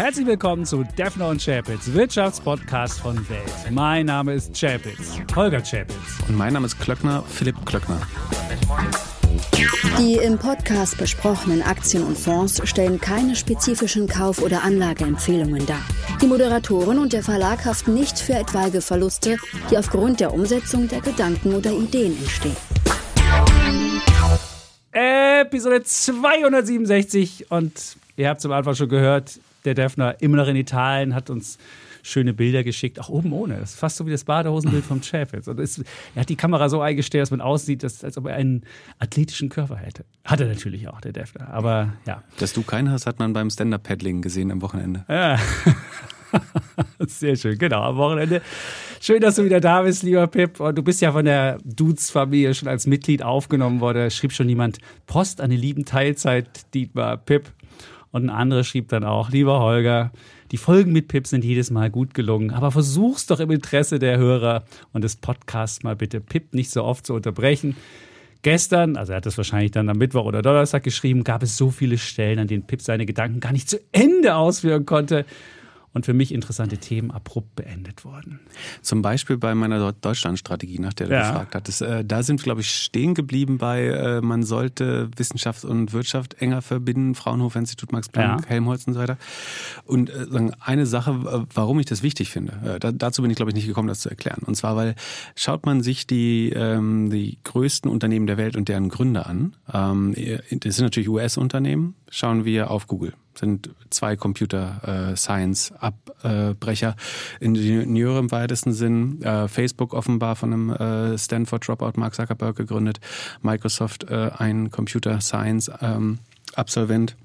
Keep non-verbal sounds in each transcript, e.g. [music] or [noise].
Herzlich willkommen zu Defner und Chapitz, Wirtschaftspodcast von Welt. Mein Name ist Chapitz, Holger Chapitz. Und mein Name ist Klöckner, Philipp Klöckner. Die im Podcast besprochenen Aktien und Fonds stellen keine spezifischen Kauf- oder Anlageempfehlungen dar. Die Moderatoren und der Verlag haften nicht für etwaige Verluste, die aufgrund der Umsetzung der Gedanken oder Ideen entstehen. Episode 267 und ihr habt es am Anfang schon gehört, der Defner immer noch in Italien hat uns schöne Bilder geschickt, auch oben ohne. Das ist fast so wie das Badehosenbild vom Chapitz. Und es, er hat die Kamera so eingestellt, dass man aussieht, dass, als ob er einen athletischen Körper hätte. Hat er natürlich auch, der Defner. Aber ja. Dass du keinen hast, hat man beim Stand-Up-Paddling gesehen am Wochenende. Ja. [laughs] Sehr schön, genau, am Wochenende. Schön, dass du wieder da bist, lieber Pip. Und du bist ja von der Dudes-Familie schon als Mitglied aufgenommen worden. Da schrieb schon jemand Post an den lieben Teilzeit, Dietmar Pip. Und ein anderer schrieb dann auch, lieber Holger, die Folgen mit Pip sind jedes Mal gut gelungen, aber versuch's doch im Interesse der Hörer und des Podcasts mal bitte Pip nicht so oft zu unterbrechen. Gestern, also er hat das wahrscheinlich dann am Mittwoch oder Donnerstag geschrieben, gab es so viele Stellen, an denen Pip seine Gedanken gar nicht zu Ende ausführen konnte und für mich interessante Themen abrupt beendet worden. Zum Beispiel bei meiner Deutschlandstrategie, nach der du ja. gefragt hattest. Äh, da sind wir, glaube ich, stehen geblieben bei, äh, man sollte Wissenschaft und Wirtschaft enger verbinden, Fraunhofer Institut, Max Planck, ja. Helmholtz und so weiter. Und äh, eine Sache, warum ich das wichtig finde, da, dazu bin ich, glaube ich, nicht gekommen, das zu erklären. Und zwar, weil schaut man sich die, ähm, die größten Unternehmen der Welt und deren Gründer an. Ähm, das sind natürlich US-Unternehmen. Schauen wir auf Google sind zwei Computer äh, Science Abbrecher. Ingenieure im weitesten Sinn. Äh, Facebook offenbar von einem äh, Stanford Dropout Mark Zuckerberg gegründet. Microsoft äh, ein Computer Science ähm, Absolvent.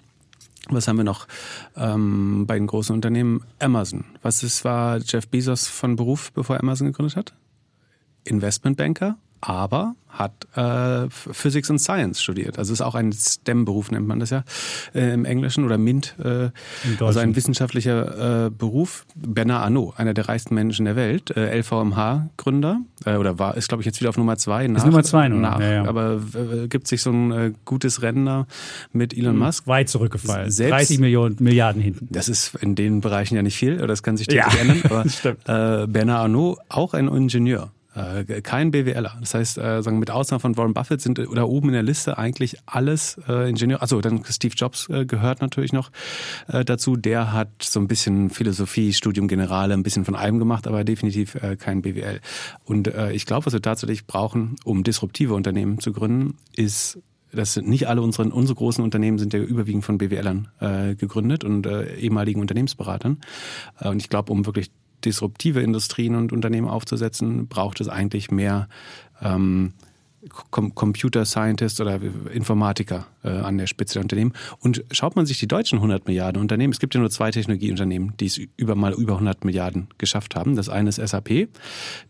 Was haben wir noch ähm, bei den großen Unternehmen? Amazon. Was ist, war Jeff Bezos von Beruf, bevor Amazon gegründet hat? Investmentbanker aber hat äh, Physics and Science studiert. Also ist auch ein STEM-Beruf, nennt man das ja äh, im Englischen oder MINT, äh, also ein wissenschaftlicher äh, Beruf. Bernard Arnault, einer der reichsten Menschen der Welt, äh, LVMH-Gründer, äh, oder war, ist glaube ich jetzt wieder auf Nummer zwei nach. Ist Nummer zwei nur. nach, ja, ja. Aber gibt sich so ein gutes Rennen mit Elon mhm. Musk. Weit zurückgefallen. Selbst, 30 Millionen, Milliarden hinten. Das ist in den Bereichen ja nicht viel, das kann sich täglich ja, [laughs] ändern. Aber Bernard Arnault, auch ein Ingenieur. Äh, kein BWLer. Das heißt, äh, sagen mit Ausnahme von Warren Buffett sind da oben in der Liste eigentlich alles äh, Ingenieure. Also dann Steve Jobs äh, gehört natürlich noch äh, dazu. Der hat so ein bisschen Philosophie, Studium Generale, ein bisschen von allem gemacht, aber definitiv äh, kein BWL. Und äh, ich glaube, was wir tatsächlich brauchen, um disruptive Unternehmen zu gründen, ist das sind nicht alle unsere, unsere großen Unternehmen sind ja überwiegend von BWLern äh, gegründet und äh, ehemaligen Unternehmensberatern. Äh, und ich glaube, um wirklich disruptive Industrien und Unternehmen aufzusetzen, braucht es eigentlich mehr ähm, Computer Scientists oder Informatiker äh, an der Spitze der Unternehmen. Und schaut man sich die deutschen 100 Milliarden Unternehmen, es gibt ja nur zwei Technologieunternehmen, die es über mal über 100 Milliarden geschafft haben. Das eine ist SAP.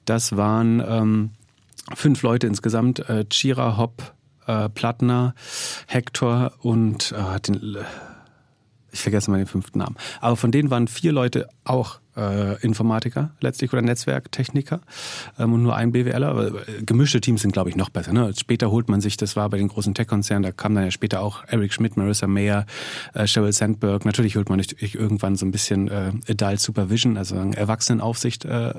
Das waren ähm, fünf Leute insgesamt, äh, Chira, Hopp, äh, Plattner, Hector und äh, den, ich vergesse mal den fünften Namen. Aber von denen waren vier Leute auch äh, Informatiker letztlich oder Netzwerktechniker ähm, und nur ein BWLer. Aber gemischte Teams sind, glaube ich, noch besser. Ne? Später holt man sich, das war bei den großen Tech-Konzernen, da kam dann ja später auch Eric Schmidt, Marissa Mayer, äh, Sheryl Sandberg. Natürlich holt man sich irgendwann so ein bisschen äh, Adult Supervision, also Erwachsenenaufsicht äh,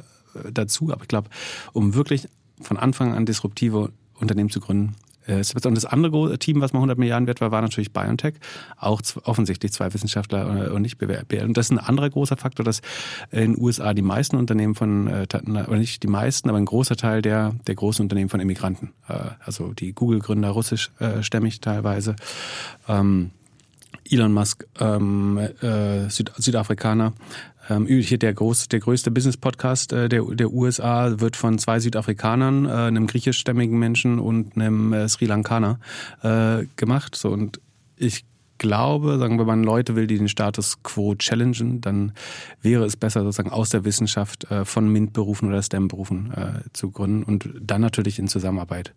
dazu. Aber ich glaube, um wirklich von Anfang an disruptive Unternehmen zu gründen, und das andere Team, was mal 100 Milliarden wert war, war natürlich BioNTech. Auch offensichtlich zwei Wissenschaftler äh, und nicht BWL. Und das ist ein anderer großer Faktor, dass in den USA die meisten Unternehmen von, äh, oder nicht die meisten, aber ein großer Teil der, der großen Unternehmen von Immigranten. Also die Google-Gründer russischstämmig teilweise. Ähm, Elon Musk, ähm, äh, Süd Südafrikaner. Ähm, hier der, groß, der größte Business-Podcast äh, der, der USA wird von zwei Südafrikanern, äh, einem griechischstämmigen Menschen und einem äh, Sri Lankaner äh, gemacht. So, und ich glaube, sagen wir, wenn man Leute will, die den Status quo challengen, dann wäre es besser, sozusagen aus der Wissenschaft äh, von MINT-Berufen oder STEM-Berufen äh, zu gründen und dann natürlich in Zusammenarbeit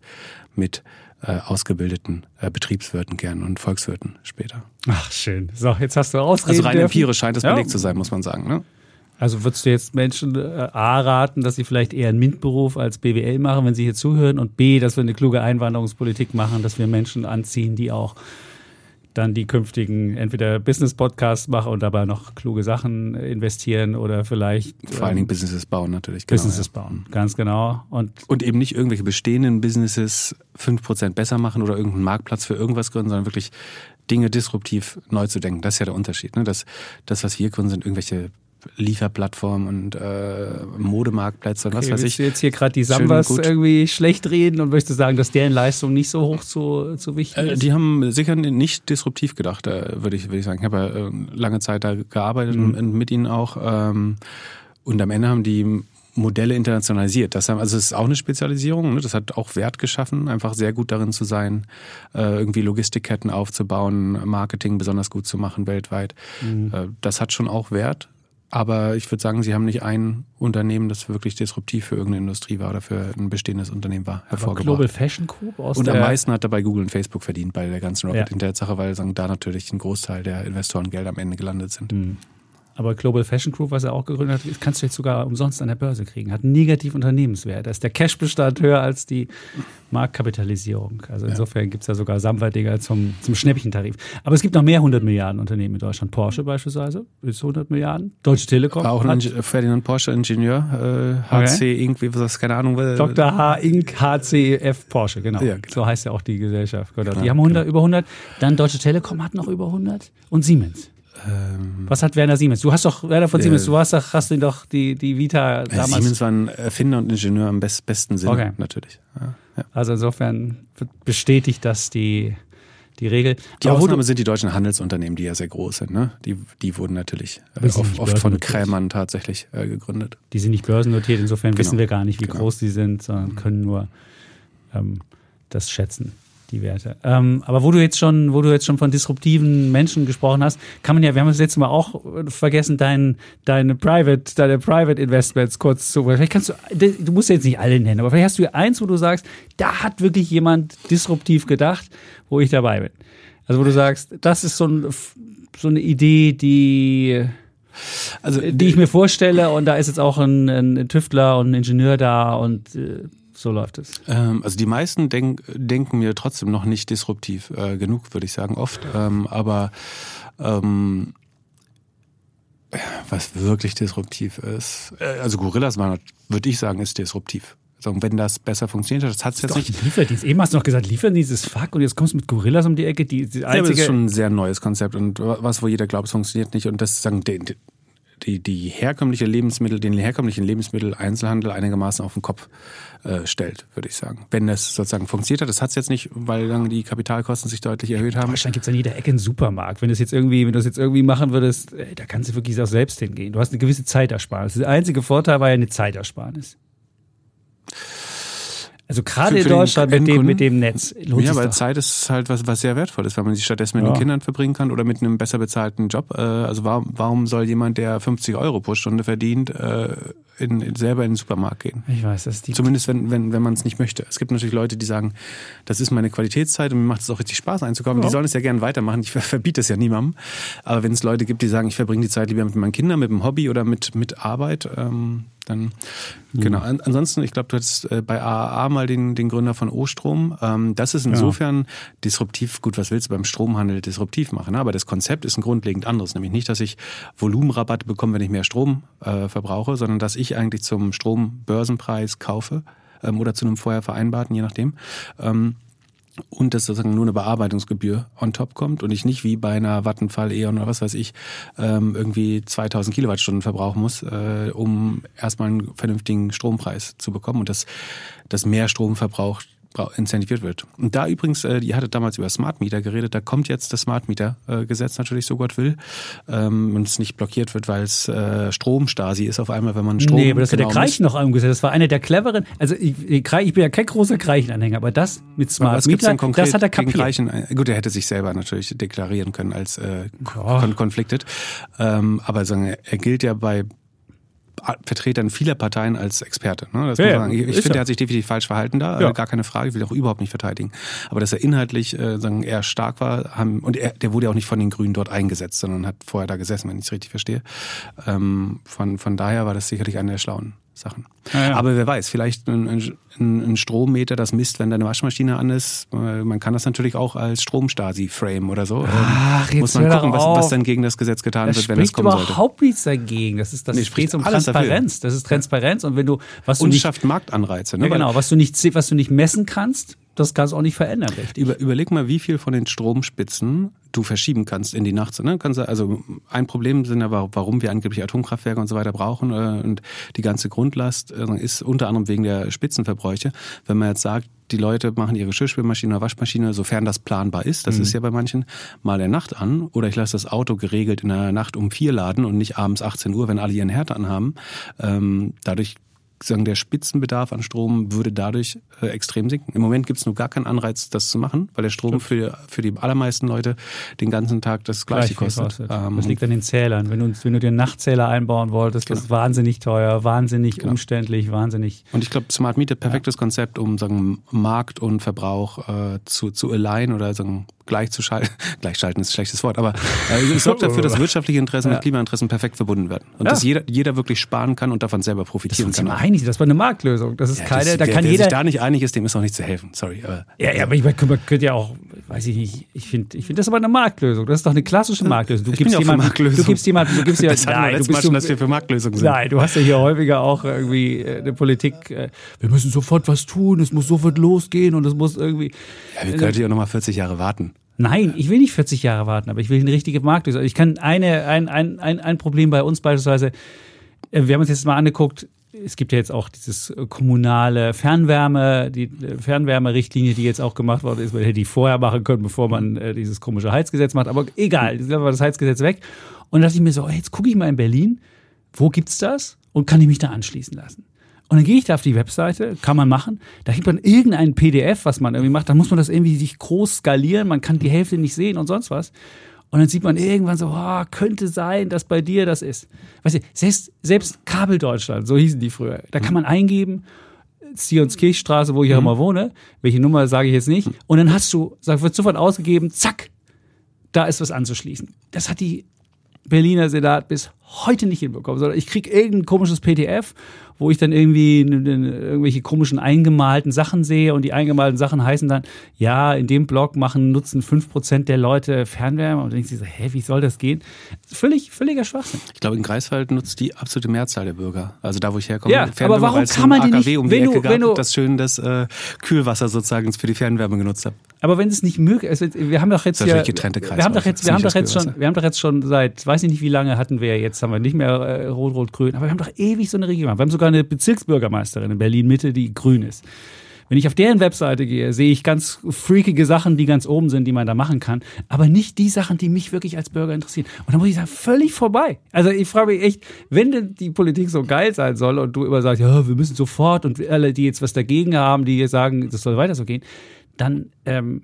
mit äh, ausgebildeten äh, Betriebswirten gern und Volkswirten später. Ach, schön. So, jetzt hast du ausreden Also rein empirisch scheint es ja. belegt zu sein, muss man sagen. Ne? Also würdest du jetzt Menschen äh, A raten, dass sie vielleicht eher einen MINT-Beruf als BWL machen, wenn sie hier zuhören und B, dass wir eine kluge Einwanderungspolitik machen, dass wir Menschen anziehen, die auch dann die künftigen entweder Business-Podcasts mache und dabei noch kluge Sachen investieren oder vielleicht. Vor allen Dingen ähm, Businesses bauen natürlich. Genau, Businesses ja. bauen, ganz genau. Und, und eben nicht irgendwelche bestehenden Businesses 5% besser machen oder irgendeinen Marktplatz für irgendwas gründen, sondern wirklich Dinge disruptiv neu zu denken. Das ist ja der Unterschied. Ne? Das, das, was wir gründen, sind irgendwelche Lieferplattformen und äh, Modemarktplätze und okay, was weiß ich. Du jetzt hier gerade die Sambas irgendwie schlecht reden und möchtest sagen, dass deren Leistung nicht so hoch zu, zu wichtig äh, ist? die haben sicher nicht disruptiv gedacht, äh, würde ich, würd ich sagen. Ich habe ja äh, lange Zeit da gearbeitet mhm. und mit ihnen auch. Ähm, und am Ende haben die Modelle internationalisiert. Das haben, also es ist auch eine Spezialisierung. Ne? Das hat auch Wert geschaffen, einfach sehr gut darin zu sein, äh, irgendwie Logistikketten aufzubauen, Marketing besonders gut zu machen weltweit. Mhm. Äh, das hat schon auch Wert. Aber ich würde sagen, sie haben nicht ein Unternehmen, das wirklich disruptiv für irgendeine Industrie war oder für ein bestehendes Unternehmen war, hervorgebracht. Global Fashion Group aus Und am meisten hat dabei Google und Facebook verdient bei der ganzen Rocket Internet Sache, weil sagen, da natürlich ein Großteil der Investoren Geld am Ende gelandet sind. Mhm. Aber Global Fashion Group, was er auch gegründet hat, kannst du jetzt sogar umsonst an der Börse kriegen. Hat einen negativen Unternehmenswert. Da ist der Cashbestand höher als die Marktkapitalisierung. Also insofern gibt es ja sogar Samwerdiger zum, zum Schnäppchentarif. Aber es gibt noch mehr 100 Milliarden Unternehmen in Deutschland. Porsche beispielsweise ist 100 Milliarden. Deutsche Telekom. Auch ein Ferdinand Porsche Ingenieur. Äh, HC okay. irgendwie, was keine Ahnung. Dr. H. Inc. HCF Porsche, genau. Ja, genau. So heißt ja auch die Gesellschaft. Genau. Die haben 100, genau. über 100. Dann Deutsche Telekom hat noch über 100. Und Siemens. Ähm, Was hat Werner Siemens? Du hast doch Werner von Siemens, du hast doch, hast doch die, die Vita damals. Siemens war ein Erfinder und Ingenieur im best, besten Sinne, okay. natürlich. Ja, ja. Also insofern bestätigt das die, die Regel. Die Aber Ausnahme sind die deutschen Handelsunternehmen, die ja sehr groß sind. Ne? Die, die wurden natürlich äh, oft, oft von Krämern tatsächlich äh, gegründet. Die sind nicht börsennotiert, insofern genau. wissen wir gar nicht, wie genau. groß die sind, sondern können nur ähm, das schätzen die Werte. Ähm, aber wo du jetzt schon, wo du jetzt schon von disruptiven Menschen gesprochen hast, kann man ja, wir haben das letzte Mal auch vergessen, dein, deine Private, deine Private Investments kurz zu. Vielleicht kannst du, du musst jetzt nicht alle nennen, aber vielleicht hast du eins, wo du sagst, da hat wirklich jemand disruptiv gedacht, wo ich dabei bin. Also wo du sagst, das ist so, ein, so eine Idee, die also die ich mir vorstelle und da ist jetzt auch ein, ein Tüftler und ein Ingenieur da und äh, so läuft es. Ähm, also die meisten denk, denken mir trotzdem noch nicht disruptiv äh, genug, würde ich sagen, oft. Ähm, aber ähm, was wirklich disruptiv ist, äh, also Gorillas würde ich sagen, ist disruptiv. Also wenn das besser funktioniert, das hat es jetzt nicht. Lieferdienst. Eben hast du noch gesagt, Lieferdienst ist fuck und jetzt kommst du mit Gorillas um die Ecke. Die, die einzige ja, das ist schon ein sehr neues Konzept und was, wo jeder glaubt, es funktioniert nicht. Und das ist sagen, die, die herkömmliche Lebensmittel, den herkömmlichen Lebensmitteleinzelhandel einigermaßen auf den Kopf äh, stellt, würde ich sagen. Wenn das sozusagen funktioniert hat, das hat es jetzt nicht, weil dann die Kapitalkosten sich deutlich erhöht haben. Wahrscheinlich gibt es an jeder Ecke einen Supermarkt. Wenn du das jetzt irgendwie, wenn du das jetzt irgendwie machen würdest, ey, da kannst du wirklich auch selbst hingehen. Du hast eine gewisse Zeitersparnis. Der einzige Vorteil war ja eine Zeitersparnis. Also gerade in Deutschland mit dem, mit dem Netz. ja, weil doch. Zeit ist halt was, was sehr wertvoll ist, weil man sich stattdessen mit ja. den Kindern verbringen kann oder mit einem besser bezahlten Job. Äh, also warum, warum soll jemand, der 50 Euro pro Stunde verdient, äh, in, in, selber in den Supermarkt gehen? Ich weiß, das ist die Zumindest wenn, wenn, wenn man es nicht möchte. Es gibt natürlich Leute, die sagen, das ist meine Qualitätszeit und mir macht es auch richtig Spaß einzukaufen. Ja. Die sollen es ja gerne weitermachen. Ich verbiete es ja niemandem. Aber wenn es Leute gibt, die sagen, ich verbringe die Zeit lieber mit meinen Kindern, mit dem Hobby oder mit, mit Arbeit, ähm, dann mhm. genau. ansonsten, ich glaube, du hattest äh, bei AAA mal den, den Gründer von O-Strom. Ähm, das ist insofern ja. disruptiv. Gut, was willst du beim Stromhandel disruptiv machen? Ne? Aber das Konzept ist ein grundlegend anderes. Nämlich nicht, dass ich Volumenrabatte bekomme, wenn ich mehr Strom äh, verbrauche, sondern dass ich eigentlich zum Strombörsenpreis kaufe ähm, oder zu einem vorher vereinbarten, je nachdem. Ähm, und dass sozusagen nur eine Bearbeitungsgebühr on top kommt und ich nicht wie bei einer Vattenfall E.ON oder was weiß ich ähm, irgendwie 2000 Kilowattstunden verbrauchen muss, äh, um erstmal einen vernünftigen Strompreis zu bekommen. Und dass das mehr Strom verbraucht incentiviert wird. Und da übrigens, äh, ihr hattet damals über Smart Meter geredet, da kommt jetzt das Smart Meter äh, Gesetz natürlich, so Gott will, ähm, und es nicht blockiert wird, weil es äh, Stromstasi ist auf einmal, wenn man Strom. Nee, aber das genau hat der Kreich noch umgesetzt. Das war einer der cleveren, also ich, ich bin ja kein großer Kreichenanhänger, aber das mit Smart Meter, das hat er kapiert. Kreichen, äh, gut, er hätte sich selber natürlich deklarieren können als äh, oh. conflicted, ähm, aber sagen, er gilt ja bei Vertretern vieler Parteien als Experte. Ne? Ja, ich, ich finde, er hat sich definitiv falsch verhalten da, ja. gar keine Frage, ich will auch überhaupt nicht verteidigen. Aber dass er inhaltlich äh, sagen, eher stark war, haben, und er, der wurde ja auch nicht von den Grünen dort eingesetzt, sondern hat vorher da gesessen, wenn ich es richtig verstehe. Ähm, von, von daher war das sicherlich einer der schlauen Sachen. Ja, ja. Aber wer weiß, vielleicht ein, ein, ein, Strommeter, das misst, wenn deine Waschmaschine an ist. Äh, man kann das natürlich auch als Stromstasi-Frame oder so. Ach, jetzt Muss man gucken, was, was, dann gegen das Gesetz getan das wird, wenn es kommen sollte. überhaupt nichts dagegen. Das ist das nee, spricht um Transparenz. Dafür. Das ist Transparenz und wenn du was du und nicht, schafft Marktanreize. Ne? Ja, genau, was du nicht was du nicht messen kannst, das kannst du auch nicht verändern, richtig? Über, überleg mal, wie viel von den Stromspitzen du verschieben kannst in die Nacht. Ne? Kannst, also ein Problem sind ja, warum wir angeblich Atomkraftwerke und so weiter brauchen. Äh, und die ganze Grundlast äh, ist unter anderem wegen der Spitzenverbräuche. Wenn man jetzt sagt, die Leute machen ihre Geschirrspülmaschine oder Waschmaschine, sofern das planbar ist, das mhm. ist ja bei manchen, mal der Nacht an. Oder ich lasse das Auto geregelt in der Nacht um vier laden und nicht abends 18 Uhr, wenn alle ihren Herd anhaben. Ähm, dadurch sagen, der Spitzenbedarf an Strom würde dadurch äh, extrem sinken. Im Moment gibt es nur gar keinen Anreiz, das zu machen, weil der Strom für, für die allermeisten Leute den ganzen Tag das gleiche Gleich kostet. Ähm, das liegt an den Zählern. Wenn du, wenn du dir einen Nachtzähler einbauen wolltest, genau. das ist wahnsinnig teuer, wahnsinnig genau. umständlich, wahnsinnig. Und ich glaube, Smart Meter, perfektes ja. Konzept, um sagen, Markt und Verbrauch äh, zu, zu align oder sagen, gleichzuschalten. [laughs] Gleichschalten ist ein schlechtes Wort, aber äh, es sorgt dafür, dass [laughs] wirtschaftliche Interessen ja. mit Klimainteressen perfekt verbunden werden. Und ja. dass jeder, jeder wirklich sparen kann und davon selber profitieren das kann. einig, das war eine Marktlösung. Das ist ja, keine, das, da wer, kann wer jeder. sich da nicht einig ist, dem ist auch nicht zu helfen. Sorry. Aber, ja, ja, aber ich, man könnte ja auch, weiß ich nicht, ich finde, ich finde das aber eine Marktlösung. Das ist doch eine klassische Marktlösung. Du ich gibst jemanden, du gibst jemanden, du gibst [laughs] jemanden, nein, du bist schon, dass wir für Marktlösungen sind. Nein, du hast ja hier häufiger auch irgendwie äh, eine Politik, äh, wir müssen sofort was tun, es muss sofort losgehen und es muss irgendwie. Ja, wir könnten ja noch mal 40 Jahre warten. Nein, ich will nicht 40 Jahre warten, aber ich will eine richtige Marktlösung. Ich kann eine, ein, ein, ein, ein Problem bei uns beispielsweise, äh, wir haben uns jetzt mal angeguckt, es gibt ja jetzt auch dieses kommunale Fernwärme, die äh, Fernwärmerichtlinie, die jetzt auch gemacht worden ist, man hätte die vorher machen können, bevor man äh, dieses komische Heizgesetz macht. Aber egal, jetzt war das Heizgesetz weg. Und da dachte ich mir so, jetzt gucke ich mal in Berlin, wo gibt's das und kann ich mich da anschließen lassen? Und dann gehe ich da auf die Webseite, kann man machen. Da gibt man irgendein PDF, was man irgendwie macht. Dann muss man das irgendwie sich groß skalieren. Man kann die Hälfte nicht sehen und sonst was. Und dann sieht man irgendwann so, oh, könnte sein, dass bei dir das ist. Weißt du, selbst, selbst Kabel Deutschland, so hießen die früher, da kann man eingeben, Zionskirchstraße, wo ich ja mhm. immer wohne, welche Nummer sage ich jetzt nicht. Und dann hast du, sag, wird sofort ausgegeben, zack, da ist was anzuschließen. Das hat die Berliner Senat bis heute nicht hinbekommen, sondern ich kriege irgendein komisches PDF wo ich dann irgendwie irgendwelche komischen eingemalten Sachen sehe und die eingemalten Sachen heißen dann, ja, in dem Blog machen, nutzen 5% der Leute Fernwärme und dann denke ich so, hä, wie soll das gehen? Völlig, völliger Schwachsinn. Ich glaube, in Greifswald nutzt die absolute Mehrzahl der Bürger. Also da, wo ich herkomme, ja, Fernwärme, aber warum kann man die nicht, um die wenn Ecke du, wenn du, das schön das äh, Kühlwasser sozusagen für die Fernwärme genutzt habe. Aber wenn es nicht möglich ist, wir haben doch jetzt hier, getrennte wir haben doch jetzt, wir haben doch jetzt schon, wir haben doch jetzt schon seit, weiß ich nicht wie lange hatten wir jetzt, haben wir nicht mehr äh, rot-rot-grün, aber wir haben doch ewig so eine Regierung. Wir haben sogar eine Bezirksbürgermeisterin in Berlin-Mitte, die grün ist. Wenn ich auf deren Webseite gehe, sehe ich ganz freakige Sachen, die ganz oben sind, die man da machen kann, aber nicht die Sachen, die mich wirklich als Bürger interessieren. Und da muss ich sagen, völlig vorbei. Also ich frage mich echt, wenn denn die Politik so geil sein soll und du immer sagst, ja, wir müssen sofort und alle, die jetzt was dagegen haben, die jetzt sagen, das soll weiter so gehen, dann ähm,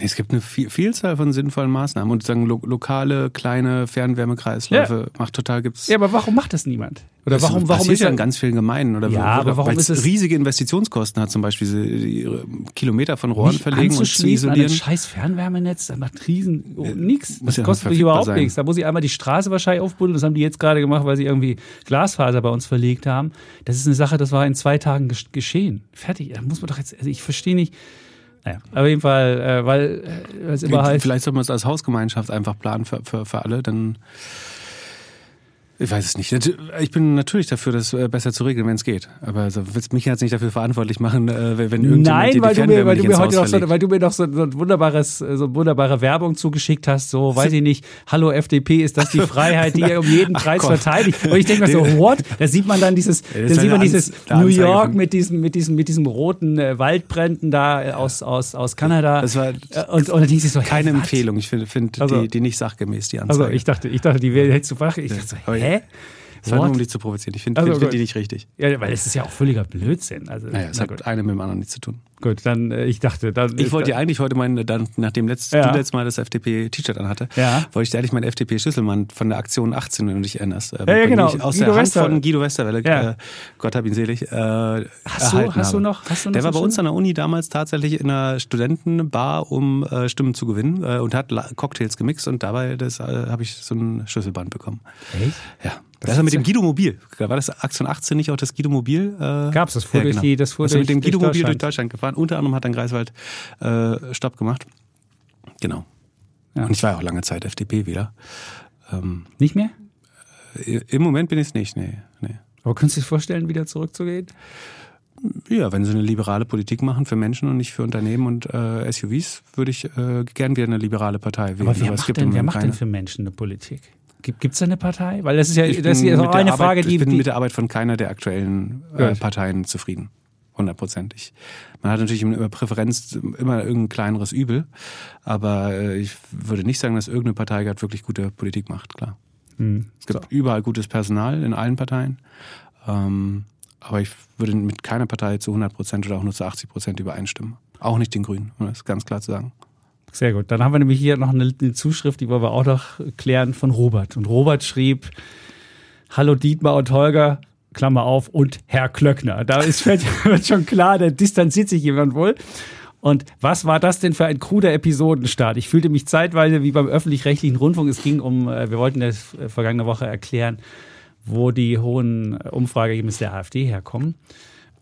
es gibt eine Vielzahl von sinnvollen Maßnahmen und sagen lo lokale kleine Fernwärmekreisläufe ja. macht total gibt's. Ja, aber warum macht das niemand? Oder das warum warum ist ja in ganz vielen Gemeinden oder ja, aber warum ist es riesige Investitionskosten hat zum Beispiel diese Kilometer von Rohren verlegen und zu isolieren. An ein scheiß Fernwärmenetz, das macht riesen oh, nix. Das ja kostet mich überhaupt sein. nichts. Da muss ich einmal die Straße wahrscheinlich aufbuddeln. Das haben die jetzt gerade gemacht, weil sie irgendwie Glasfaser bei uns verlegt haben. Das ist eine Sache, das war in zwei Tagen geschehen. Fertig. Da muss man doch jetzt. Also ich verstehe nicht. Naja, auf jeden Fall, äh, weil äh, es immer heißt. Vielleicht soll man es als Hausgemeinschaft einfach planen für, für, für alle, dann ich weiß es nicht. Ich bin natürlich dafür, das äh, besser zu regeln, wenn es geht. Aber also, willst mich jetzt nicht dafür verantwortlich machen, äh, wenn irgendjemand Nein, weil, du mir, weil du mir heute noch so, weil du mir noch so, so ein wunderbares, so wunderbare Werbung zugegeschickt hast. So, weiß ich nicht. Hallo FDP, ist das die [laughs] Freiheit, die ihr um jeden Preis Ach, verteidigt? Und ich denke mir so, what? Da sieht man dann dieses, da sieht man dieses New York mit diesem, mit diesem, mit diesem roten äh, Waldbränden da äh, aus, aus, aus Kanada. Das war äh, und, und dann ich so, keine hey, Empfehlung. Ich finde find also, die, die nicht sachgemäß die Anzeige. Also ich dachte, ich dachte, die hättest du wach. Ich dachte so, hä? Hä? Das war nur, um dich zu provozieren. Ich finde also, find, find die nicht richtig. Ja, weil es ist ja auch völliger Blödsinn. Also, naja, es hat gut. eine mit dem anderen nichts zu tun. Gut, dann, äh, ich dachte, dann. Ich wollte ja eigentlich heute meinen, dann, nachdem letzt, ja. du letztes Mal das FDP-T-Shirt anhatte, ja. wollte ich dir eigentlich meinen FDP-Schlüsselmann von der Aktion 18, wenn du dich erinnerst. Äh, ja, ja genau. Aus Guido der Hand von Guido Westerwelle, ja. äh, Gott hab ihn selig, äh, hast, du, hast du noch? Hast du noch der war bei uns an der Uni damals tatsächlich in einer Studentenbar, um äh, Stimmen zu gewinnen äh, und hat Cocktails gemixt und dabei äh, habe ich so ein Schlüsselband bekommen. Echt? Ja. Das, das ist mit dem Guido Mobil. War das Aktion 18 nicht auch das Guido Mobil? Äh, Gab's, das fuhr ja, durch genau. die, das fuhr also durch, mit dem Guido durch Mobil durch Deutschland gefahren. Unter anderem hat dann Greifswald äh, Stopp gemacht. Genau. Ja. Und ich war ja auch lange Zeit FDP wieder. Ähm, nicht mehr? Im Moment bin ich es nicht, nee, nee. Aber könntest du dir vorstellen, wieder zurückzugehen? Ja, wenn sie eine liberale Politik machen für Menschen und nicht für Unternehmen und äh, SUVs, würde ich äh, gern wieder eine liberale Partei wählen. Aber wer macht, denn, wer macht denn für Menschen eine Politik? Gibt es da eine Partei? Weil das ist ja das ist auch eine Frage, Arbeit, die. Ich bin mit der Arbeit von keiner der aktuellen äh, Parteien zufrieden. Hundertprozentig. Man hat natürlich immer Präferenz immer irgendein kleineres Übel, aber äh, ich würde nicht sagen, dass irgendeine Partei gerade wirklich gute Politik macht, klar. Hm. Es gibt so. überall gutes Personal in allen Parteien. Ähm, aber ich würde mit keiner Partei zu 100 Prozent oder auch nur zu 80 Prozent übereinstimmen. Auch nicht den Grünen, um das ganz klar zu sagen. Sehr gut. Dann haben wir nämlich hier noch eine, eine Zuschrift, die wollen wir auch noch klären, von Robert. Und Robert schrieb, Hallo Dietmar und Holger, Klammer auf, und Herr Klöckner. Da ist [laughs] wird schon klar, da distanziert sich jemand wohl. Und was war das denn für ein kruder Episodenstart? Ich fühlte mich zeitweise wie beim öffentlich-rechtlichen Rundfunk. Es ging um, äh, wir wollten das äh, vergangene Woche erklären, wo die hohen Umfrageergebnisse der AfD herkommen.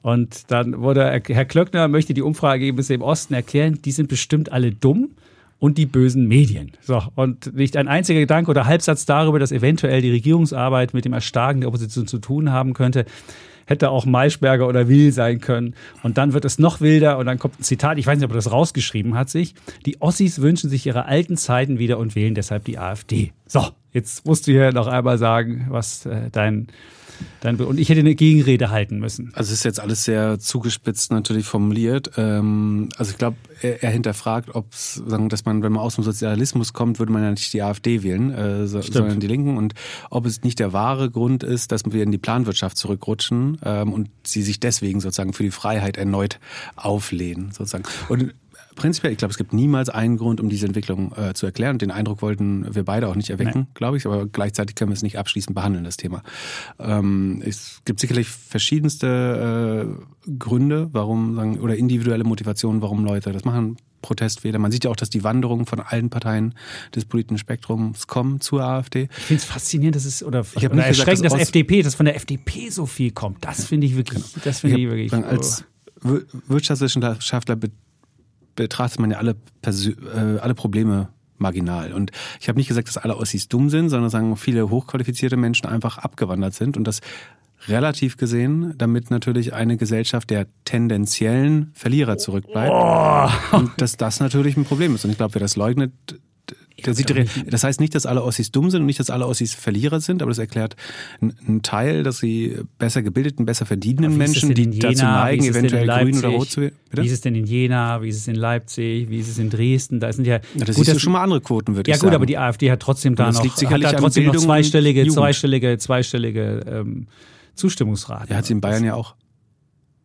Und dann wurde Herr Klöckner möchte die Umfrageergebnisse im Osten erklären, die sind bestimmt alle dumm und die bösen Medien. So, und nicht ein einziger Gedanke oder Halbsatz darüber, dass eventuell die Regierungsarbeit mit dem Erstarken der Opposition zu tun haben könnte hätte auch Maischberger oder Will sein können. Und dann wird es noch wilder und dann kommt ein Zitat, ich weiß nicht, ob er das rausgeschrieben hat sich. Die Ossis wünschen sich ihre alten Zeiten wieder und wählen deshalb die AfD. So, jetzt musst du hier noch einmal sagen, was äh, dein dann, und ich hätte eine Gegenrede halten müssen. Also es ist jetzt alles sehr zugespitzt natürlich formuliert. Ähm, also ich glaube, er, er, hinterfragt, ob sagen, dass man, wenn man aus dem Sozialismus kommt, würde man ja nicht die AfD wählen, äh, sondern die Linken. Und ob es nicht der wahre Grund ist, dass wir in die Planwirtschaft zurückrutschen ähm, und sie sich deswegen sozusagen für die Freiheit erneut auflehnen, sozusagen. Und prinzipiell, ich glaube, es gibt niemals einen Grund, um diese Entwicklung äh, zu erklären. Den Eindruck wollten wir beide auch nicht erwecken, glaube ich, aber gleichzeitig können wir es nicht abschließend behandeln, das Thema. Ähm, es gibt sicherlich verschiedenste äh, Gründe, warum, sagen, oder individuelle Motivationen, warum Leute das machen. Protestwähler. Man sieht ja auch, dass die Wanderungen von allen Parteien des politischen Spektrums kommen zur AfD. Ich finde es faszinierend, dass es oder, ich oder nicht erschreckend, gesagt, dass, dass FDP, dass von der FDP so viel kommt. Das finde ich wirklich, genau. das finde ich, ich wirklich. Als Wirtschaftswissenschaftler betrachtet man ja alle, Persö äh, alle Probleme marginal. Und ich habe nicht gesagt, dass alle Ossis dumm sind, sondern sagen viele hochqualifizierte Menschen einfach abgewandert sind und das relativ gesehen, damit natürlich eine Gesellschaft der tendenziellen Verlierer zurückbleibt. Oh. Und dass das natürlich ein Problem ist. Und ich glaube, wer das leugnet, der sieht, das heißt nicht, dass alle Ossis dumm sind und nicht, dass alle Ossis Verlierer sind, aber das erklärt einen Teil, dass sie besser gebildeten, besser verdienenden Menschen, die Jena, dazu neigen, eventuell grün oder rot zu werden. Wie ist es denn in Jena, wie ist es in Leipzig, wie ist es in Dresden? Da sind ja, ja das gut, ist schon mal andere Quoten, würde ja, ich sagen. Ja gut, aber die AfD hat trotzdem da noch, hat da trotzdem noch zweistellige, zweistellige, zweistellige ähm, Zustimmungsraten. Ja, hat sie in Bayern ja auch.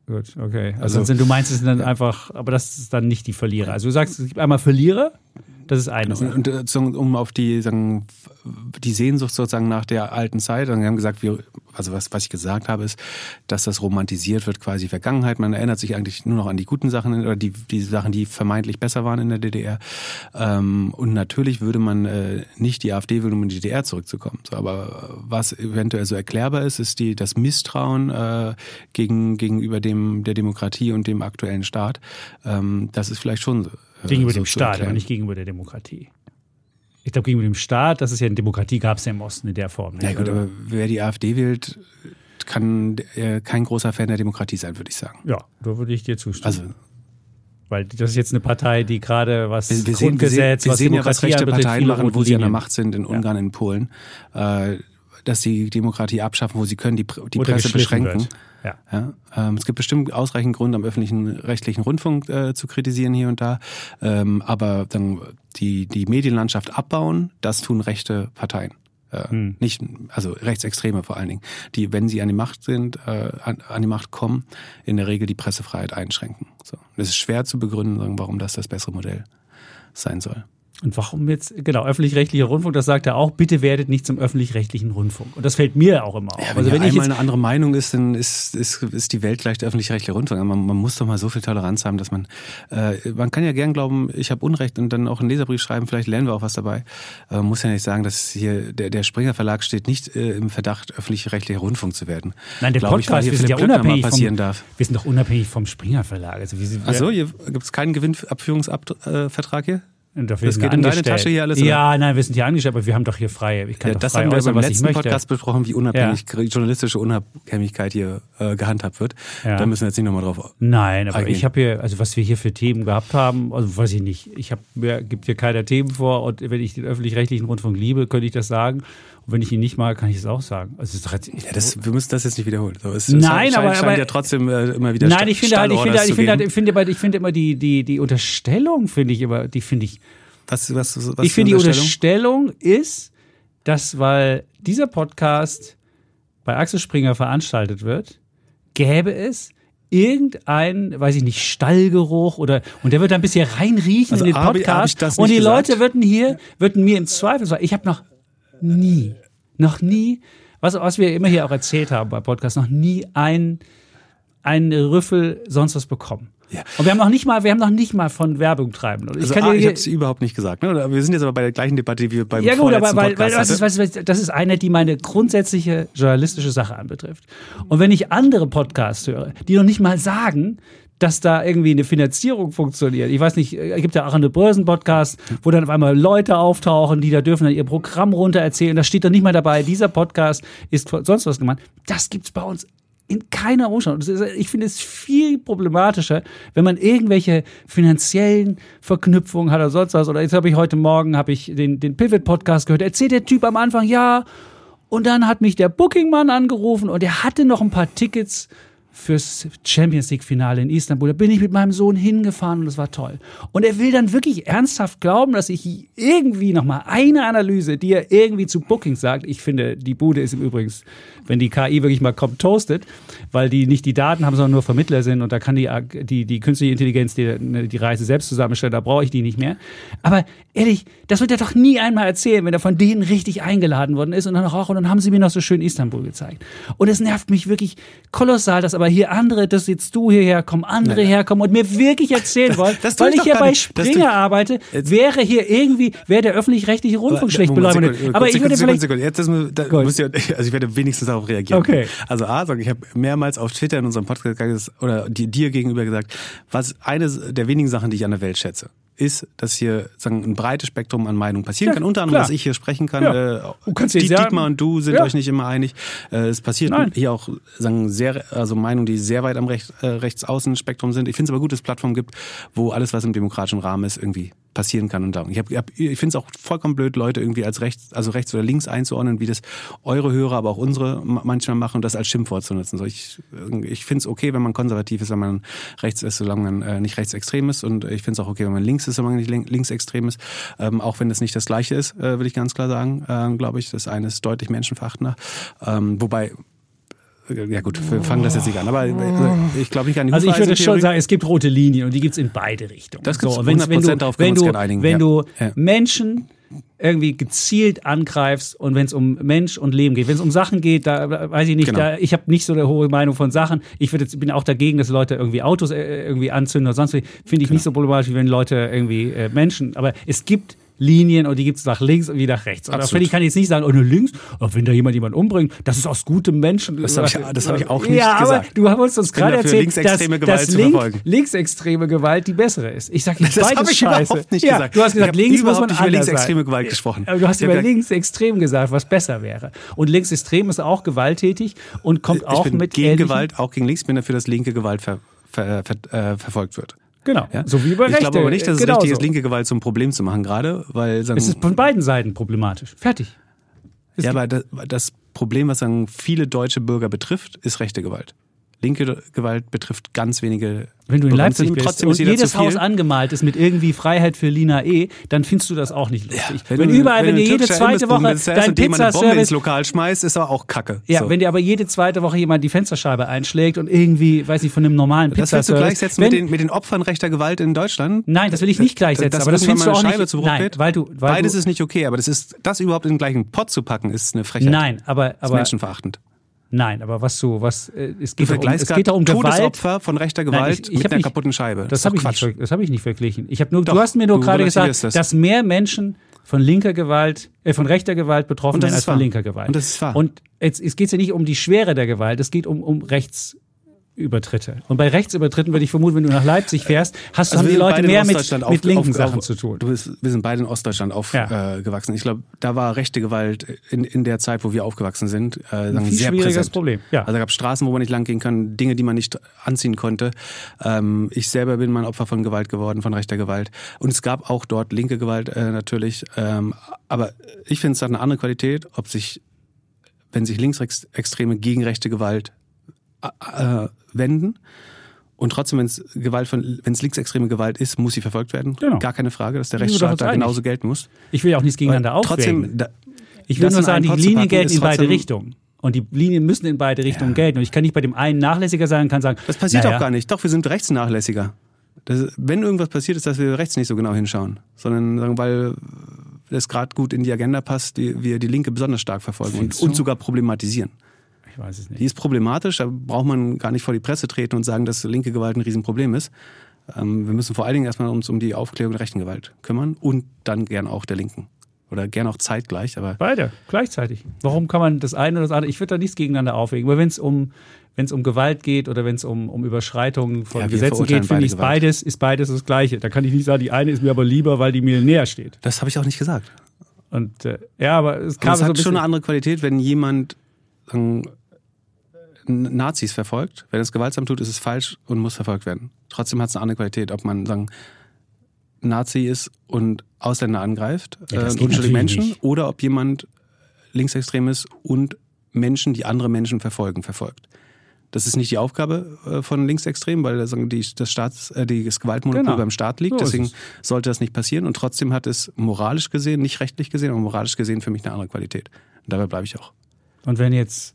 Gut, okay. Also, also du meinst es sind dann einfach, aber das ist dann nicht die Verlierer. Also du sagst, es gibt einmal Verlierer das ist eines. Genau. Und, und, um auf die, sagen, die Sehnsucht sozusagen nach der alten Zeit, und wir haben gesagt, wir, also was, was ich gesagt habe, ist, dass das romantisiert wird, quasi Vergangenheit. Man erinnert sich eigentlich nur noch an die guten Sachen oder die, die Sachen, die vermeintlich besser waren in der DDR. Ähm, und natürlich würde man äh, nicht die AfD wählen, um in die DDR zurückzukommen. So, aber was eventuell so erklärbar ist, ist die, das Misstrauen äh, gegen, gegenüber dem, der Demokratie und dem aktuellen Staat. Ähm, das ist vielleicht schon Gegenüber so dem Staat, aber nicht gegenüber der Demokratie. Ich glaube, gegenüber dem Staat, das ist ja eine Demokratie, gab es ja im Osten in der Form. Ja gut, aber wer die AfD wählt, kann kein großer Fan der Demokratie sein, würde ich sagen. Ja, da würde ich dir zustimmen. Also, weil das ist jetzt eine Partei, die gerade was wir, wir Grundgesetz, sehen, wir was sehen ja, was rechte Parteien machen, wo sie an der Macht sind, in Ungarn, ja. in Polen. Äh, dass sie Demokratie abschaffen, wo sie können, die, die Presse beschränken. Wird. Ja. ja ähm, es gibt bestimmt ausreichend Gründe, am öffentlichen rechtlichen Rundfunk äh, zu kritisieren hier und da. Ähm, aber dann die, die Medienlandschaft abbauen, das tun rechte Parteien. Äh, hm. Nicht, also Rechtsextreme vor allen Dingen, die, wenn sie an die Macht sind, äh, an, an, die Macht kommen, in der Regel die Pressefreiheit einschränken. So. es ist schwer zu begründen, warum das das bessere Modell sein soll. Und warum jetzt, genau, öffentlich-rechtlicher Rundfunk, das sagt er auch, bitte werdet nicht zum öffentlich-rechtlichen Rundfunk. Und das fällt mir auch immer auf. Ja, wenn also wenn ja einmal eine andere Meinung ist, dann ist, ist, ist die Welt gleich der öffentlich-rechtliche Rundfunk. Man, man, muss doch mal so viel Toleranz haben, dass man, äh, man kann ja gern glauben, ich habe Unrecht und dann auch einen Leserbrief schreiben, vielleicht lernen wir auch was dabei. Aber man muss ja nicht sagen, dass hier der, der Springer Verlag steht nicht äh, im Verdacht, öffentlich-rechtlicher Rundfunk zu werden. Nein, der Glaube Podcast, ich, wir sind ja unabhängig passieren vom, darf. Wir sind doch unabhängig vom Springer Verlag. Also, wie, Ach so, gibt es keinen Gewinnabführungsvertrag äh, hier? Dafür das geht in deine Tasche hier alles? Oder? Ja, nein, wir sind hier angestellt, aber wir haben doch hier freie. Ich kann ja, das haben wir beim letzten Podcast besprochen, wie unabhängig ja. journalistische Unabhängigkeit hier äh, gehandhabt wird. Ja. Da müssen wir jetzt nicht nochmal drauf. Nein, aber eingehen. ich habe hier, also was wir hier für Themen gehabt haben, also weiß ich nicht. Ich habe mir gibt hier keiner Themen vor und wenn ich den öffentlich-rechtlichen Rundfunk liebe, könnte ich das sagen. Und wenn ich ihn nicht mag, kann ich es auch sagen. Also ja, das, wir müssen das jetzt nicht wiederholen. So, es, nein, es aber, scheint, aber ja trotzdem äh, immer wieder. Nein, ich finde halt, ich finde, halt, ich finde, halt, ich finde, ich finde immer die die die Unterstellung finde ich immer, die finde ich was, was, was ich finde, die Unterstellung ist, dass, weil dieser Podcast bei Axel Springer veranstaltet wird, gäbe es irgendein, weiß ich nicht, Stallgeruch oder und der wird dann ein bisschen reinriechen also in den Podcast und die gesagt? Leute würden hier würden mir im Zweifel sagen, ich habe noch nie, noch nie, was was wir immer hier auch erzählt haben bei Podcast, noch nie ein ein Rüffel sonst was bekommen. Ja. Und wir haben noch nicht mal, wir haben noch nicht mal von Werbung treiben. Ich, also, ah, ich habe es überhaupt nicht gesagt. Ne? Wir sind jetzt aber bei der gleichen Debatte, wie wir beim Ja gut, aber weil, weil das, ist, das ist eine, die meine grundsätzliche journalistische Sache anbetrifft. Und wenn ich andere Podcasts höre, die noch nicht mal sagen, dass da irgendwie eine Finanzierung funktioniert. Ich weiß nicht, es gibt ja auch eine Börsen-Podcast, wo dann auf einmal Leute auftauchen, die da dürfen dann ihr Programm runter erzählen. Da steht dann nicht mal dabei, dieser Podcast ist sonst was gemeint. Das gibt's bei uns in keiner Umstand. Ich finde es viel problematischer, wenn man irgendwelche finanziellen Verknüpfungen hat oder sonst was. Oder jetzt habe ich heute Morgen habe ich den, den Pivot-Podcast gehört. Erzählt der Typ am Anfang, ja. Und dann hat mich der Bookingmann angerufen und er hatte noch ein paar Tickets fürs Champions League-Finale in Istanbul. Da bin ich mit meinem Sohn hingefahren und es war toll. Und er will dann wirklich ernsthaft glauben, dass ich irgendwie nochmal eine Analyse, die er irgendwie zu Booking sagt. Ich finde, die Bude ist im Übrigen, wenn die KI wirklich mal kommt, toastet, weil die nicht die Daten haben, sondern nur Vermittler sind und da kann die, die, die künstliche Intelligenz die, die Reise selbst zusammenstellen, da brauche ich die nicht mehr. Aber ehrlich, das wird er doch nie einmal erzählen, wenn er von denen richtig eingeladen worden ist und dann auch, und dann haben sie mir noch so schön Istanbul gezeigt. Und es nervt mich wirklich kolossal, dass aber hier andere, dass jetzt du hierher kommen, andere ja. herkommen und mir wirklich erzählen wollen, das, das weil ich hier bei Springer arbeite, wäre hier irgendwie, wäre der öffentlich-rechtliche Rundfunk schlecht beleuchtet. Aber ich würde vielleicht... Sekunde, jetzt das, muss ich, [laughs] also ich werde wenigstens darauf reagieren. Okay. Also A, sag, ich habe mehrmals auf Twitter in unserem Podcast oder dir gegenüber gesagt, was eine der wenigen Sachen, die ich an der Welt schätze ist, dass hier sagen, ein breites Spektrum an Meinungen passieren ja, kann. Unter anderem, klar. dass ich hier sprechen kann. Ja. Äh, du kannst Die, Dietmar und du sind ja. euch nicht immer einig. Äh, es passiert Nein. hier auch sagen, sehr, also Meinungen, die sehr weit am Recht, äh, Rechtsaußenspektrum sind. Ich finde es aber gut, dass es Plattformen gibt, wo alles, was im demokratischen Rahmen ist, irgendwie passieren kann. Und ich, hab, ich finde es auch vollkommen blöd, Leute irgendwie als rechts, also rechts oder links einzuordnen, wie das eure Hörer, aber auch unsere manchmal machen das als Schimpfwort zu nutzen. So, ich ich finde es okay, wenn man konservativ ist, wenn man rechts ist, solange man äh, nicht rechtsextrem ist. Und ich finde es auch okay, wenn man links ist, solange man nicht linksextrem ist. Ähm, auch wenn das nicht das Gleiche ist, äh, will ich ganz klar sagen, äh, glaube ich. Das eine ist deutlich menschenverachtender. Ähm, wobei ja gut, wir fangen das jetzt nicht an, aber äh, ich glaube nicht an die Also ich würde schon sagen, es gibt rote Linien und die gibt es in beide Richtungen. Das gibt es so, 100% wenn, wenn du, auf wenn du, einigen. Wenn du ja. Menschen irgendwie gezielt angreifst und wenn es um Mensch und Leben geht. Wenn es um Sachen geht, da weiß ich nicht, genau. da, ich habe nicht so eine hohe Meinung von Sachen. Ich jetzt, bin auch dagegen, dass Leute irgendwie Autos äh, irgendwie anzünden oder sonst was. Finde ich genau. nicht so problematisch, wie wenn Leute irgendwie äh, Menschen. Aber es gibt Linien und die gibt es nach links und wie nach rechts. Und Absolut. ich kann jetzt nicht sagen, oh, nur links, oh, wenn da jemand jemanden umbringt, das ist aus gutem Menschen. Das habe ich, hab ich auch nicht ja, gesagt. Aber du hast uns gerade erzählt, dass, dass Link, linksextreme Gewalt die bessere ist. Ich sage nicht, beides ich scheiße. Überhaupt nicht ja, gesagt. Du hast gesagt, links muss man nicht über linksextreme sein. Gewalt gesprochen. Aber du hast über linksextrem gesagt, was besser wäre. Und linksextrem ist auch gewalttätig und kommt ich auch bin mit gegen Gewalt, auch gegen links, bin dafür, dass linke Gewalt ver, ver, ver, äh, verfolgt wird. Genau, ja? so wie bei Ich glaube aber nicht, dass es richtig ist, linke Gewalt zum Problem zu machen, gerade, weil... Sagen, es ist von beiden Seiten problematisch. Fertig. Es ja, aber das, das, Problem, was sagen, viele deutsche Bürger betrifft, ist rechte Gewalt. Linke Gewalt betrifft ganz wenige wenn du in Leipzig bist trotzdem und jedes Haus angemalt ist mit irgendwie Freiheit für Lina E., dann findest du das auch nicht lustig. Ja, wenn, wenn du, überall, wenn, wenn dir jede zweite Woche dein Pizzaservice ins Lokal schmeißt, ist aber auch Kacke. Ja, so. wenn dir aber jede zweite Woche jemand die Fensterscheibe einschlägt und irgendwie, weiß ich, von einem normalen Pizzaservice. Das willst du gleichsetzen wenn, mit, den, mit den Opfern rechter Gewalt in Deutschland? Nein, das will ich nicht gleichsetzen. Das, aber das findest du auch Scheibe nicht. Zu nein, weil du, weil Beides du, ist nicht okay, aber das ist das überhaupt in den gleichen Pott zu packen, ist eine Frechheit. Nein, aber, aber menschenverachtend. Nein, aber was du, was äh, es geht, um, es geht um Gewalt. Todesopfer von rechter Gewalt Nein, ich, ich mit einer nicht, kaputten Scheibe. Das, das habe ich, nicht, das hab ich nicht verglichen. Ich habe nur, Doch, du hast mir nur gerade gesagt, das. dass mehr Menschen von linker Gewalt, äh, von rechter Gewalt betroffen sind als von linker Gewalt. Und das ist wahr. Und jetzt, es geht ja nicht um die Schwere der Gewalt, es geht um, um Rechts, Übertritte. Und bei Rechtsübertritten würde ich vermuten, wenn du nach Leipzig fährst, hast also haben die Leute mehr mit, auf, mit linken auf, Sachen auf, zu tun. Du bist, wir sind beide in Ostdeutschland aufgewachsen. Ja. Äh, ich glaube, da war rechte Gewalt in, in der Zeit, wo wir aufgewachsen sind, äh, ein viel sehr schwieriges präsent. Problem. Ja. Also da gab Straßen, wo man nicht lang gehen kann, Dinge, die man nicht anziehen konnte. Ähm, ich selber bin mal Opfer von Gewalt geworden, von rechter Gewalt. Und es gab auch dort linke Gewalt äh, natürlich. Ähm, aber ich finde, es hat eine andere Qualität, ob sich, wenn sich Linksextreme gegen rechte Gewalt äh, wenden. Und trotzdem, wenn es Gewalt von, wenn es linksextreme Gewalt ist, muss sie verfolgt werden. Genau. Gar keine Frage, dass der Rechtsstaat da genauso gelten muss. Ich will ja auch nichts gegeneinander aufwägen. Da, ich will nur sagen, die Linien gelten in beide Richtungen. Und die Linien müssen in beide Richtungen ja. gelten. Und ich kann nicht bei dem einen nachlässiger sein und kann sagen. Das passiert naja. auch gar nicht. Doch, wir sind rechtsnachlässiger. Das, wenn irgendwas passiert, ist, dass wir rechts nicht so genau hinschauen. Sondern weil es gerade gut in die Agenda passt, die, wir die Linke besonders stark verfolgen und, und sogar problematisieren. Ich weiß es nicht. Die ist problematisch, da braucht man gar nicht vor die Presse treten und sagen, dass linke Gewalt ein Riesenproblem ist. Ähm, wir müssen vor allen Dingen erstmal uns um die Aufklärung der rechten Gewalt kümmern und dann gern auch der linken. Oder gern auch zeitgleich, aber. Beide, gleichzeitig. Warum kann man das eine oder das andere? Ich würde da nichts gegeneinander aufwägen. Aber wenn es um, wenn es um Gewalt geht oder wenn es um, um Überschreitungen von ja, Gesetzen geht, finde ich beides, ist beides das Gleiche. Da kann ich nicht sagen, die eine ist mir aber lieber, weil die mir näher steht. Das habe ich auch nicht gesagt. Und äh, ja, aber es kam aber es hat so schon eine andere Qualität, wenn jemand sagen, Nazis verfolgt. Wenn es gewaltsam tut, ist es falsch und muss verfolgt werden. Trotzdem hat es eine andere Qualität, ob man sagen, Nazi ist und Ausländer angreift, ja, äh, unschuldige Menschen, nicht. oder ob jemand linksextrem ist und Menschen, die andere Menschen verfolgen, verfolgt. Das ist nicht die Aufgabe äh, von Linksextremen, weil die, das, Staats, äh, das Gewaltmonopol genau. beim Staat liegt. So Deswegen sollte das nicht passieren. Und trotzdem hat es moralisch gesehen, nicht rechtlich gesehen, aber moralisch gesehen für mich eine andere Qualität. Und dabei bleibe ich auch. Und wenn jetzt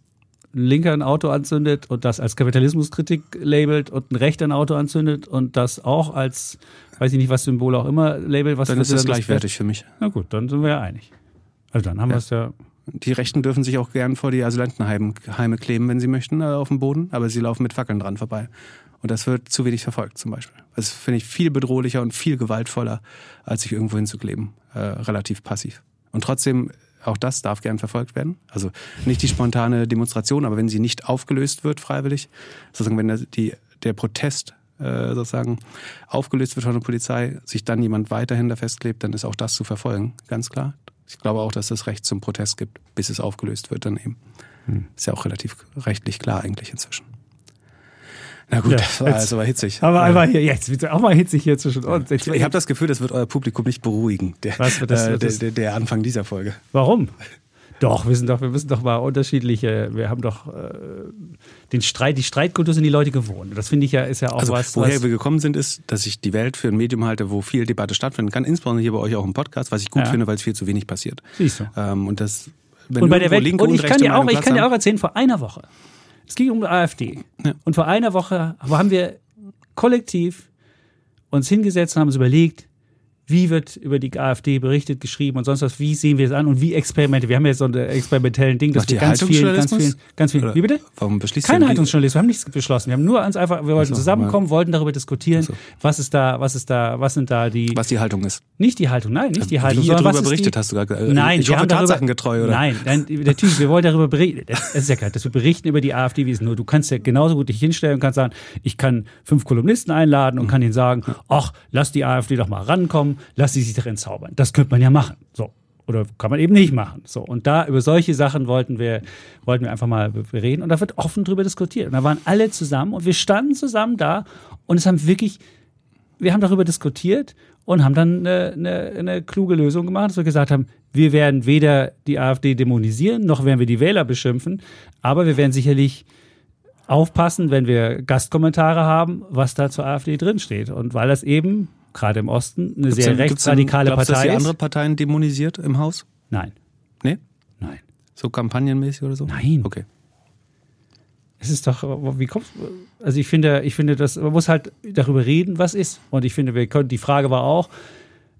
ein Linker ein Auto anzündet und das als Kapitalismuskritik labelt und ein Rechter ein Auto anzündet und das auch als, weiß ich nicht, was Symbol auch immer labelt, was dann ist das gleichwertig für mich. Na gut, dann sind wir ja einig. Also dann haben ja. wir es ja. Die Rechten dürfen sich auch gern vor die Asylantenheime kleben, wenn sie möchten, äh, auf dem Boden, aber sie laufen mit Fackeln dran vorbei. Und das wird zu wenig verfolgt zum Beispiel. Das finde ich viel bedrohlicher und viel gewaltvoller, als sich irgendwo hinzukleben. Äh, relativ passiv. Und trotzdem auch das darf gern verfolgt werden. Also nicht die spontane Demonstration, aber wenn sie nicht aufgelöst wird freiwillig, sozusagen wenn der, die, der Protest äh, sozusagen aufgelöst wird von der Polizei, sich dann jemand weiterhin da festklebt, dann ist auch das zu verfolgen, ganz klar. Ich glaube auch, dass es Recht zum Protest gibt, bis es aufgelöst wird dann eben. Hm. Ist ja auch relativ rechtlich klar eigentlich inzwischen. Na gut, ja, das war jetzt, aber hitzig. Aber einfach hier, jetzt wird auch mal hitzig hier zwischen uns. Ich, ich habe das Gefühl, das wird euer Publikum nicht beruhigen, der, Was wird das, äh, der, der, der, Anfang dieser Folge. Warum? Doch, wir sind doch, wir müssen doch mal unterschiedliche, wir haben doch äh, den Streit, die Streitkultur sind die Leute gewohnt. Das finde ich ja, ist ja auch also, was. Woher was wir gekommen sind, ist, dass ich die Welt für ein Medium halte, wo viel Debatte stattfinden kann, insbesondere hier bei euch auch im Podcast, was ich gut ja. finde, weil es viel zu wenig passiert. Siehst du. Ähm, und das, wenn und bei der Welt, und ich kann dir auch, ich kann dir auch erzählen, vor einer Woche es ging um die AfD. Ja. Und vor einer Woche haben wir kollektiv uns hingesetzt und haben uns überlegt, wie wird über die AfD berichtet, geschrieben und sonst was, wie sehen wir es an und wie Experimente. Wir haben jetzt so ein experimentellen Ding, dass wir ganz viel, ganz viel, ganz viel, wie bitte? Warum beschließt Keine Haltungsjournalismus, wir haben nichts beschlossen. Wir haben nur uns einfach, wir wollten so, zusammenkommen, mal. wollten darüber diskutieren, so. was ist da, was ist da, was sind da die. Was die Haltung ist. Nicht die Haltung, nein, nicht die Haltung. Wie ihr darüber berichtet, die, hast du gerade äh, Nein, ich wir hoffe, haben Tatsachen getreu, oder? Nein, nein, der Typ, wir wollen darüber berichten. Das ist ja klar, dass wir berichten über die AfD, wie es nur. Du kannst ja genauso gut dich hinstellen und kannst sagen, ich kann fünf Kolumnisten einladen und mhm. kann ihnen sagen, ach, lass die AfD doch mal rankommen, lass sie sich darin zaubern. Das könnte man ja machen. So. Oder kann man eben nicht machen. So. Und da über solche Sachen wollten wir, wollten wir einfach mal reden. Und da wird offen drüber diskutiert. Und da waren alle zusammen und wir standen zusammen da und es haben wirklich, wir haben darüber diskutiert und haben dann eine, eine, eine kluge Lösung gemacht, dass wir gesagt haben, wir werden weder die AfD dämonisieren, noch werden wir die Wähler beschimpfen, aber wir werden sicherlich aufpassen, wenn wir Gastkommentare haben, was da zur AfD drinsteht. Und weil das eben, gerade im Osten, eine gibt's sehr denn, rechtsradikale Partei dass ist. andere Parteien dämonisiert im Haus? Nein. Nee? Nein. So kampagnenmäßig oder so? Nein. Okay. Es ist doch, wie kommt, also ich finde, ich finde, dass man muss halt darüber reden, was ist. Und ich finde, wir können, die Frage war auch,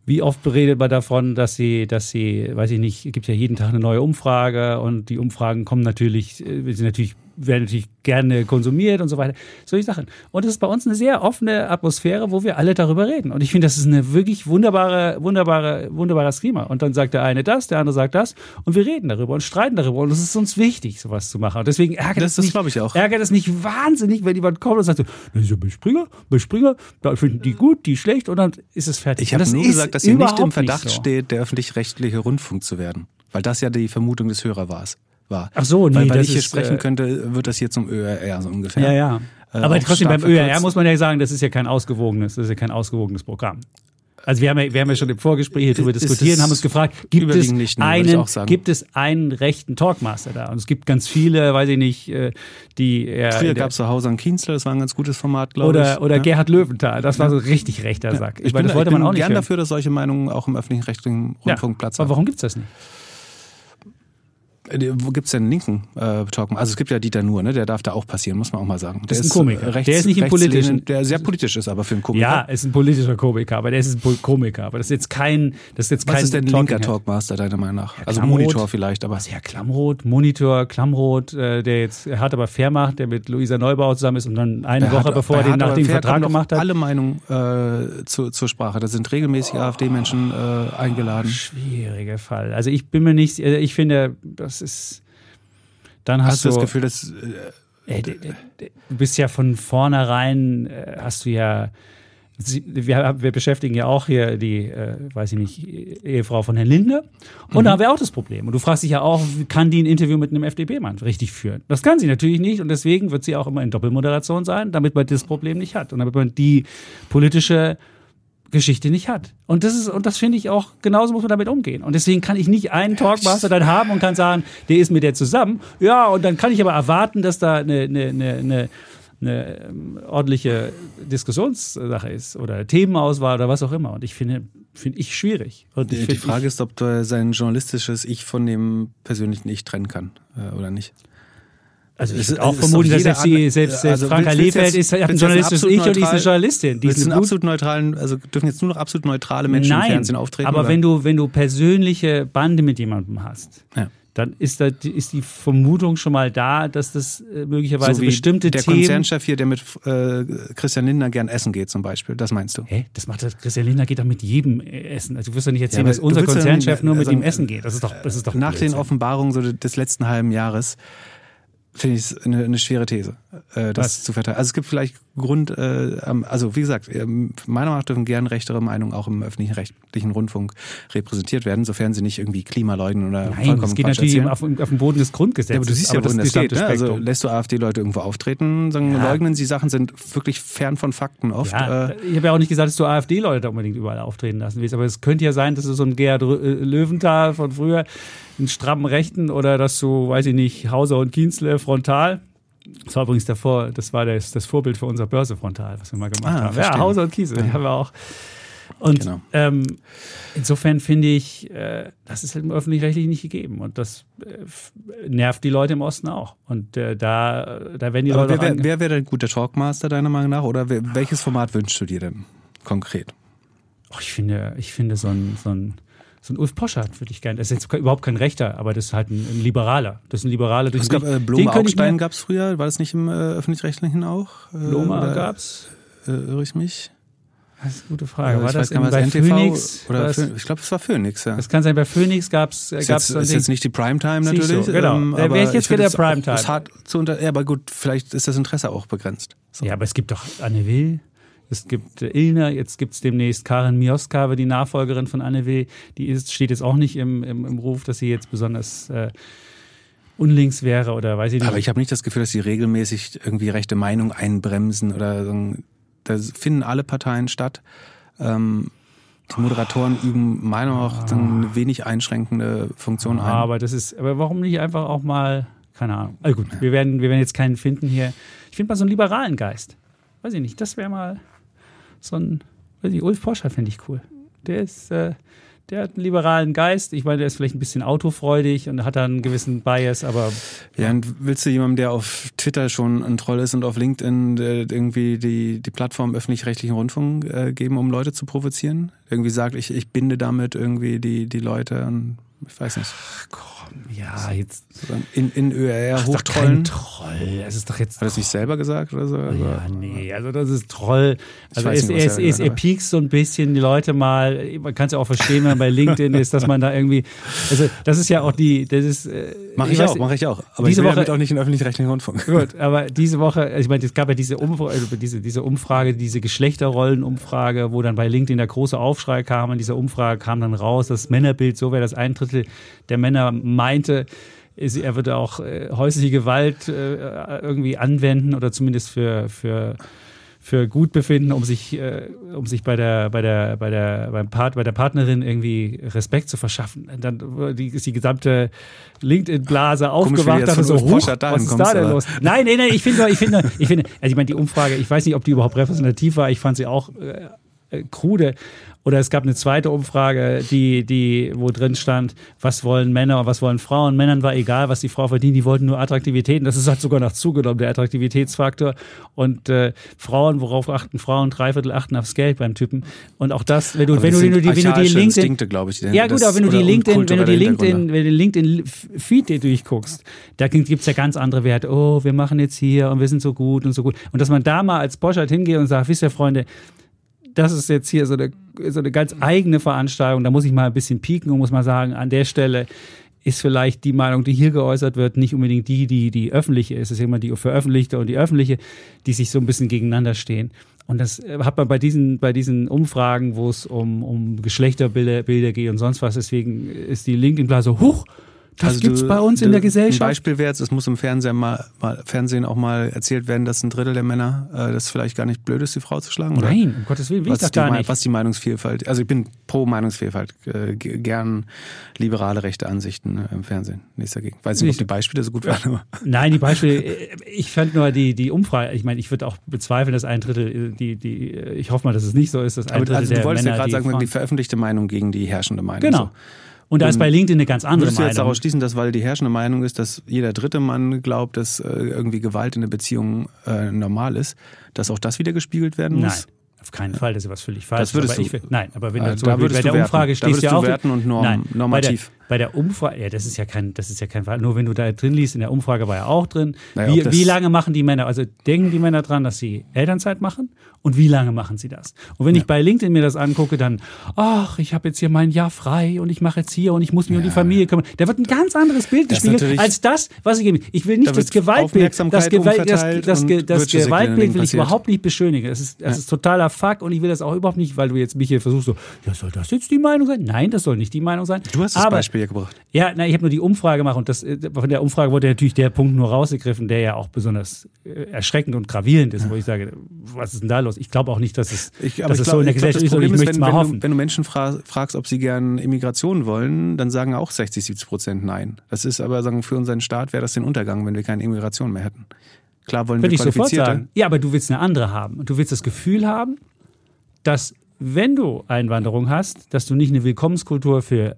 wie oft beredet man davon, dass sie, dass sie, weiß ich nicht, gibt ja jeden Tag eine neue Umfrage und die Umfragen kommen natürlich, äh, sind natürlich werden natürlich gerne konsumiert und so weiter. Solche Sachen. Und es ist bei uns eine sehr offene Atmosphäre, wo wir alle darüber reden. Und ich finde, das ist eine wirklich wunderbare, wunderbare, wunderbares Klima. Und dann sagt der eine das, der andere sagt das. Und wir reden darüber und streiten darüber. Und es ist uns wichtig, sowas zu machen. Und deswegen ärgert das, das, das mich, ich auch. ärgert es mich wahnsinnig, wenn jemand kommt und sagt so, das ist ja Bespringer, Bespringer, da finden die gut, die schlecht und dann ist es fertig. Ich habe nur gesagt, dass ihr nicht im Verdacht nicht so. steht, der öffentlich-rechtliche Rundfunk zu werden. Weil das ja die Vermutung des Hörers war war. Ach so, nee, weil, weil ich hier ist, sprechen äh, könnte, wird das hier zum ÖRR so ungefähr. Ja, ja. Äh, Aber trotzdem beim ÖRR muss man ja sagen, das ist ja kein ausgewogenes, das ist ja kein ausgewogenes Programm. Also wir haben ja, wir haben ja schon im Vorgespräch hier darüber diskutiert und haben uns gefragt, gibt es, nicht, einen, gibt es einen rechten Talkmaster da? Und es gibt ganz viele, weiß ich nicht, äh, die eher... Früher gab es zu Hause an Kienzler, das war ein ganz gutes Format, glaube ich. Oder ja? Gerhard Löwenthal, das war so richtig rechter Sack. Ich, ich, bin, das wollte ich bin man auch nicht gern hören. dafür, dass solche Meinungen auch im öffentlichen rechtlichen Rundfunk ja, Platz haben. Aber warum gibt es das nicht? Äh, wo gibt es denn einen linken äh, Talk? Also es gibt ja Dieter Nuhr, ne? der darf da auch passieren, muss man auch mal sagen. Der ist ein Komiker. Rechts, der ist nicht ein politischer. Der sehr politisch ist, aber für einen Komiker. Ja, ist ein politischer Komiker, aber der ist ein Komiker. Aber das ist jetzt kein. Das ist jetzt Was kein ist denn ein linker Talkmaster, deiner Meinung nach? Ja, also Monitor vielleicht, aber. Ja, Klammrot, Monitor, Klammrot, äh, der jetzt hart aber fair macht, der mit Luisa Neubauer zusammen ist und dann eine der Woche hat, bevor er den nach dem Vertrag gemacht hat. Alle Meinungen äh, zu, zur Sprache. Da sind regelmäßig oh. AfD-Menschen äh, eingeladen. Schwieriger Fall. Also ich bin mir nicht, äh, ich finde, das ist dann hast, hast du das Gefühl, dass. Äh, du bist ja von vornherein, äh, hast du ja. Wir, wir, beschäftigen ja auch hier die, äh, weiß ich nicht, Ehefrau von Herrn Lindner. Und mhm. da haben wir auch das Problem. Und du fragst dich ja auch, kann die ein Interview mit einem FDP-Mann richtig führen? Das kann sie natürlich nicht. Und deswegen wird sie auch immer in Doppelmoderation sein, damit man das Problem nicht hat. Und damit man die politische Geschichte nicht hat. Und das ist, und das finde ich auch, genauso muss man damit umgehen. Und deswegen kann ich nicht einen Talkmaster dann haben und kann sagen, der ist mit der zusammen. Ja, und dann kann ich aber erwarten, dass da eine, eine, eine, eine ähm, ordentliche Diskussionssache ist oder Themenauswahl oder was auch immer. Und ich finde, finde ich schwierig. Und ich die Frage ich, ist, ob du sein journalistisches Ich von dem persönlichen Ich trennen kann äh, oder nicht. Also ich würde auch vermuten, dass selbst, die, selbst, selbst also Franka Lefeld ist, ein journalistisches Ich und die ist eine Journalistin. Die ist einen absolut neutralen, also dürfen jetzt nur noch absolut neutrale Menschen Nein, im Fernsehen auftreten? aber wenn du, wenn du persönliche Bande mit jemandem hast, ja. dann ist, da, ist die Vermutung schon mal da, dass das äh, möglicherweise so bestimmte der Themen... Der Konzernchef hier, der mit äh, Christian Lindner gern essen geht zum Beispiel, das meinst du? Hä? Das macht Christian Lindner geht doch mit jedem äh, essen. Also du wirst doch nicht erzählen, ja, dass unser Konzernchef ja nur mit also, ihm essen geht. Das ist doch, das ist doch Nach Blödsinn. den Offenbarungen so des letzten halben Jahres finde ich es eine, eine schwere These, äh, das Was? zu verteilen. Also es gibt vielleicht Grund, äh, also wie gesagt, meiner Meinung nach dürfen gern rechtere Meinungen auch im öffentlichen rechtlichen Rundfunk repräsentiert werden, sofern sie nicht irgendwie Klima leugnen oder Nein, vollkommen das geht natürlich auf, auf, dem Boden des Grundgesetzes. Ja, aber du siehst ja, wohin das, das geht. Ne? Also lässt du AfD-Leute irgendwo auftreten, sagen, ja. leugnen sie Sachen, sind wirklich fern von Fakten oft. Ja, äh, ich habe ja auch nicht gesagt, dass du AfD-Leute da unbedingt überall auftreten lassen willst, aber es könnte ja sein, dass du so ein Gerhard äh, Löwenthal von früher einen strammen Rechten oder dass du, weiß ich nicht, Hauser und Kienzle frontal das war übrigens davor, das war das, das Vorbild für unser Börsefrontal, was wir mal gemacht ah, haben. Verstehen. Ja, Hauser und Kiesel, die haben wir auch. Und genau. ähm, insofern finde ich, äh, das ist halt im Öffentlich-Rechtlich nicht gegeben. Und das äh, nervt die Leute im Osten auch. Und äh, da, da werden die Aber Leute. Wer, wer, wer wäre denn guter Talkmaster, deiner Meinung nach? Oder wer, welches Format wünschst du dir denn konkret? Oh, ich finde, ich finde so ein, so ein so ein Ulf Poschardt würde ich gerne. Das ist jetzt überhaupt kein Rechter, aber das ist halt ein, ein Liberaler. Das ist ein Liberaler. Es gab äh, Blome Augstein gab es früher, war das nicht im äh, öffentlich-rechtlichen auch? Äh, Blome gab es. Äh, irre ich mich? Das ist eine gute Frage. Äh, war das in, bei NTV Phoenix? Oder das, ich glaube, es war Phoenix, ja. Das kann sein, bei Phoenix gab es. Ist, jetzt, ist jetzt nicht die Primetime natürlich. So, genau. Ähm, da wäre ich jetzt wieder der Primetime. Ist hart zu unter, ja, aber gut, vielleicht ist das Interesse auch begrenzt. So. Ja, aber es gibt doch Anne Will. Es gibt Ilner, jetzt gibt es demnächst Karin Mioskawa, die Nachfolgerin von Anne Will. Die ist, steht jetzt auch nicht im, im, im Ruf, dass sie jetzt besonders äh, unlinks wäre oder weiß ich nicht. Aber ich habe nicht das Gefühl, dass sie regelmäßig irgendwie rechte Meinung einbremsen oder so. Da finden alle Parteien statt. Ähm, die Moderatoren üben meiner Meinung nach eine wenig einschränkende Funktion ein. Aber das ist, aber warum nicht einfach auch mal keine Ahnung. Also gut, wir werden, wir werden jetzt keinen finden hier. Ich finde mal so einen liberalen Geist. Weiß ich nicht, das wäre mal so ein, weiß ich, Ulf Porsche fände ich cool. Der ist, äh, der hat einen liberalen Geist. Ich meine, der ist vielleicht ein bisschen autofreudig und hat da einen gewissen Bias, aber. Ja, und willst du jemandem, der auf Twitter schon ein Troll ist und auf LinkedIn irgendwie die, die Plattform öffentlich-rechtlichen Rundfunk äh, geben, um Leute zu provozieren? Irgendwie sagt, ich, ich binde damit irgendwie die, die Leute an, ich weiß nicht. Ach, ja, jetzt. In, in ÖR hochtrollen. Troll. Es ist doch jetzt. Hat er es nicht selber gesagt oder so? Ja, nee, also das ist Troll. Also es, nicht, es, es, er piekst so ein bisschen die Leute mal. Man kann es ja auch verstehen, wenn man bei LinkedIn ist, dass man da irgendwie. Also das ist ja auch die. Das ist. Äh, mache ich, ich, auch, mache ich auch. Aber diese ich will Woche auch nicht in öffentlich-rechtlichen Rundfunk. Gut, [laughs] aber diese Woche, ich meine, es gab ja diese Umfrage, also diese, diese Umfrage, diese Geschlechterrollenumfrage, wo dann bei LinkedIn der große Aufschrei kam. Und diese Umfrage kam dann raus, das Männerbild so wäre, dass ein Drittel der Männer meinte, er würde auch äh, häusliche Gewalt äh, irgendwie anwenden oder zumindest für, für, für gut befinden, um sich, äh, um sich bei der, bei der, bei der, beim Part, bei der Partnerin irgendwie Respekt zu verschaffen. Dann die, ist die gesamte LinkedIn-Blase aufgewacht, dachte so, hoch, was ist da denn los? Nein, nein, nein, ich finde, ich finde, ich finde, also ich meine, die Umfrage, ich weiß nicht, ob die überhaupt repräsentativ war, ich fand sie auch äh, äh krude. Oder es gab eine zweite Umfrage, die, die, wo drin stand, was wollen Männer und was wollen Frauen. Männern war egal, was die Frau verdient, die wollten nur Attraktivität. Und das ist halt sogar noch zugenommen, der Attraktivitätsfaktor. Und äh, Frauen, worauf achten Frauen? Drei Viertel achten aufs Geld beim Typen. Und auch das, wenn du, wenn du, wenn du, die, wenn du die LinkedIn. Ich, ja, gut, aber wenn du die LinkedIn, wenn du die LinkedIn, wenn du den LinkedIn-Feed dir durchguckst, da gibt's ja ganz andere Werte. Oh, wir machen jetzt hier und wir sind so gut und so gut. Und dass man da mal als Bosch halt hingeht und sagt, wisst ihr, Freunde, das ist jetzt hier so eine, so eine ganz eigene Veranstaltung. Da muss ich mal ein bisschen pieken und muss mal sagen, an der Stelle ist vielleicht die Meinung, die hier geäußert wird, nicht unbedingt die, die die öffentliche ist. Es ist immer die veröffentlichte und die öffentliche, die sich so ein bisschen gegeneinander stehen. Und das äh, hat man bei diesen, bei diesen Umfragen, wo es um, um Geschlechterbilder Bilder geht und sonst was, deswegen ist die LinkedIn-Blase hoch das also gibt's bei uns in der Gesellschaft. Ein Beispiel wäre jetzt, es muss im Fernsehen, mal, mal, Fernsehen auch mal erzählt werden, dass ein Drittel der Männer äh, das vielleicht gar nicht blöd ist, die Frau zu schlagen. Oder? Nein, um Gottes Willen will was ich das gar die, nicht. Was die Meinungsvielfalt, also ich bin pro Meinungsvielfalt, äh, gern liberale rechte Ansichten äh, im Fernsehen. Nichts dagegen. Weiß nicht, ob die Beispiele so gut waren. Nein, die Beispiele, äh, ich fand nur die, die Umfrage, ich meine, ich würde auch bezweifeln, dass ein Drittel, äh, die, die, ich hoffe mal, dass es nicht so ist, dass ein Aber Drittel also, du wolltest ja gerade sagen, die veröffentlichte Meinung gegen die herrschende Meinung. Genau. So. Und da ist bei LinkedIn eine ganz andere Würdest Meinung. du jetzt daraus schließen, dass weil die herrschende Meinung ist, dass jeder dritte Mann glaubt, dass äh, irgendwie Gewalt in der Beziehung äh, normal ist, dass auch das wieder gespiegelt werden muss? Nein. Auf keinen Fall, das ist was völlig falsch. Das würdest aber du, ich, nein, aber wenn äh, du da bei der werten. Umfrage stehst, ja du auch. werten und norm, nein, normativ. Bei der, Umfrage, ja, das ist ja kein, das ist ja kein Fall. Nur wenn du da drin liest, in der Umfrage war ja auch drin. Naja, wie, wie lange machen die Männer, also denken die Männer dran, dass sie Elternzeit machen? Und wie lange machen sie das? Und wenn ja. ich bei LinkedIn mir das angucke, dann, ach, ich habe jetzt hier mein Jahr frei und ich mache jetzt hier und ich muss mich ja. um die Familie kümmern. Da wird ein ganz anderes Bild das gespiegelt als das, was ich eben. Ich will nicht da das Gewaltbild, das, Gewalt, das, das, das, Gewaltbild will ich überhaupt nicht beschönigen. Das ist, das ist totaler Fuck und ich will das auch überhaupt nicht, weil du jetzt mich hier versuchst so, ja, soll das jetzt die Meinung sein? Nein, das soll nicht die Meinung sein. Du hast das Aber, Beispiel hier gebracht. Ja, na, ich habe nur die Umfrage gemacht und das, äh, von der Umfrage wurde natürlich der Punkt nur rausgegriffen, der ja auch besonders äh, erschreckend und gravierend ist, wo ich sage, was ist denn da los? Ich glaube auch nicht, dass es, ich, dass es glaub, so in der Gesellschaft ist und ich möchte es mal wenn hoffen. Du, wenn du Menschen fra fragst, ob sie gern Immigration wollen, dann sagen auch 60, 70 Prozent nein. Das ist aber, sagen für unseren Staat wäre das den Untergang, wenn wir keine Immigration mehr hätten. Klar wollen Würde wir qualifizierte. Ich sofort sagen. Ja, aber du willst eine andere haben. Und du willst das Gefühl haben, dass wenn du Einwanderung hast, dass du nicht eine Willkommenskultur für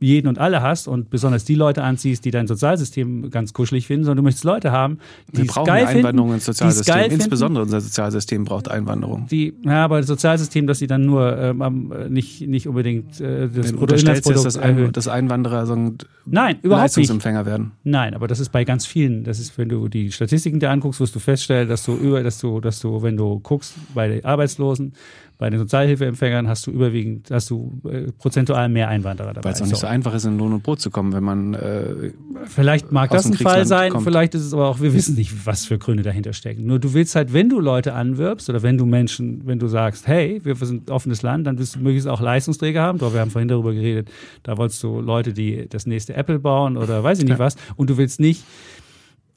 jeden und alle hast und besonders die Leute anziehst, die dein Sozialsystem ganz kuschelig finden, sondern du möchtest Leute haben, die Wir es geil Einwanderung finden, ins Sozialsystem. Insbesondere unser Sozialsystem braucht Einwanderung. Die, ja, aber das Sozialsystem, dass sie dann nur ähm, nicht, nicht unbedingt äh, das Bruttoinlandsprodukt dass, ein, dass Einwanderer so ein Nein, überhaupt Leistungsempfänger nicht. werden. Nein, aber das ist bei ganz vielen. Das ist, wenn du die Statistiken dir anguckst, wirst du feststellen, dass du über, dass du, dass du, wenn du guckst bei den Arbeitslosen, bei den Sozialhilfeempfängern hast du überwiegend, hast du äh, prozentual mehr Einwanderer dabei. Weil es auch nicht so einfach ist, in Lohn und Brot zu kommen, wenn man äh, Vielleicht mag das ein Fall sein, kommt. vielleicht ist es aber auch, wir wissen nicht, was für Gründe dahinter stecken. Nur du willst halt, wenn du Leute anwirbst oder wenn du Menschen, wenn du sagst, hey, wir sind ein offenes Land, dann willst du möglichst auch Leistungsträger haben. Doch, wir haben vorhin darüber geredet, da wolltest du Leute, die das nächste Apple bauen oder weiß ich nicht ja. was. Und du willst nicht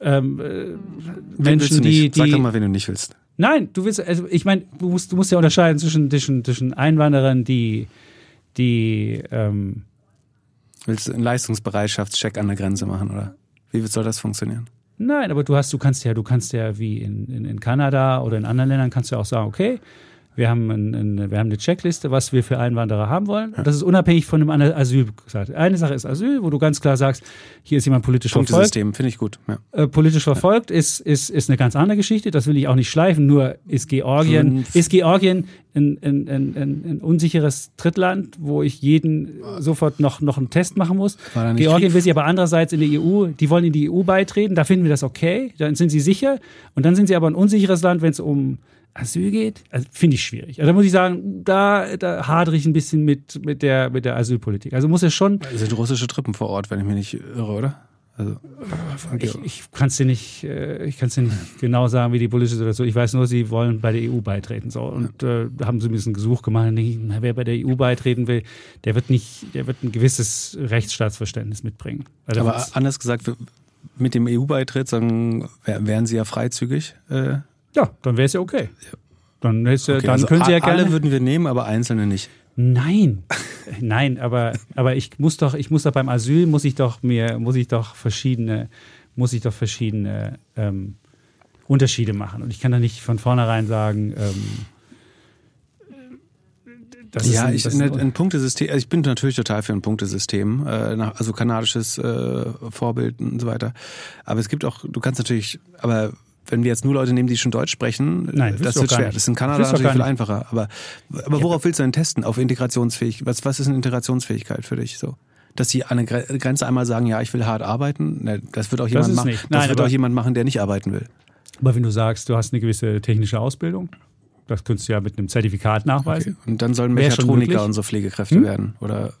ähm, äh, Menschen, die, die. Sag doch mal, wenn du nicht willst. Nein, du willst, also ich meine, du musst, du musst ja unterscheiden zwischen, zwischen, zwischen Einwanderern, die, die ähm, Willst du einen Leistungsbereitschaftscheck an der Grenze machen, oder? Wie soll das funktionieren? Nein, aber du hast, du kannst ja, du kannst ja wie in, in, in Kanada oder in anderen Ländern kannst du auch sagen, okay, wir haben, ein, ein, wir haben eine Checkliste, was wir für Einwanderer haben wollen. Und das ist unabhängig von dem Asyl. Eine Sache ist Asyl, wo du ganz klar sagst, hier ist jemand politisch verfolgt. System, finde ich gut. Ja. Äh, politisch verfolgt ja. ist, ist, ist eine ganz andere Geschichte. Das will ich auch nicht schleifen. Nur ist Georgien, ist Georgien ein, ein, ein, ein, unsicheres Drittland, wo ich jeden sofort noch, noch einen Test machen muss. Georgien will sie aber andererseits in die EU, die wollen in die EU beitreten. Da finden wir das okay. Dann sind sie sicher. Und dann sind sie aber ein unsicheres Land, wenn es um Asyl geht, also finde ich schwierig. Also da muss ich sagen, da, da hadere ich ein bisschen mit, mit, der, mit der Asylpolitik. Also muss es schon. Es sind russische Truppen vor Ort, wenn ich mich nicht irre, oder? Also, ich, ich kann es dir nicht, äh, ich kann dir nicht genau sagen, wie die politische Situation. Ich weiß nur, sie wollen bei der EU beitreten. So. Und äh, haben sie ein bisschen Gesuch gemacht. Und denke, na, wer bei der EU beitreten will, der wird nicht, der wird ein gewisses Rechtsstaatsverständnis mitbringen. Also Aber anders gesagt, mit dem EU-Beitritt sagen, wären sie ja freizügig. Äh ja, dann wäre es ja okay. Dann, ist, okay, dann also können Sie ja gerne. Alle würden wir nehmen, aber einzelne nicht. Nein, [laughs] nein, aber, aber ich muss doch, ich muss doch beim Asyl muss ich doch mir, muss ich doch verschiedene, muss ich doch verschiedene ähm, Unterschiede machen. Und ich kann da nicht von vornherein sagen, ähm, das ja, ein, ich, ein, ein, Punktesystem, also ich bin natürlich total für ein Punktesystem, äh, also kanadisches äh, Vorbild und so weiter. Aber es gibt auch, du kannst natürlich, aber wenn wir jetzt nur Leute nehmen, die schon Deutsch sprechen, Nein, das wird schwer. Das ist in Kanada natürlich viel einfacher. Aber, aber worauf ja. willst du denn testen? Auf Integrationsfähigkeit? Was, was ist eine Integrationsfähigkeit für dich so? Dass sie an der Grenze einmal sagen, ja, ich will hart arbeiten, ne, das wird auch jemand das machen. Nicht. Nein, das wird auch jemand machen, der nicht arbeiten will. Aber wenn du sagst, du hast eine gewisse technische Ausbildung, das könntest du ja mit einem Zertifikat nachweisen. Okay. Und dann sollen Mechatroniker und so Pflegekräfte hm? werden oder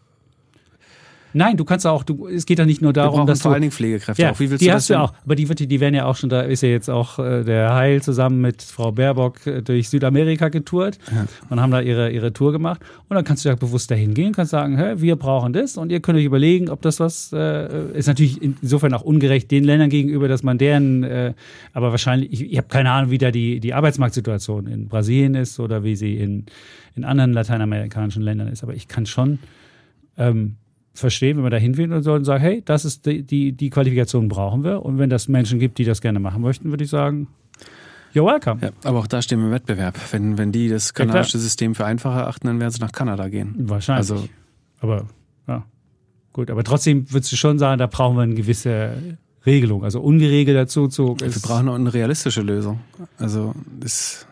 Nein, du kannst auch, du, es geht ja nicht nur darum, dass vor du, allen Dingen Pflegekräfte. Ja, auch. Wie willst die du hast du auch, aber die, wird, die werden ja auch schon, da ist ja jetzt auch äh, der Heil zusammen mit Frau Baerbock äh, durch Südamerika getourt ja. und haben da ihre, ihre Tour gemacht. Und dann kannst du ja bewusst dahin gehen, kannst sagen, hä, wir brauchen das und ihr könnt euch überlegen, ob das was äh, ist natürlich insofern auch ungerecht den Ländern gegenüber, dass man deren, äh, aber wahrscheinlich, ich, ich habe keine Ahnung, wie da die, die Arbeitsmarktsituation in Brasilien ist oder wie sie in, in anderen lateinamerikanischen Ländern ist. Aber ich kann schon ähm, verstehen, wenn man da hinwählt und soll und sagen, hey, das ist die, die, die Qualifikation brauchen wir. Und wenn das Menschen gibt, die das gerne machen möchten, würde ich sagen, you're welcome. Ja, aber auch da stehen wir im Wettbewerb. Wenn, wenn die das kanadische ja, System für einfacher erachten, dann werden sie nach Kanada gehen. Wahrscheinlich. Also, aber ja, gut. Aber trotzdem würdest du schon sagen, da brauchen wir eine gewisse Regelung. Also ungeregelter Zuzug. Wir brauchen auch eine realistische Lösung. Also ist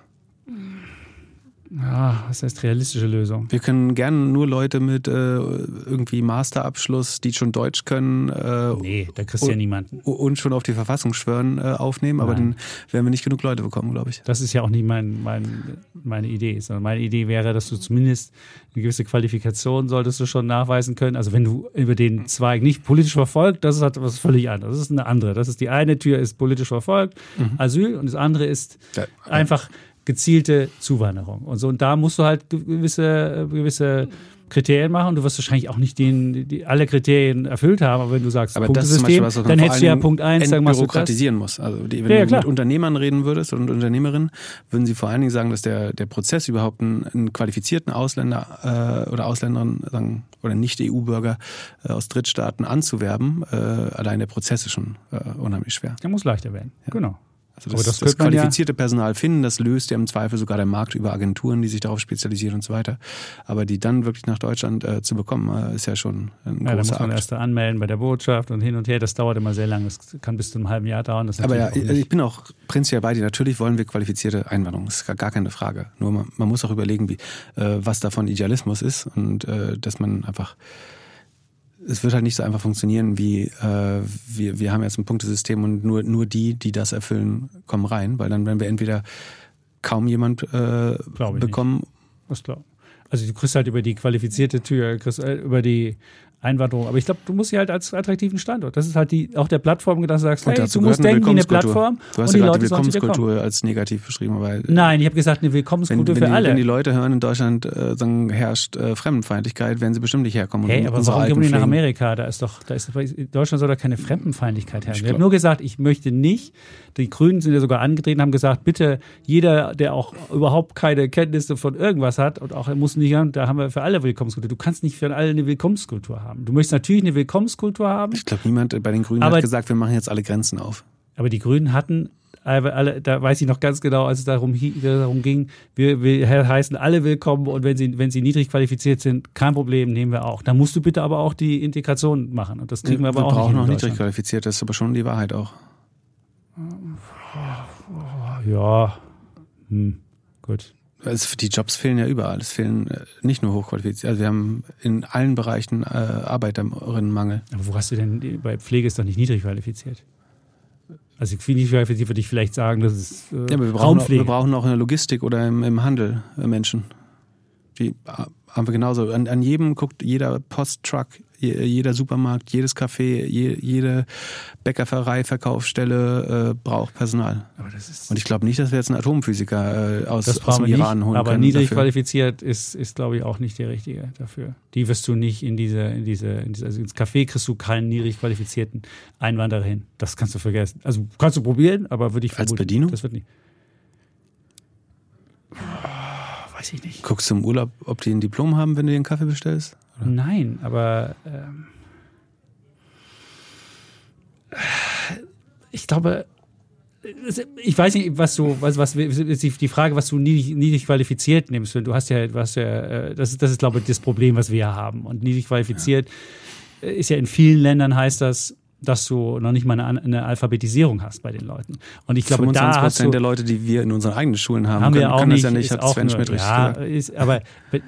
ja, was heißt realistische Lösung? Wir können gerne nur Leute mit äh, irgendwie Masterabschluss, die schon Deutsch können. Äh, nee, da kriegst du ja niemanden. Und schon auf die Verfassung schwören, äh, aufnehmen, Nein. aber dann werden wir nicht genug Leute bekommen, glaube ich. Das ist ja auch nicht mein, mein, meine Idee, sondern meine Idee wäre, dass du zumindest eine gewisse Qualifikation solltest du schon nachweisen können. Also wenn du über den Zweig nicht politisch verfolgt, das ist halt was völlig anderes. Das ist eine andere. Das ist die eine Tür ist politisch verfolgt, mhm. Asyl, und das andere ist ja, einfach gezielte Zuwanderung und so. Und da musst du halt gewisse, gewisse Kriterien machen. Du wirst wahrscheinlich auch nicht den, die, alle Kriterien erfüllt haben, aber wenn du sagst, aber Punktesystem, Beispiel, dann hättest du ja Punkt 1, sagen wir bürokratisieren muss. Also die, wenn ja, ja, du mit Unternehmern reden würdest und Unternehmerinnen, würden sie vor allen Dingen sagen, dass der, der Prozess überhaupt einen, einen qualifizierten Ausländer äh, oder Ausländerin sagen, oder Nicht-EU-Bürger äh, aus Drittstaaten anzuwerben, äh, allein der Prozess ist schon äh, unheimlich schwer. Der muss leichter werden. Ja. Genau. Also das, das, das qualifizierte ja Personal finden, das löst ja im Zweifel sogar der Markt über Agenturen, die sich darauf spezialisieren und so weiter. Aber die dann wirklich nach Deutschland äh, zu bekommen, äh, ist ja schon ein ja, großer Da muss man Akt. erst anmelden bei der Botschaft und hin und her. Das dauert immer sehr lange. Das kann bis zu einem halben Jahr dauern. Aber ja, ich bin auch prinzipiell bei dir. Natürlich wollen wir qualifizierte Einwanderung. Das ist gar, gar keine Frage. Nur man, man muss auch überlegen, wie, äh, was davon Idealismus ist und äh, dass man einfach es wird halt nicht so einfach funktionieren, wie äh, wir, wir haben jetzt ein Punktesystem und nur, nur die, die das erfüllen, kommen rein, weil dann werden wir entweder kaum jemand äh, bekommen. Nicht. Das klar. Also du kriegst halt über die qualifizierte Tür, kriegst äh, über die Einwanderung. Aber ich glaube, du musst sie halt als attraktiven Standort. Das ist halt die, auch der Plattform, dass du sagst, hey, du musst denken wie eine Plattform. Du hast ja gerade die Willkommenskultur als negativ beschrieben. Weil, Nein, ich habe gesagt, eine Willkommenskultur wenn, wenn für die, alle. Wenn die Leute hören, in Deutschland äh, sagen, herrscht äh, Fremdenfeindlichkeit, werden sie bestimmt nicht herkommen. Hey, aber warum gehen die nach Amerika? Da ist doch, da ist, in Deutschland soll da keine Fremdenfeindlichkeit herrschen. Ich habe nur gesagt, ich möchte nicht, die Grünen sind ja sogar angetreten, haben gesagt, bitte jeder, der auch überhaupt keine Kenntnisse von irgendwas hat und auch er muss nicht, da haben wir für alle Willkommenskultur. Du kannst nicht für alle eine Willkommenskultur haben haben. Du möchtest natürlich eine Willkommenskultur haben. Ich glaube, niemand bei den Grünen Aber- hat gesagt, wir machen jetzt alle Grenzen auf. Aber die Grünen hatten, alle, da weiß ich noch ganz genau, als es darum, darum ging, wir, wir heißen alle willkommen und wenn sie, wenn sie niedrig qualifiziert sind, kein Problem, nehmen wir auch. Da musst du bitte aber auch die Integration machen und das kriegen wir aber auch brauchen nicht noch in niedrig Deutschland. qualifiziert, das ist aber schon die Wahrheit auch. Ja, hm. gut. Es, die Jobs fehlen ja überall. Es fehlen äh, nicht nur hochqualifiziert. Also wir haben in allen Bereichen äh, Arbeiterinnenmangel. Aber wo hast du denn, bei Pflege ist doch nicht niedrig qualifiziert. Also viel niedrig qualifiziert würde ich vielleicht sagen, das ist äh, Ja, aber wir brauchen, auch, wir brauchen auch in der Logistik oder im, im Handel äh, Menschen. Die äh, haben wir genauso. An, an jedem guckt jeder Posttruck, jeder Supermarkt, jedes Café, je, jede Bäckerei, Verkaufsstelle äh, braucht Personal. aber das ist, Und ich glaube nicht, dass wir jetzt einen Atomphysiker äh, aus, das aus brauchen dem Iran nicht, holen aber können. niedrig dafür. qualifiziert ist, ist glaube ich, auch nicht der Richtige dafür. Die wirst du nicht in diese, in diese, in diese also ins Café kriegst du keinen niedrig qualifizierten Einwanderer hin. Das kannst du vergessen. Also kannst du probieren, aber würde ich Als vermuten, Bedienung? Das wird nicht. Oh, weiß ich nicht. Guckst du im Urlaub, ob die ein Diplom haben, wenn du dir einen Kaffee bestellst? Nein, aber ähm, ich glaube, ich weiß nicht, was du, was, was die Frage, was du niedrig, niedrig qualifiziert nimmst. Du hast ja, hast ja, äh, das ist, das ist, glaube ich, das Problem, was wir ja haben. Und niedrig qualifiziert äh, ist ja in vielen Ländern heißt das, dass du noch nicht mal eine, eine Alphabetisierung hast bei den Leuten. Und ich glaube, 25 da hast du, Prozent der Leute, die wir in unseren eigenen Schulen haben, haben können, wir auch können nicht, das ja nicht, hat Sven Schmidt richtig ja, ist, aber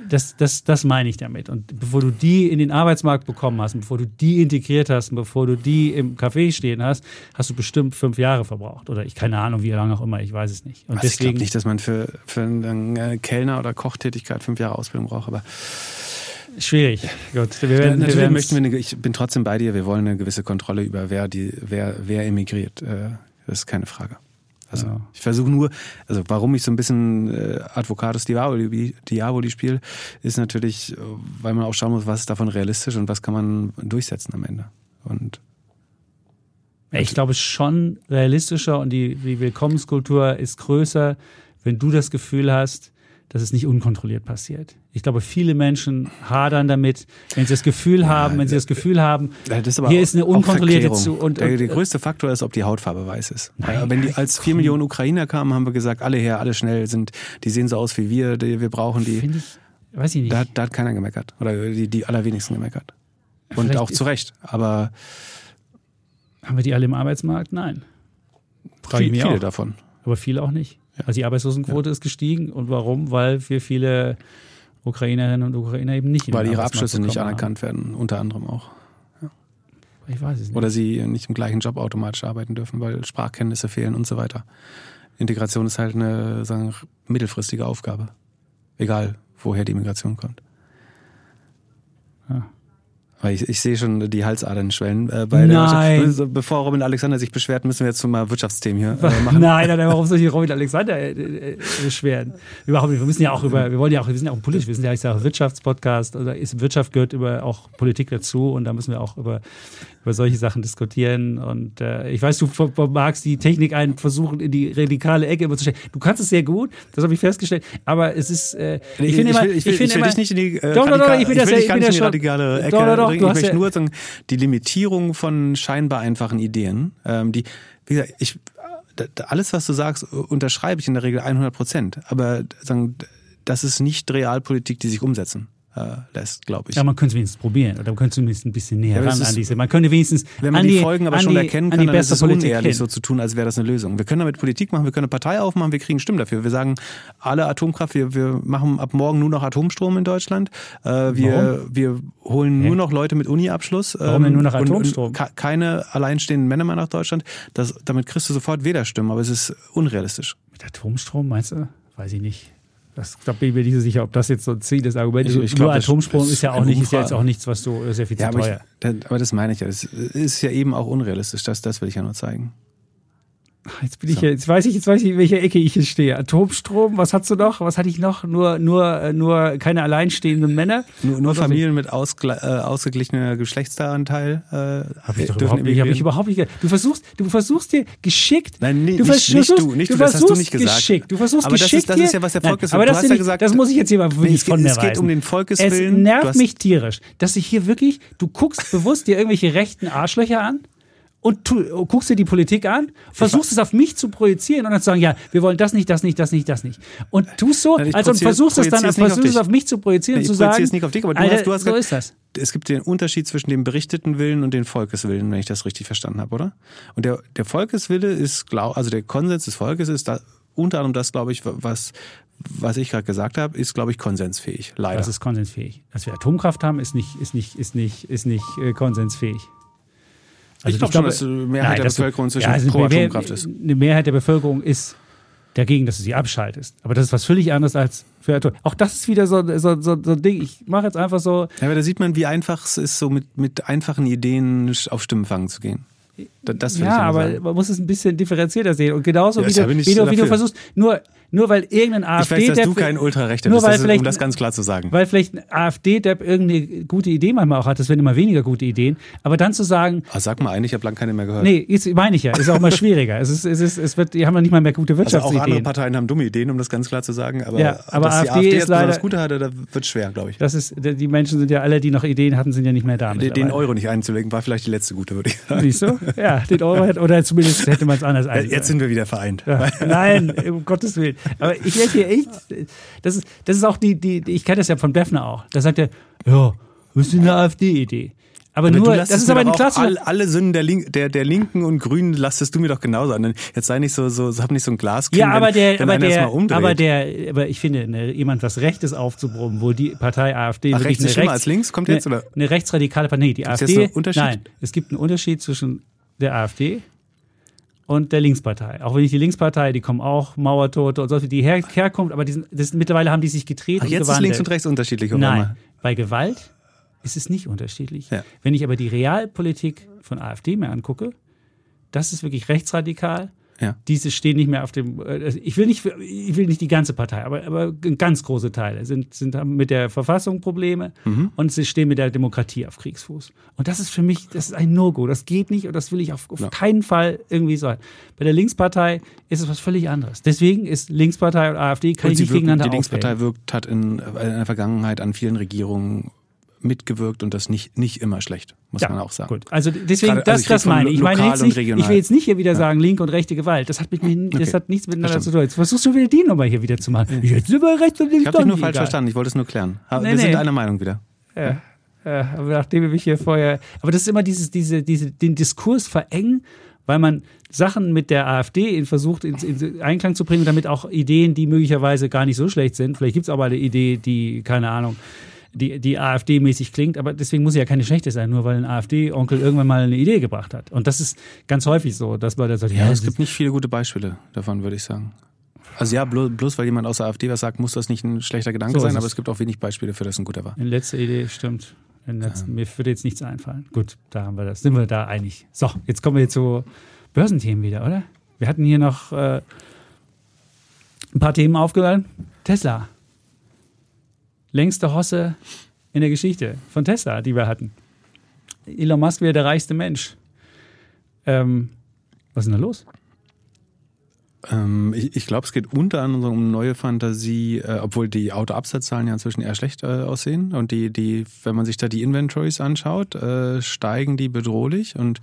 das, das, das meine ich damit. Und bevor du die in den Arbeitsmarkt bekommen hast, bevor du die integriert hast, bevor du die im Café stehen hast, hast du bestimmt fünf Jahre verbraucht. Oder ich keine Ahnung, wie lange auch immer, ich weiß es nicht. Und Also ich glaube deswegen, nicht, dass man für, für eine Kellner- oder Kochtätigkeit fünf Jahre Ausbildung braucht, aber schwierig. Gut, wir werden, wir natürlich werden möchten wir eine, ich bin trotzdem bei dir, wir wollen eine gewisse Kontrolle über wer die, wer, wer emigriert. Äh, Das ist keine Frage. Also Ja. ich versuche nur, also warum ich so ein bisschen äh, Advocatus Diaboli, Diaboli spiele, ist natürlich, äh, weil man auch schauen muss, was ist davon realistisch und was kann man durchsetzen am Ende. Und Ich glaube schon realistischer und die, die Willkommenskultur ist größer, wenn du das Gefühl hast, dass es nicht unkontrolliert passiert. Ich glaube, viele Menschen hadern damit, wenn sie das Gefühl haben, wenn sie das Gefühl haben, Ja, das ist hier ist eine unkontrollierte zu und, der, und der größte Faktor ist, ob die Hautfarbe weiß ist. Nein, Wenn die als vier. Millionen Ukrainer kamen, haben wir gesagt, alle her, alle schnell sind, die sehen so aus wie wir, die, wir brauchen die. finde ich, weiß ich nicht. Da, hat- da hat keiner gemeckert. Oder die, die allerwenigsten gemeckert. Und Vielleicht auch zu Recht. Aber haben wir die alle im Arbeitsmarkt? Nein. Frage viele auch. davon. Aber viele auch nicht. Also die Arbeitslosenquote ist gestiegen. Und warum? Weil wir viele Ukrainerinnen und Ukrainer eben nicht in Weil ihre Abschlüsse nicht anerkannt werden, unter anderem auch. Haben. Ich weiß es nicht. Oder sie nicht im gleichen Job automatisch arbeiten dürfen, weil Sprachkenntnisse fehlen und so weiter. Integration ist halt eine sagen, mittelfristige Aufgabe. Egal, woher die Migration kommt. Ja. Ich, ich sehe schon die Halsadern schwellen. Äh, bei der Nein. Wirtschaft. Bevor Robin Alexander sich beschwert, müssen wir jetzt mal Wirtschaftsthemen hier äh, machen. Nein, nein, warum soll ich Robin [laughs] Alexander äh, äh, beschweren? Überhaupt nicht. Wir müssen ja auch über, wir wollen ja auch, wir sind ja auch politisch, wir sind ja ich sage Wirtschaftspodcast oder ist Wirtschaft gehört über auch Politik dazu und da müssen wir auch über, über solche Sachen diskutieren. Und äh, ich weiß, du magst die Technik einen versuchen, in die radikale Ecke immer zu stellen. Du kannst es sehr gut, das habe ich festgestellt, aber es ist, äh, ich, finde immer, will, ich will, ich finde ich will immer, dich nicht in die äh, Doch, doch, doch, radikale- ich will das will dich ich gar nicht ja in die radikale Ecke Doch, doch, doch, bringen. Ich möchte ja- nur sagen, die Limitierung von scheinbar einfachen Ideen, ähm, die, wie gesagt, ich, alles, was du sagst, unterschreibe ich in der Regel 100 Prozent. Aber sagen, das ist nicht Realpolitik, die sich umsetzen äh, lässt, glaube ich. Ja, man könnte es wenigstens probieren oder man könnte zumindest ein bisschen näher Ja, ran ist- an diese. Man könnte wenigstens Wenn man an die, Folgen aber schon die, erkennen an kann, die dann ist es Politik unehrlich, hin. so zu tun, als wäre das eine Lösung. Wir können damit Politik machen, wir können eine Partei aufmachen, wir kriegen Stimmen dafür. Wir sagen, alle Atomkraft, wir, wir machen ab morgen nur noch Atomstrom in Deutschland. Äh, wir, wir holen nur noch Leute mit Uni-Abschluss. Warum denn nur noch und- und Atomstrom? ke- keine alleinstehenden Männer mehr nach Deutschland. Das, damit kriegst du sofort Wählerstimmen, aber es ist unrealistisch. Mit Atomstrom, meinst du? Weiß ich nicht. Das, da bin ich mir nicht so sicher, ob das jetzt so ein Ziel des Arguments Ich- ist. ich Nur glaub, das Atomstrom ist ist ja auch nicht, ist ja jetzt auch nichts, was ist ja viel zu Ja, aber, ich, teuer. da- aber das meine ich ja. Das ist ja eben auch unrealistisch. Das, das will ich ja nur zeigen. Jetzt bin so. ich jetzt weiß ich, jetzt weiß ich, in welcher Ecke ich hier stehe. Atomstrom, was hast du noch? Was hatte ich noch? Nur, nur, äh, nur keine alleinstehenden Männer. Nur, nur Familien mit ausgle äh, ausgeglichener Geschlechtsanteil. Äh, Hab ich doch überhaupt nicht, hab ich überhaupt nicht. Du versuchst, du versuchst dir geschickt. Nein, nee, du nicht, versuchst, nicht du, nicht du, das hast du nicht gesagt. Geschickt. Du versuchst aber geschickt. Das ist, das ist ja was der Volkeswille. Aber das, du hast ja gesagt, das muss ich jetzt hier mal wirklich nee, von mir Es geht um den Volkeswillen. Es nervt mich tierisch, dass ich hier wirklich, du guckst bewusst dir irgendwelche rechten Arschlöcher an und tu, guckst dir die Politik an, versuchst es auf mich zu projizieren und dann zu sagen, ja, wir wollen das nicht, das nicht, das nicht, das nicht. Und tust so, also und versuchst es dann versuchst es auf mich zu projizieren und zu sagen, es nicht auf dich, aber du Alter, hast, du hast so ist das. Es gibt den Unterschied zwischen dem berichteten Willen und dem Volkeswillen, wenn ich das richtig verstanden habe, oder? Und der, der Volkeswille ist, glaub, also der Konsens des Volkes ist da, unter anderem das, glaube ich, was, was ich gerade gesagt habe, ist, glaube ich, konsensfähig. Leider. Das ist konsensfähig. Dass wir Atomkraft haben, ist nicht, ist nicht, ist nicht, ist nicht äh, konsensfähig. Also ich glaube schon, dass die Mehrheit nein, der Bevölkerung zwischen ja, also pro Atomkraft ist. Eine Mehrheit der Bevölkerung ist dagegen, dass du sie abschaltest. Aber das ist was völlig anderes als für Atom. Auch das ist wieder so, so, so, so ein Ding. Ich mache jetzt einfach so. Ja, aber da sieht man, wie einfach es ist, so mit, mit einfachen Ideen auf Stimmenfang zu gehen. Das ja, aber sagen. man muss es ein bisschen differenzierter sehen. Und genauso ja, wie, du, wie, du, wie du versuchst, nur nur weil irgendein AfD. Ich weiß, dass du kein Ultrarechter bist, das ist, um das ganz klar zu sagen. Weil vielleicht ein AfD-Depp irgendeine gute Idee manchmal auch hat, das werden immer weniger gute Ideen. Aber dann zu sagen. Ah, sag mal ein, ich habe lange keine mehr gehört. Nee, meine ich ja. Ist auch mal schwieriger. es ist, es ist, es wird, die haben ja nicht mal mehr gute Wirtschaftsideen. Also auch andere Parteien haben dumme Ideen, um das ganz klar zu sagen. Aber, ja, aber dass AfD die AfD ist jetzt leider, das Gute hatte, da wird schwer, glaube ich. Das ist, die Menschen sind ja alle, die noch Ideen hatten, sind ja nicht mehr da. Den, den Euro nicht einzulegen, war vielleicht die letzte gute, würde ich sagen. Siehst du? Ja, den Euro hätte, oder zumindest hätte man es anders einlegen. Jetzt sind wir wieder vereint. Ja, nein, um Gottes Willen. Aber ich werde hier hier echt, das ist, das ist auch die, die, ich kenne das ja von Beffner auch. Da sagt er, ja, das ist eine AfD-Idee. Aber, aber nur, das ist aber ein klassischer. All, alle Sünden der, Link, der, der Linken und Grünen lastest du mir doch genauso an. Jetzt sei nicht so, so hab nicht so ein Glas. Ja, aber wenn, der, wenn aber der, aber der, aber ich finde, ne, jemand was Rechtes aufzubrummen, wo die Partei AfD Ach, rechts ist rechts, als links kommt jetzt eine, oder? Eine rechtsradikale Partei, nee, die Gibt's AfD. Nein, es gibt einen Unterschied zwischen der AfD und der Linkspartei. Auch wenn ich die Linkspartei, die kommen auch Mauertote und so, die her, herkommt, aber die sind, das, mittlerweile haben die sich gedreht. Ach, jetzt ist links und rechts unterschiedlich, oder? Nein, bei Gewalt ist es nicht unterschiedlich. Ja. Wenn ich aber die Realpolitik von AfD mir angucke, das ist wirklich rechtsradikal ja. Diese stehen nicht mehr auf dem. Äh, ich will nicht, ich will nicht die ganze Partei, aber, aber ganz große Teile sind, sind haben mit der Verfassung Probleme mhm. und sie stehen mit der Demokratie auf Kriegsfuß. Und das ist für mich, das ist ein No-Go. Das geht nicht und das will ich auf, auf ja. keinen Fall irgendwie sein. Bei der Linkspartei ist es was völlig anderes. Deswegen ist Linkspartei und AfD kann und ich nicht wirken, gegeneinander Die Linkspartei aufwählen. wirkt, hat in, in der Vergangenheit an vielen Regierungen mitgewirkt und das nicht, nicht immer schlecht, muss ja, man auch sagen. Gut, also deswegen, Gerade, das, also das meine ich. Ich meine jetzt nicht, ich will jetzt nicht hier wieder ja. sagen, linke und rechte Gewalt. Das hat, mit mir, das okay. hat nichts miteinander zu tun. Jetzt versuchst du wieder die Nummer hier wieder zu machen. Jetzt sind wir rechts und links. Ich habe dich nur falsch egal. verstanden, ich wollte es nur klären. Aber nee, wir nee. sind einer Meinung wieder. Ja. Ja, aber nachdem wir mich hier vorher. Aber das ist immer dieses, diese, diese, den Diskurs verengen, weil man Sachen mit der AfD in versucht in, in, Einklang zu bringen, damit auch Ideen, die möglicherweise gar nicht so schlecht sind. Vielleicht gibt es aber eine Idee, die, keine Ahnung, die, die AfD-mäßig klingt, aber deswegen muss sie ja keine schlechte sein, nur weil ein AfD-Onkel irgendwann mal eine Idee gebracht hat. Und das ist ganz häufig so, dass man da sagt, ja, ja es gibt nicht viele gute Beispiele davon, würde ich sagen. Also ja, bloß, bloß weil jemand aus der AfD was sagt, muss das nicht ein schlechter Gedanke so sein, aber es gibt auch wenig Beispiele für das ein guter war. Eine letzte Idee, stimmt. Letzten, ja. Mir würde jetzt nichts einfallen. Gut, da haben wir das. Sind wir da einig. So, jetzt kommen wir zu Börsenthemen wieder, oder? Wir hatten hier noch äh, ein paar Themen aufgeladen. Tesla längste Hosse in der Geschichte von Tesla, die wir hatten. Elon Musk wäre der reichste Mensch. Ähm, was ist denn da los? Ähm, ich, ich glaube, es geht unter anderem um neue Fantasie, äh, obwohl die Autoabsatzzahlen ja inzwischen eher schlecht äh, aussehen. Und die, die, wenn man sich da die Inventories anschaut, äh, steigen die bedrohlich und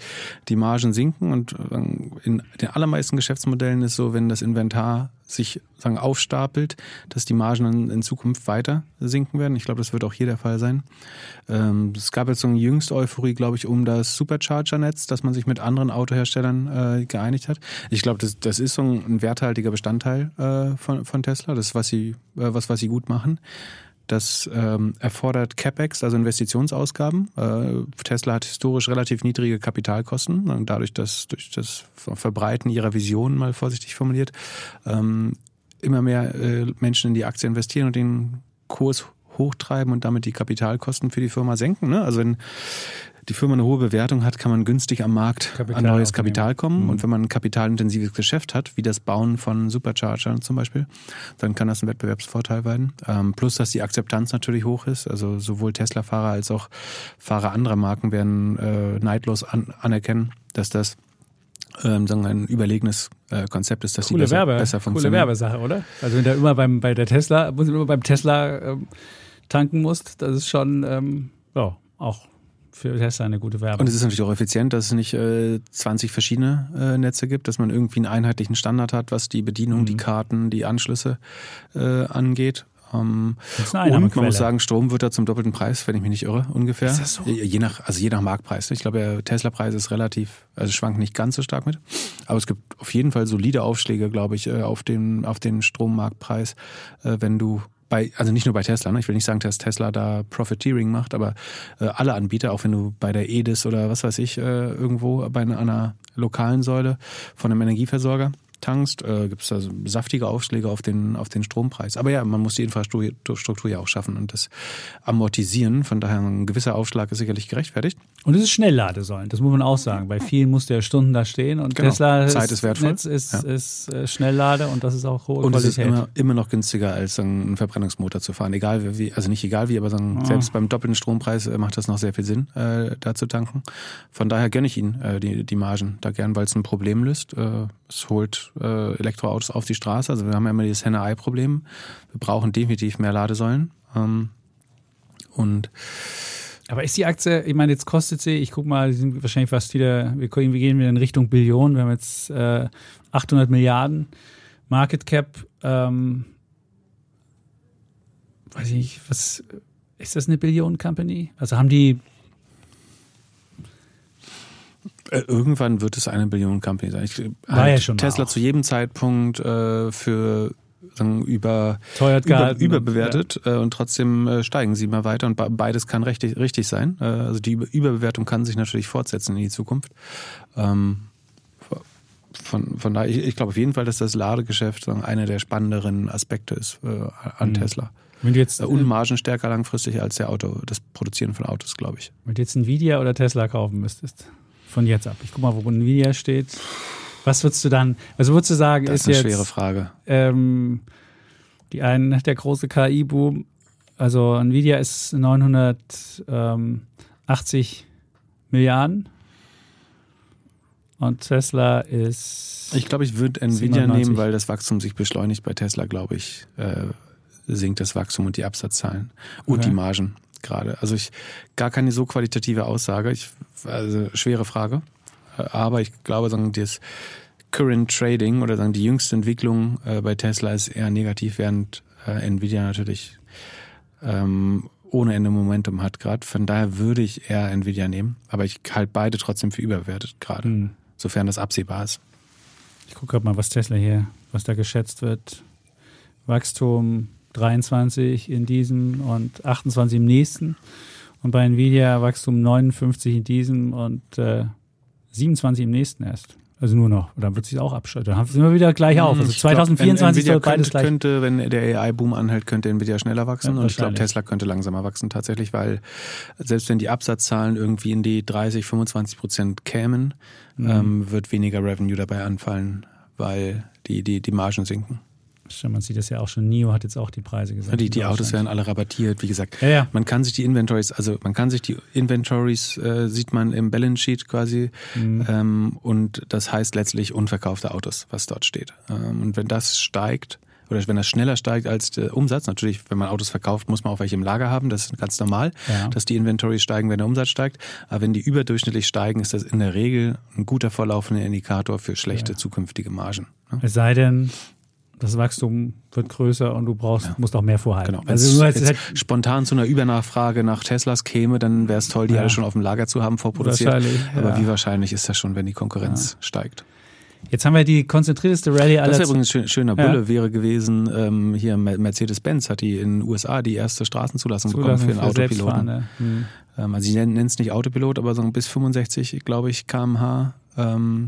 die Margen sinken. Und äh, in den allermeisten Geschäftsmodellen ist so, wenn das Inventar sich sagen, aufstapelt, dass die Margen in, Zukunft weiter sinken werden. Ich glaube, das wird auch hier der Fall sein. Ähm, es gab jetzt so eine jüngste Euphorie, glaube ich, um das Supercharger-Netz, dass man sich mit anderen Autoherstellern äh, geeinigt hat. Ich glaube, das, das ist so ein, ein werthaltiger Bestandteil äh, von, von Tesla. Das was sie, äh, was, was sie gut machen. Das ähm, erfordert CapEx, also Investitionsausgaben. Äh, Tesla hat historisch relativ niedrige Kapitalkosten und dadurch, dass durch das Verbreiten ihrer Vision, mal vorsichtig formuliert, ähm, immer mehr äh, Menschen in die Aktie investieren und den Kurs hochtreiben und damit die Kapitalkosten für die Firma senken. Ne? Also wenn die Firma eine hohe Bewertung hat, kann man günstig am Markt Kapital an neues. Kapital kommen. Mhm. Und wenn man ein kapitalintensives Geschäft hat, wie das Bauen von Superchargern zum Beispiel, dann kann das ein Wettbewerbsvorteil werden. Ähm, plus, dass die Akzeptanz natürlich hoch ist. Also sowohl Tesla-Fahrer als auch Fahrer anderer Marken werden äh, neidlos an, anerkennen, dass das ähm, sagen ein überlegenes äh, Konzept ist, dass Coole die besser, Werbe, besser funktionieren. Coole Werbesache, oder? Also wenn du immer beim bei der Tesla, muss immer beim Tesla ähm, tanken musst, das ist schon ähm, ja, auch für Tesla eine gute Werbung. Und es ist natürlich auch effizient, dass es nicht äh, 20 verschiedene äh, Netze gibt, dass man irgendwie einen einheitlichen Standard hat, was die Bedienung, mhm. die Karten, die Anschlüsse äh, angeht. Ähm, und man muss sagen, Strom wird da zum doppelten Preis, wenn ich mich nicht irre, ungefähr. Ist das so? Je nach, also je nach Marktpreis. Ich glaube, der Tesla-Preis ist relativ, also schwankt nicht ganz so stark mit. Aber es gibt auf jeden Fall solide Aufschläge, glaube ich, äh, auf den, auf den Strommarktpreis, äh, wenn du bei, also nicht nur bei Tesla, ne? ich will nicht sagen, dass Tesla da Profiteering macht, aber äh, alle Anbieter, auch wenn du bei der Edis oder was weiß ich, äh, irgendwo bei einer, einer lokalen Säule von einem Energieversorger tankst, äh, gibt es da saftige Aufschläge auf den, auf den Strompreis. Aber ja, man muss die Infrastruktur ja auch schaffen und das amortisieren. Von daher ein gewisser Aufschlag ist sicherlich gerechtfertigt. Und es ist Schnellladesäulen, das muss man auch sagen. Bei vielen musste er Stunden da stehen und genau. Tesla Zeit ist wertvoll. Netz ist, ja. ist äh, Schnelllade und das ist auch hohe und Qualität. Und es ist immer, immer noch günstiger als einen Verbrennungsmotor zu fahren. Egal wie, also nicht egal wie, aber sagen, oh. selbst beim doppelten Strompreis äh, macht das noch sehr viel Sinn, äh, da zu tanken. Von daher gönne ich Ihnen äh, die, die Margen da gern, weil es ein Problem löst. Äh, es holt äh, Elektroautos auf die Straße. Also wir haben ja immer dieses Henne-Ei-Problem. Wir brauchen definitiv mehr Ladesäulen. Ähm, und aber ist die Aktie, ich meine, jetzt kostet sie, ich gucke mal, die sind wahrscheinlich fast wieder, wir gehen wieder in Richtung Billionen, wir haben jetzt äh, 800 Milliarden Market Cap. Ähm, weiß ich nicht, was, ist das eine Billion-Company? Also haben die äh, Irgendwann wird es eine Billion Company sein. Ich, halt ja schon Tesla zu jedem Zeitpunkt äh, für über, über, überbewertet ja. äh, und trotzdem äh, steigen sie immer weiter und beides kann richtig, richtig sein. Äh, also die Überbewertung kann sich natürlich fortsetzen in die Zukunft. Ähm, von, von daher, ich, ich glaube auf jeden Fall, dass das Ladegeschäft einer der spannenderen Aspekte ist äh, an mhm. Tesla. Wenn jetzt, und margenstärker langfristig als der Auto, das Produzieren von Autos, glaube ich. Wenn du jetzt Nvidia oder Tesla kaufen müsstest, von jetzt ab. Ich guck mal, wo Nvidia steht. Was würdest du dann, also würdest du sagen, das ist, ist eine jetzt, schwere Frage. Ähm, die einen, der große KI-Boom, also Nvidia ist 980 Milliarden und Tesla ist. Ich glaube, ich würde Nvidia 97. nehmen, weil das Wachstum sich beschleunigt. Bei Tesla, glaube ich, äh, sinkt das Wachstum und die Absatzzahlen und okay. die Margen gerade. Also ich gar keine so qualitative Aussage. Ich, also schwere Frage. Aber ich glaube, sagen, das Current Trading oder sagen die jüngste Entwicklung äh, bei Tesla ist eher negativ, während äh, Nvidia natürlich ähm, ohne Ende Momentum hat gerade. Von daher würde ich eher Nvidia nehmen, aber ich halte beide trotzdem für überbewertet gerade, mhm. sofern das absehbar ist. Ich gucke gerade mal, was Tesla hier, was da geschätzt wird. Wachstum 23 in diesem und 28 im nächsten. Und bei Nvidia Wachstum 59 in diesem und äh, 27 im nächsten erst. Also nur noch. Und dann wird sich auch abschalten. Dann sind wir wieder gleich auf. Also 2024 glaub, soll beides könnte, gleich. könnte, wenn der AI-Boom anhält, könnte Nvidia schneller wachsen. Ja, und ich glaube, Tesla könnte langsamer wachsen tatsächlich, weil selbst wenn die Absatzzahlen irgendwie in die 30, 25 Prozent kämen, mhm. ähm, wird weniger Revenue dabei anfallen, weil die, die, die Margen sinken. Man sieht das ja auch schon. NIO hat jetzt auch die Preise gesagt. Die, die Autos werden alle rabattiert, wie gesagt. Ja, ja. Man kann sich die Inventories, also man kann sich die Inventories, äh, sieht man im Balance Sheet quasi. Mhm. Ähm, und das heißt letztlich unverkaufte Autos, was dort steht. Ähm, und wenn das steigt, oder wenn das schneller steigt als der Umsatz, natürlich, wenn man Autos verkauft, muss man auch welche im Lager haben, das ist ganz normal, ja. dass die Inventories steigen, wenn der Umsatz steigt. Aber wenn die überdurchschnittlich steigen, ist das in der Regel ein guter vorlaufender Indikator für schlechte ja. zukünftige Margen. Ne? Es sei denn, das Wachstum wird größer und du brauchst, ja. musst auch mehr vorhalten. Genau. Also jetzt, jetzt halt spontan zu einer Übernachfrage nach Teslas käme, dann wäre es toll, die ja. alle schon auf dem Lager zu haben, vorproduziert. Wahrscheinlich, Aber ja. wie wahrscheinlich ist das schon, wenn die Konkurrenz steigt? Jetzt haben wir die konzentrierteste Rallye aller Das ist übrigens ein schöner Bulle wäre gewesen, ähm, hier Mercedes-Benz hat die in den USA die erste Straßenzulassung Zulassung bekommen für einen Autopiloten. Hm. Ähm, also sie nennen es nicht Autopilot, aber so bis 65, glaube ich, kmh ähm,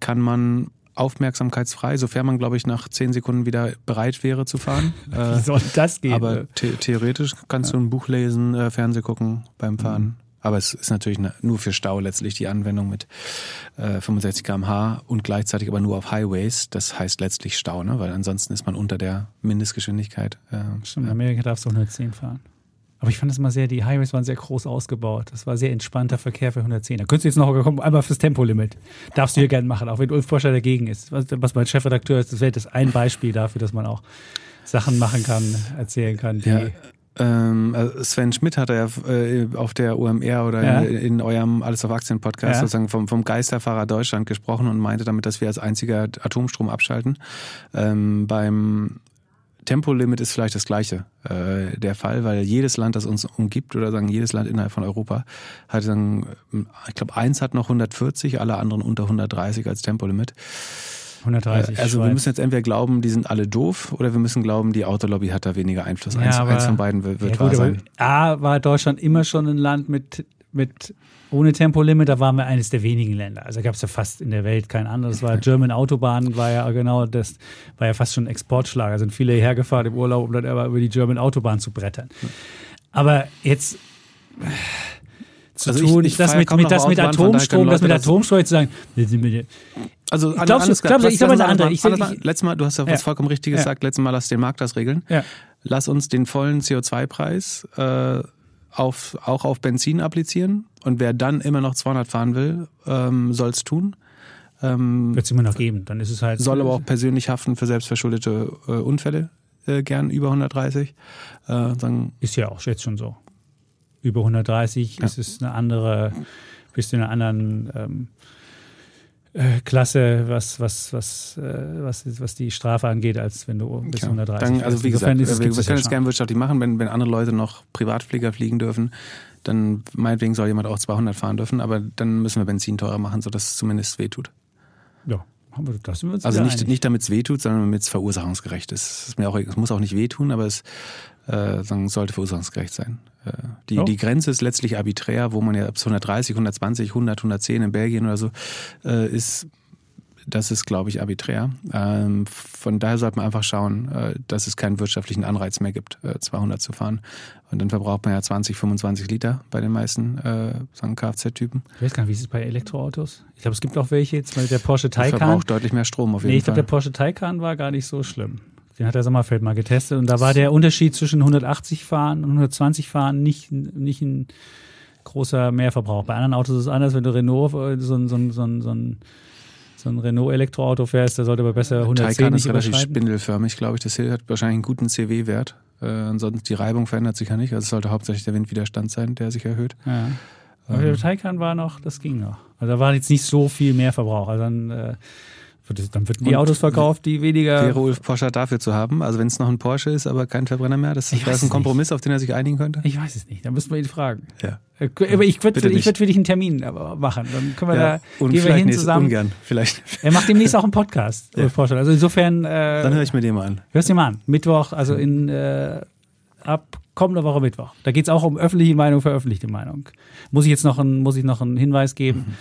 kann man aufmerksamkeitsfrei, sofern man, glaube ich, nach zehn Sekunden wieder bereit wäre zu fahren. [laughs] Wie soll das gehen? Aber the theoretisch kannst ja. du ein Buch lesen, äh, Fernseh gucken beim Fahren. Mhm. Aber es ist natürlich nur für Stau letztlich die Anwendung mit äh, 65 km/h und gleichzeitig aber nur auf Highways. Das heißt letztlich Stau, ne? weil ansonsten ist man unter der Mindestgeschwindigkeit. Äh, Stimmt, in Amerika darfst du 110 fahren. Aber ich fand das mal sehr, die Highways waren sehr groß ausgebaut. Das war sehr entspannter Verkehr für 110. Da könntest du jetzt noch kommen, einmal fürs Tempolimit. Darfst du hier gerne machen, auch wenn Ulf Porscher dagegen ist. Was, mein Chefredakteur ist, das wäre das ein Beispiel dafür, dass man auch Sachen machen kann, erzählen kann, die. Ja. Ähm, also Sven Schmidt hat ja äh, auf der UMR oder ja. in, in, eurem Alles auf Aktien Podcast ja. sozusagen vom, vom Geisterfahrer Deutschland gesprochen und meinte damit, dass wir als einziger Atomstrom abschalten. Ähm, beim Tempolimit ist vielleicht das gleiche äh, der Fall, weil jedes Land, das uns umgibt oder sagen jedes Land innerhalb von Europa hat sagen, ich glaube eins hat noch 140, alle anderen unter 130 als Tempolimit. 130. Äh, also Schweiz. wir müssen jetzt entweder glauben, die sind alle doof, oder wir müssen glauben, die Autolobby hat da weniger Einfluss. Ja, eins, aber, eins von beiden wird, ja, wahr gut, sein. A war Deutschland immer schon ein Land mit, mit ohne Tempolimit, da waren wir eines der wenigen Länder. Also gab es ja fast in der Welt kein anderes. War German Autobahn war ja genau das, war ja fast schon ein Exportschlager. Sind viele hergefahren im Urlaub, um dann aber über die German Autobahn zu brettern. Aber jetzt zu also tun, ich, ich das, mit, mit, das mit Atomstrom, das mit Atomstrom zu sagen. Also ich glaube, ich glaube, ich glaube eine andere. Ich, ich, letztes Mal, du hast ja was vollkommen Richtiges ja. gesagt. Letztes Mal lass den Markt das regeln. Ja. Lass uns den vollen CO2-Preis äh, auf, auch auf Benzin applizieren und wer dann immer noch 200 fahren will, ähm, soll es tun. Ähm, Wird es immer noch geben. Dann ist es halt. Soll aber auch persönlich haften für selbstverschuldete äh, Unfälle, äh, gern über 130. Äh, ist ja auch jetzt schon so über 130 ja. ist es eine andere, bist du in einer anderen ähm, äh, Klasse, was, was, was, äh, was, was die Strafe angeht, als wenn du bis ja. 130 dann, Also wie gesagt, wir, wir können es gerne wirtschaftlich machen, wenn, wenn andere Leute noch Privatflieger fliegen dürfen, dann meinetwegen soll jemand auch 200 fahren dürfen, aber dann müssen wir Benzin teurer machen, sodass es zumindest wehtut. Ja, das sind wir uns also nicht, nicht damit es wehtut, sondern damit es verursachungsgerecht ist. Mir auch, es muss auch nicht wehtun, aber es äh, sollte verursachungsgerecht sein. Äh, die, oh. die Grenze ist letztlich arbiträr, wo man ja ab 130, 120, 100, 110 in Belgien oder so äh, ist. Das ist, glaube ich, arbiträr. Ähm, von daher sollte man einfach schauen, äh, dass es keinen wirtschaftlichen Anreiz mehr gibt, äh, 200 zu fahren. Und dann verbraucht man ja 20, 25 Liter bei den meisten äh, Kfz-Typen. Ich weiß gar nicht, wie ist es bei Elektroautos? Ich glaube, es gibt auch welche, jetzt mal der Porsche Taycan. Der verbraucht deutlich mehr Strom auf jeden nee, ich glaube, der Porsche Taycan war gar nicht so schlimm. Den hat der Sommerfeld mal getestet und da war der Unterschied zwischen 180 fahren und 120 fahren nicht, nicht ein großer Mehrverbrauch. Bei anderen Autos ist es anders, wenn du Renault äh, so ein, so ein, so ein, so ein so ein Renault-Elektroauto fährst, der sollte aber besser 110 Taycan ist relativ spindelförmig, glaube ich. Das hat wahrscheinlich einen guten CW-Wert. Äh, ansonsten die Reibung verändert sich ja nicht. Also es sollte hauptsächlich der Windwiderstand sein, der sich erhöht. Ja. Aber ähm. der Taycan war noch, das ging noch. Also da war jetzt nicht so viel Mehrverbrauch. Also dann äh, dann wird die Autos verkauft, die weniger. Wäre Ulf Porsche dafür zu haben? Also wenn es noch ein Porsche ist, aber kein Verbrenner mehr, das wäre ein Kompromiss, nicht. auf den er sich einigen könnte? Ich weiß es nicht. Da müssen wir ihn fragen. Ja. Äh, aber ich würde würd für dich einen Termin machen. Dann können wir ja. da Und gehen wir hin zusammen. Ungern. Vielleicht. Er macht demnächst auch einen Podcast, ja. Ulf Porsche. Also insofern. Äh, dann höre ich mir den mal an. Hörst du dir mal an. Mittwoch, also in äh, ab kommende Woche Mittwoch. Da geht es auch um öffentliche Meinung, veröffentlichte Meinung. Muss ich jetzt noch einen, muss ich noch einen Hinweis geben? Mhm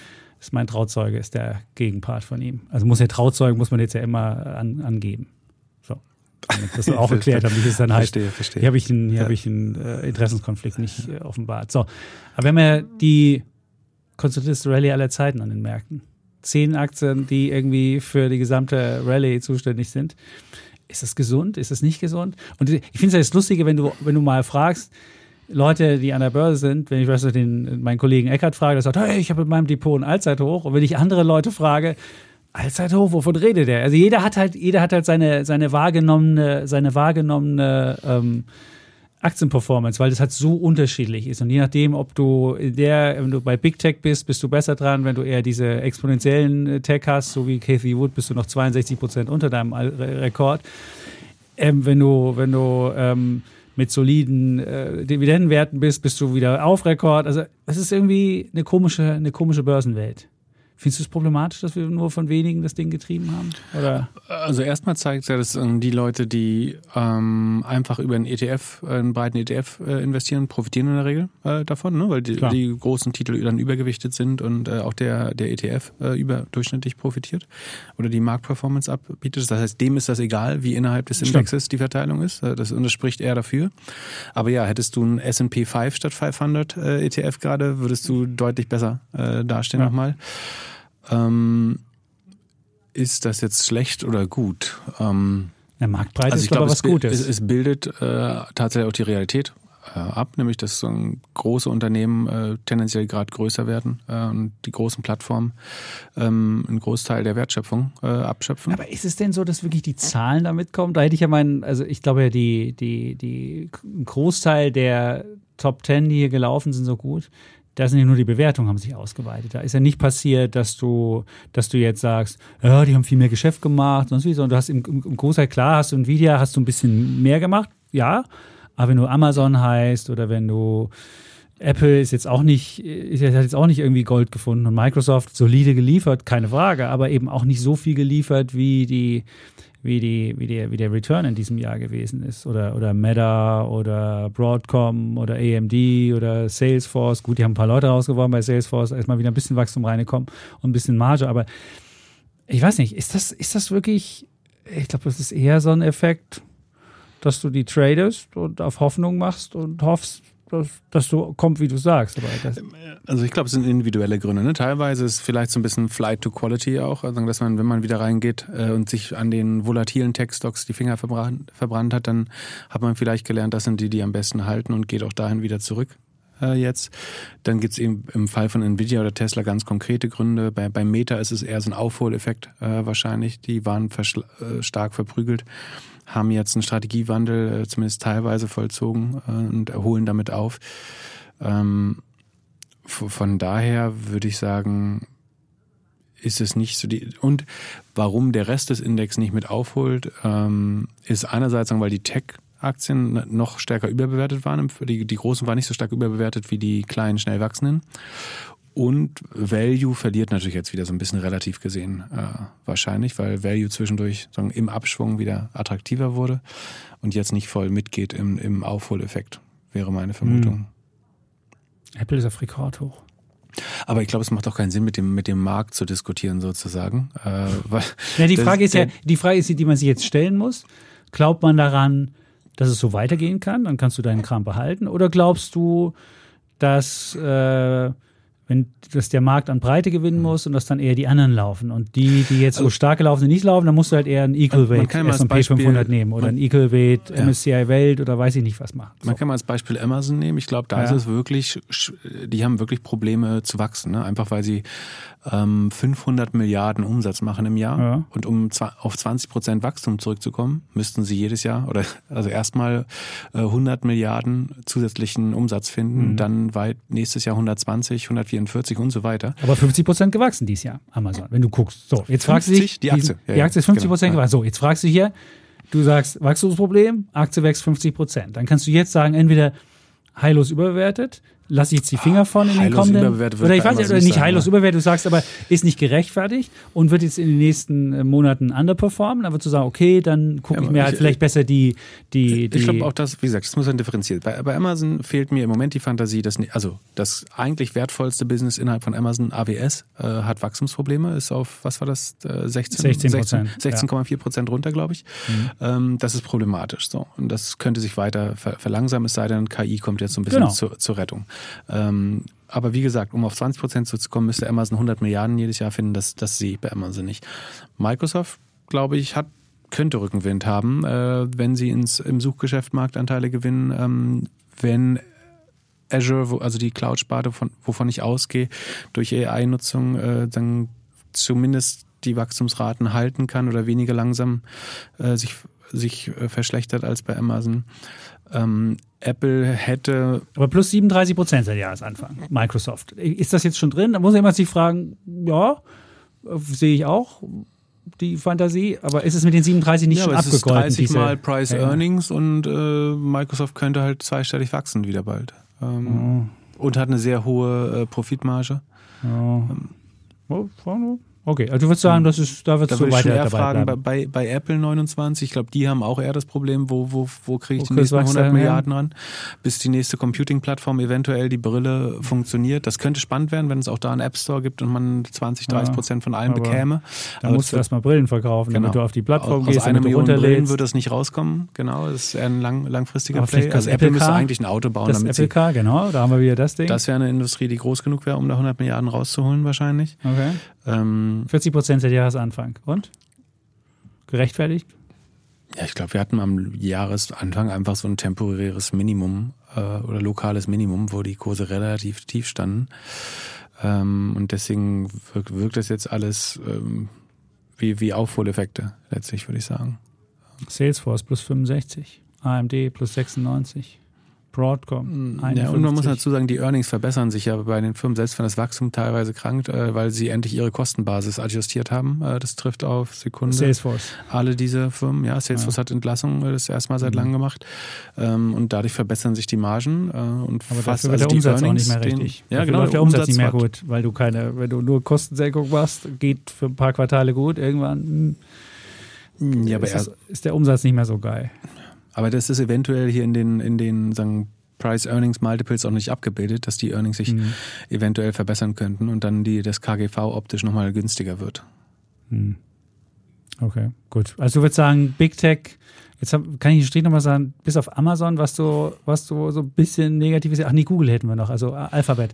ist mein Trauzeuge, ist der Gegenpart von ihm. Also muss der Trauzeuge, muss man jetzt ja immer an, angeben. So. Damit das auch [laughs] erklärt habe, wie es dann heißt. Verstehe, verstehe. Hier habe ich einen, hier ja. hab ich einen äh, Interessenskonflikt nicht äh, offenbart. So. Aber wir haben ja die konzentrierteste Rallye aller Zeiten an den Märkten. Zehn Aktien, die irgendwie für die gesamte Rallye zuständig sind. Ist das gesund? Ist das nicht gesund? Und ich finde es ja das Lustige, wenn du, wenn du mal fragst, Leute, die an der Börse sind, wenn ich weißt du, den, meinen Kollegen Eckert frage, der sagt, hey, ich habe in meinem Depot ein Allzeithoch. Und wenn ich andere Leute frage, Allzeithoch, wovon redet der? Also jeder hat halt, jeder hat halt seine, seine wahrgenommene, seine wahrgenommene ähm, Aktienperformance, weil das halt so unterschiedlich ist. Und je nachdem, ob du der, wenn du bei Big Tech bist, bist du besser dran. Wenn du eher diese exponentiellen äh, Tech hast, so wie Kathy Wood, bist du noch 62 Prozent unter deinem Rekord. Ähm, wenn du, wenn du ähm, mit soliden äh, Dividendenwerten bist, bist du wieder auf Rekord. Also es ist irgendwie eine komische, eine komische Börsenwelt. Findest du es problematisch, dass wir nur von wenigen das Ding getrieben haben? Oder? Also erstmal zeigt es ja, dass die Leute, die ähm, einfach über einen ETF, äh, einen breiten ETF äh, investieren, profitieren in der Regel äh, davon, ne? weil die, die, großen Titel dann übergewichtet sind und äh, auch der, der ETF äh, überdurchschnittlich profitiert oder die Marktperformance abbietet. Das heißt, dem ist das egal, wie innerhalb des Indexes die Verteilung ist. Äh, das, und das spricht eher dafür. Aber ja, hättest du einen S&P 5 statt 500 ETF gerade, würdest du deutlich besser dastehen ja. nochmal. Ähm, ist das jetzt schlecht oder gut? Ähm, ja, Marktbreite also ist glaube, was Gutes. Es, es bildet äh, tatsächlich auch die Realität äh, ab, nämlich dass so große Unternehmen äh, tendenziell gerade größer werden äh, und die großen Plattformen ähm, einen Großteil der Wertschöpfung äh, abschöpfen. Aber ist es denn so, dass wirklich die Zahlen da mitkommen? Da hätte ich ja meinen, also ich glaube ja, die, die, die Großteil der Top Ten, die hier gelaufen sind, so gut da sind ja nur die Bewertungen haben sich ausgeweitet. Da ist ja nicht passiert, dass du, dass du jetzt sagst, ja, die haben viel mehr Geschäft gemacht, sonst wie, sondern du hast im, im Großteil klar, hast du Nvidia, hast du ein bisschen mehr gemacht, ja. Aber wenn du Amazon heißt oder wenn du Apple ist jetzt auch nicht, ist, hat jetzt auch nicht irgendwie Gold gefunden und Microsoft solide geliefert, keine Frage, aber eben auch nicht so viel geliefert wie die, wie, die, wie, der, wie der Return in diesem Jahr gewesen ist. Oder, oder Meta oder Broadcom oder AMD oder Salesforce. Gut, die haben ein paar Leute rausgeworfen bei Salesforce, erstmal wieder ein bisschen Wachstum reingekommen und ein bisschen Marge. Aber ich weiß nicht, ist das, ist das wirklich, ich glaube, das ist eher so ein Effekt, dass du die tradest und auf Hoffnung machst und hoffst, dass, dass so kommt, wie du sagst. also ich glaube, es sind individuelle Gründe. Ne? Teilweise ist es vielleicht so ein bisschen Flight to Quality auch, also dass man, wenn man wieder reingeht äh, und sich an den volatilen Tech-Stocks die Finger verbrannt, verbrannt hat, dann hat man vielleicht gelernt, das sind die, die am besten halten und geht auch dahin wieder zurück äh, jetzt. Dann gibt es eben im Fall von Nvidia oder Tesla ganz konkrete Gründe. Bei, bei Meta ist es eher so ein Aufholeffekt äh, wahrscheinlich. Die waren äh, stark verprügelt haben jetzt einen Strategiewandel äh, zumindest teilweise vollzogen äh, und erholen damit auf. Ähm, von daher würde ich sagen, ist es nicht so die und warum der Rest des Index nicht mit aufholt, ähm, ist einerseits, weil die Tech Aktien noch stärker überbewertet waren. Die, die großen waren nicht so stark überbewertet wie die kleinen, schnell wachsenden. Und Value verliert natürlich jetzt wieder so ein bisschen relativ gesehen äh, wahrscheinlich, weil Value zwischendurch sagen, im Abschwung wieder attraktiver wurde und jetzt nicht voll mitgeht im, im Aufholeffekt, wäre meine Vermutung. Hm. Apple ist auf Rekord hoch. Aber ich glaube, es macht auch keinen Sinn, mit dem, mit dem Markt zu diskutieren, sozusagen. Äh, [laughs] ja, die Frage ist ja, die Frage ist, die man sich jetzt stellen muss. Glaubt man daran, dass es so weitergehen kann? Dann kannst du deinen Kram behalten. Oder glaubst du, dass äh, wenn dass der Markt an Breite gewinnen mhm. muss und dass dann eher die anderen laufen. Und die, die jetzt so also stark laufen, nicht laufen, dann musst du halt eher ein Equal Weight S&P 500 nehmen oder ein Equal Weight ja. MSCI Welt oder weiß ich nicht was machen. So. Man kann mal als Beispiel Amazon nehmen. Ich glaube, da ja. ist es wirklich, die haben wirklich Probleme zu wachsen, ne? einfach weil sie ähm, 500 Milliarden Umsatz machen im Jahr. Ja. Und um auf 20 Prozent Wachstum zurückzukommen, müssten sie jedes Jahr oder also erstmal äh, 100 Milliarden zusätzlichen Umsatz finden, mhm. dann weit nächstes Jahr 120, 144 und so weiter. Aber 50 Prozent gewachsen dieses Jahr, Amazon, wenn du guckst. So, jetzt fragst du dich. Die Aktie. Die, die Aktie ist 50 Prozent genau. gewachsen. So, jetzt fragst du hier, du sagst Wachstumsproblem, Aktie wächst 50 Prozent. Dann kannst du jetzt sagen, entweder heillos überbewertet lasse ich jetzt die Finger von in den kommenden. Oder ich weiß nicht, oder nicht heillos ja. überbewertet, du sagst aber, ist nicht gerechtfertigt und wird jetzt in den nächsten äh, Monaten underperformen. Dann würdest du sagen, okay, dann gucke ja, ich mir halt vielleicht besser die. die, die ich glaube auch, dass, wie gesagt, das muss man differenzieren. Bei, bei Amazon fehlt mir im Moment die Fantasie, dass, also das eigentlich wertvollste Business innerhalb von Amazon, AWS, äh, hat Wachstumsprobleme, ist auf, was war das, äh, 16, 16,4 16, Prozent runter, glaube ich. Mhm. Ähm, das ist problematisch. So. Und das könnte sich weiter ver verlangsamen, es sei denn, KI kommt jetzt so ein bisschen genau. zur, zur Rettung. Ähm, aber wie gesagt, um auf 20 Prozent zu kommen, müsste Amazon 100 Milliarden jedes Jahr finden. Das, das sehe ich bei Amazon nicht. Microsoft, glaube ich, hat könnte Rückenwind haben, äh, wenn sie ins, im Suchgeschäft Marktanteile gewinnen, ähm, wenn Azure, also die Cloud-Sparte, wovon ich ausgehe, durch AI-Nutzung äh, dann zumindest die Wachstumsraten halten kann oder weniger langsam äh, sich, sich äh, verschlechtert als bei Amazon. Ähm, Apple hätte. Aber plus 37 Prozent seit Jahresanfang. Microsoft. Ist das jetzt schon drin? Da muss jemand sich fragen, ja, sehe ich auch die Fantasie, aber ist es mit den 37 nicht ja, schon abgegolten? Es ist 30 Mal Price ja. Earnings und äh, Microsoft könnte halt zweistellig wachsen wieder bald. Ähm, oh. Und hat eine sehr hohe äh, Profitmarge. Oh. Ähm, Oh, Okay, also du würdest sagen, das ist, da wird es so weiter dabei fragen, bleiben. Bei, bei Apple 29, ich glaube, die haben auch eher das Problem, wo, wo, wo kriege ich wo die nächsten 100 Milliarden ran, bis die nächste Computing-Plattform eventuell die Brille funktioniert. Das könnte spannend werden, wenn es auch da einen App Store gibt und man 20, 30 Prozent von allem bekäme. Da musst du erstmal Brillen verkaufen, genau. damit du auf die Plattform aus, gehst, aus einer Million Brillen wird das nicht rauskommen, genau, das ist eher ein lang, langfristiger Aber Play. Also Apple müsste eigentlich ein Auto bauen, das damit Apple Car, genau, da haben wir wieder das Ding. Das wäre eine Industrie, die groß genug wäre, um da 100 Milliarden rauszuholen wahrscheinlich. Okay. Ähm, 40 Prozent seit Jahresanfang. Und? Gerechtfertigt? Ja, ich glaube, wir hatten am Jahresanfang einfach so ein temporäres Minimum äh, oder lokales Minimum, wo die Kurse relativ tief standen. Ähm, und deswegen wirkt, wirkt, das jetzt alles ähm, wie, wie Aufholeffekte, letztlich, würde ich sagen. Salesforce plus 65, AMD plus 96. Broadcom. 51. Ja, und man muss dazu sagen, die Earnings verbessern sich ja bei den Firmen, selbst wenn das Wachstum teilweise krankt, äh, weil sie endlich ihre Kostenbasis adjustiert haben. Äh, das trifft auf Sekunde. Salesforce. Alle diese Firmen, ja, Salesforce ja. hat Entlassung äh, das erste Mal seit mhm. langem gemacht. Ähm, und dadurch verbessern sich die Margen. Und Aber fast also der Umsatz Earnings, auch nicht mehr richtig. Den, ja, genau. Läuft der Umsatz, Umsatz nicht mehr gut, weil du keine, wenn du nur Kostensenkung machst, geht für ein paar Quartale gut, irgendwann hm, ja, aber ist, ist der Umsatz nicht mehr so geil. Aber das ist eventuell hier in den, in den sagen, Price-Earnings-Multiples auch nicht abgebildet, dass die Earnings sich mhm. eventuell verbessern könnten und dann die, das KGV optisch nochmal günstiger wird. Mhm. Okay, gut. Also du würdest sagen, Big Tech Jetzt hab, kann ich den Strich nochmal sagen, bis auf Amazon, was du, was du so ein bisschen negativ ist. Ach nee, Google hätten wir noch, also Alphabet.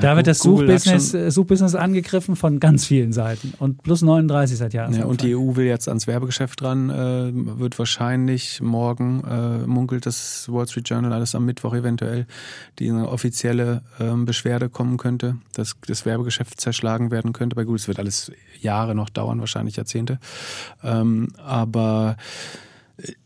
Da wird das Suchbusiness, äh, Suchbusiness angegriffen von ganz vielen Seiten und plus 39 seit Jahren. Ja, und die EU will jetzt ans Werbegeschäft dran, äh, wird wahrscheinlich morgen, äh, munkelt das Wall Street Journal alles am Mittwoch eventuell, die eine offizielle äh, Beschwerde kommen könnte, dass das Werbegeschäft zerschlagen werden könnte. Bei Google, es wird alles Jahre noch dauern, wahrscheinlich Jahrzehnte. Ähm, aber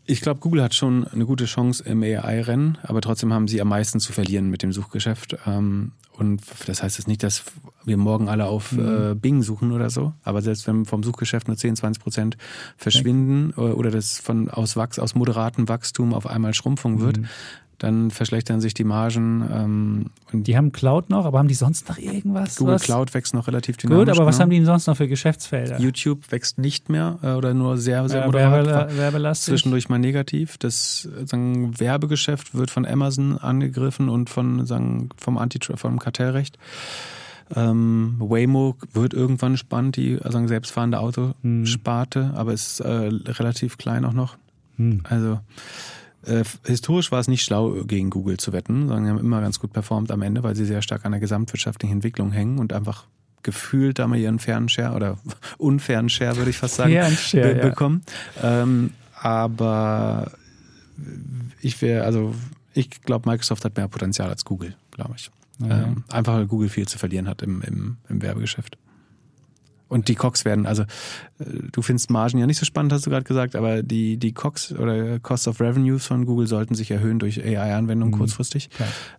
ich glaube, Google hat schon eine gute Chance im AI-Rennen, aber trotzdem haben sie am meisten zu verlieren mit dem Suchgeschäft. Ähm, und das heißt jetzt nicht, dass wir morgen alle auf mhm. Äh, Bing suchen oder so, aber selbst wenn vom Suchgeschäft nur 10, 20 Prozent verschwinden okay. oder das von aus, Wachs, aus moderatem Wachstum auf einmal Schrumpfung wird, mhm dann verschlechtern sich die Margen. Ähm, die haben Cloud noch, aber haben die sonst noch irgendwas? Google was? Cloud wächst noch relativ dynamisch. Gut, aber was genau. haben die denn sonst noch für Geschäftsfelder? YouTube wächst nicht mehr äh, oder nur sehr, sehr äh, moderat. Werbelastig. Zwischendurch mal negativ. Das sagen, Werbegeschäft wird von Amazon angegriffen und von, sagen, vom, Anti vom Kartellrecht. Ähm, Waymo wird irgendwann spannend, die also selbstfahrende Autosparte, hm. aber ist äh, relativ klein auch noch. Hm. Also äh, historisch war es nicht schlau, gegen Google zu wetten, sondern sie haben immer ganz gut performt am Ende, weil sie sehr stark an der gesamtwirtschaftlichen Entwicklung hängen und einfach gefühlt da mal ihren fairen Share oder [laughs] unfairen Share, würde ich fast sagen, Share, be bekommen. Ja. Ähm, aber ich wäre, also ich glaube, Microsoft hat mehr Potenzial als Google, glaube ich. Mhm. Ähm, einfach weil Google viel zu verlieren hat im, im, im Werbegeschäft. Und die Cox werden, also äh, du findest Margen ja nicht so spannend, hast du gerade gesagt, aber die, die Cox oder Cost of Revenues von Google sollten sich erhöhen durch AI-Anwendungen mhm. kurzfristig.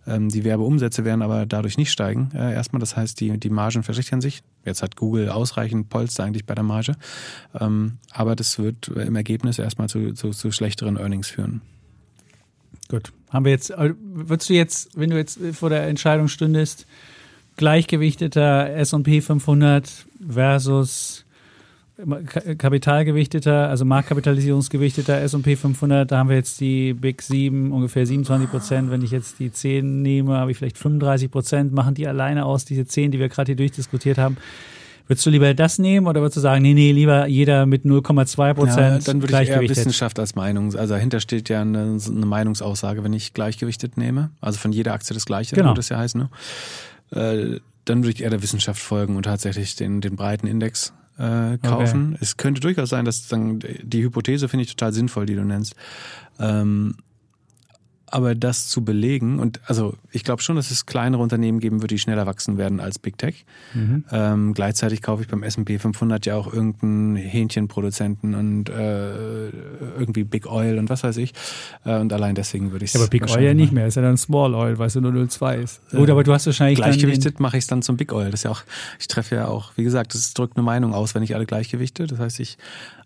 Ähm, die Werbeumsätze werden aber dadurch nicht steigen. Äh, erstmal, das heißt, die, die Margen verschlechtern sich. Jetzt hat Google ausreichend Polster eigentlich bei der Marge. Ähm, aber das wird im Ergebnis erstmal zu, zu, zu schlechteren Earnings führen. Gut. Haben wir jetzt, äh, würdest du jetzt, wenn du jetzt vor der Entscheidung stündest, gleichgewichteter S&P 500 versus kapitalgewichteter, also Marktkapitalisierungsgewichteter S&P 500, da haben wir jetzt die Big 7, ungefähr 27 Prozent. Wenn ich jetzt die 10 nehme, habe ich vielleicht 35 Prozent. Machen die alleine aus, diese 10, die wir gerade hier durchdiskutiert haben. Würdest du lieber das nehmen oder würdest du sagen, nee, nee, lieber jeder mit 0,2 Prozent ja, Dann würde ich eher Wissenschaft als Meinung. Also dahinter steht ja eine, eine, Meinungsaussage, wenn ich gleichgewichtet nehme. Also von jeder Aktie das Gleiche, genau. würde das ja heißen. Ne? Äh, dann würde ich eher der Wissenschaft folgen und tatsächlich den, den breiten Index äh, kaufen. Okay. Es könnte durchaus sein, dass dann die Hypothese finde ich total sinnvoll, die du nennst. Ähm, aber das zu belegen, und also ich glaube schon, dass es kleinere Unternehmen geben wird, die schneller wachsen werden als Big Tech. Mhm. Ähm, gleichzeitig kaufe ich beim S&P 500 ja auch irgendeinen Hähnchenproduzenten und äh, irgendwie Big Oil und was weiß ich. Äh, und allein deswegen würde ich es. Ja, aber Big Oil ja nicht mehr, ist ja dann Small Oil, weil es nur 0,2 ist. Äh, Gut, aber du hast wahrscheinlich. Gleichgewichtet mache ich es dann zum Big Oil. Das ist ja auch, ich treffe ja auch, wie gesagt, das drückt eine Meinung aus, wenn ich alle gleichgewichte. Das heißt, ich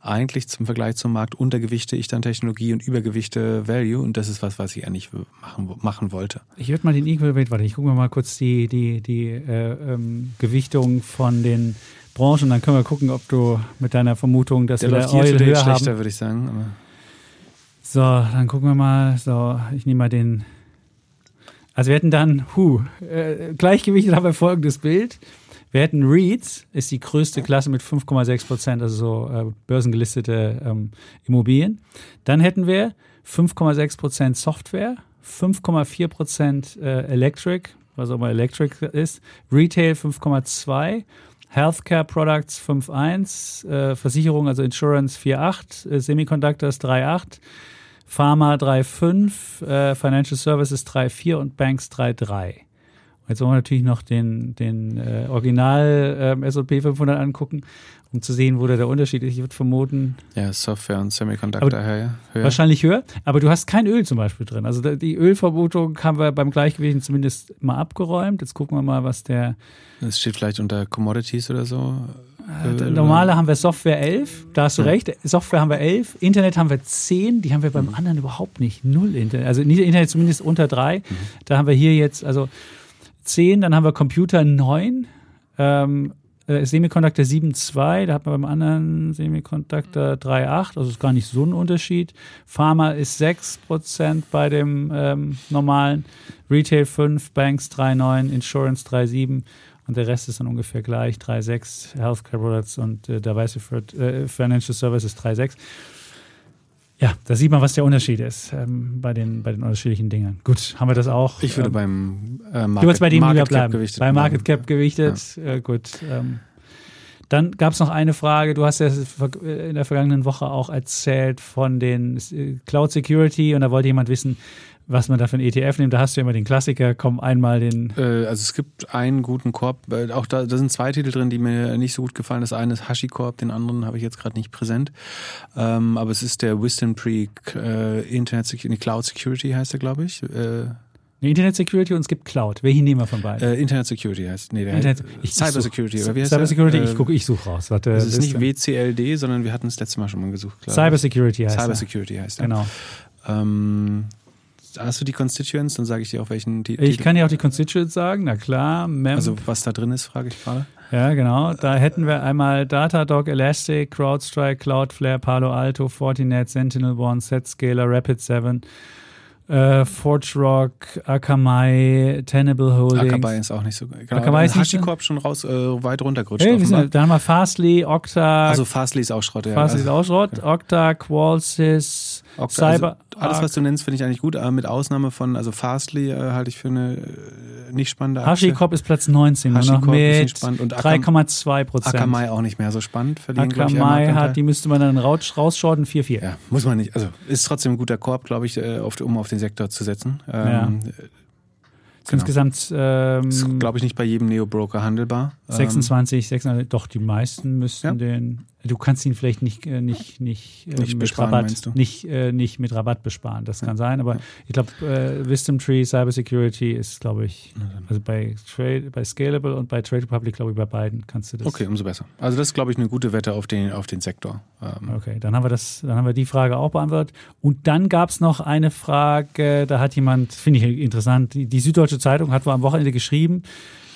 eigentlich zum Vergleich zum Markt untergewichte ich dann Technologie und übergewichte Value und das ist was, was ich eigentlich machen, machen wollte. Ich würde mal den Equal Weight, warte, ich gucke mir mal kurz die, die, die äh, ähm, Gewichtung von den Branchen. Dann können wir gucken, ob du mit deiner Vermutung, dass Der wir läuft Oil höher schlechter, haben. würde ich sagen. Aber So, dann gucken wir mal. So, ich nehme mal den. Also wir hätten dann, huh, äh, gleichgewichtet haben [laughs] wir folgendes Bild. Wir hätten REITs, ist die größte Klasse mit 5,6 Prozent, also so äh, börsengelistete ähm, Immobilien. Dann hätten wir 5,6 Prozent Software, 5,4 Prozent äh, Electric, was auch immer Electric ist, Retail 5,2, Healthcare Products 5,1, äh, Versicherung, also Insurance 4,8, äh, Semiconductors 3,8, Pharma 3,5, äh, Financial Services 3,4 und Banks 3,3. Jetzt wollen wir natürlich noch den, den äh, Original ähm, S&P 500 angucken, um zu sehen, wo da der Unterschied ist. Ich würde vermuten, ja, Software und Semiconductor höher. höher. wahrscheinlich höher. Aber du hast kein Öl zum Beispiel drin. Also die Ölvermutung haben wir beim Gleichgewicht zumindest mal abgeräumt. Jetzt gucken wir mal, was der Das steht vielleicht unter Commodities oder so. Äh, Öl Normale haben wir Software 11, da hast du Ja. recht. Software haben wir 11, Internet haben wir 10, die haben wir beim Mhm. anderen überhaupt nicht. Null Internet, also nicht Internet zumindest unter 3. Mhm. Da haben wir hier jetzt also 10, dann haben wir Computer 9, ähm, äh, Semiconductor 7,2, da hat man beim anderen Semiconductor 3,8, also ist gar nicht so ein Unterschied. Pharma ist 6% bei dem ähm, normalen, Retail 5, Banks 3,9, Insurance 3,7 und der Rest ist dann ungefähr gleich, 3,6, Healthcare Products und äh, Diversified äh, Financial Services 3,6. Ja, da sieht man, was der Unterschied ist ähm, bei, den, bei den unterschiedlichen Dingen. Gut, haben wir das auch. Ich würde ähm, beim äh, Market, Du würdest bei dem Market bleiben. gewichtet Bei Market. Cap gewichtet. Äh, gut. Ähm, dann gab es noch eine Frage. Du hast ja in der vergangenen Woche auch erzählt von den äh, Cloud Security und da wollte jemand wissen, was man da für einen ETF nimmt. Da hast du immer den Klassiker. Komm, einmal den. Äh, also es gibt einen guten Korb, äh, auch da, da sind zwei Titel drin, die mir nicht so gut gefallen. Das eine ist HashiCorp, den anderen habe ich jetzt gerade nicht präsent. Ähm, aber es ist der Wisdom Tree äh, Internet Security, Cloud Security heißt er, glaube ich. Äh, Nee, Internet Security und es gibt Cloud. Welchen nehmen wir von beiden? äh, Internet Security heißt, nee, der Internet, heißt, ich- Cyber such- Security, oder wie heißt Cyber? Security, Äh, ich gucke, ich suche raus. Warte, Das ist nicht. WCLD, sondern wir hatten es letztes Mal schon mal gesucht. Cyber Security heißt Cyber er. Security heißt er. Genau. Ähm, hast du die Constituents? Dann sage ich dir auch welchen Ti- Ich Titel. kann dir auch die Constituents sagen, na klar. Mem Also was da drin ist, frage ich gerade. Ja, genau. Da hätten wir einmal Datadog, Elastic, CrowdStrike, Cloudflare, Palo Alto, Fortinet, SentinelOne, Zscaler, Rapid7, äh, ForgeRock, Akamai, Tenable Holdings. Akamai ist auch nicht so. Genau, Akamai ist nicht so- HashiCorp schon raus, äh, weit runtergerutscht. Hey, sind, da haben wir Fastly, Okta, also Fastly ist auch Schrott. Ja. Fastly ist also, auch Schrott, Okta, Qualsys, Okta, Cyber. also alles, was du nennst, finde ich eigentlich gut, aber mit Ausnahme von, also Fastly äh, halte ich für eine äh, nicht spannende Aktie. HashiCorp ist Platz 19, nur noch HashiCorp ist nicht mit spannend. Und Akam- 3,2 Prozent. Akamai auch nicht mehr so spannend. Verlieren, ich, Akamai Marktanteil. hat, die müsste man dann raus, rausschorten, 4,4. Ja, muss man nicht. Also ist trotzdem ein guter Korb, glaube ich, äh, auf, um auf den Sektor zu setzen. Ähm, Genau. Insgesamt ähm, Ist, glaube ich, nicht bei jedem Neo-Broker handelbar. Ähm, 26, 26, doch die meisten müssten Ja. den. Du kannst ihn vielleicht nicht äh, nicht nicht, äh, Nicht mit Rabatt nicht äh, nicht mit Rabatt besparen. Das kann sein, aber ich glaube äh, Wisdom Tree Cyber Security ist glaube ich also bei Trade bei Scalable und bei Trade Republic glaube ich bei beiden kannst du das. Okay, umso besser. Also das ist, glaube ich, eine gute Wette auf den, auf den Sektor. Ähm, Okay, dann haben wir das, dann haben wir die Frage auch beantwortet. Und dann gab es noch eine Frage, da hat jemand, finde ich interessant, die, die Süddeutsche Zeitung hat wohl am Wochenende geschrieben,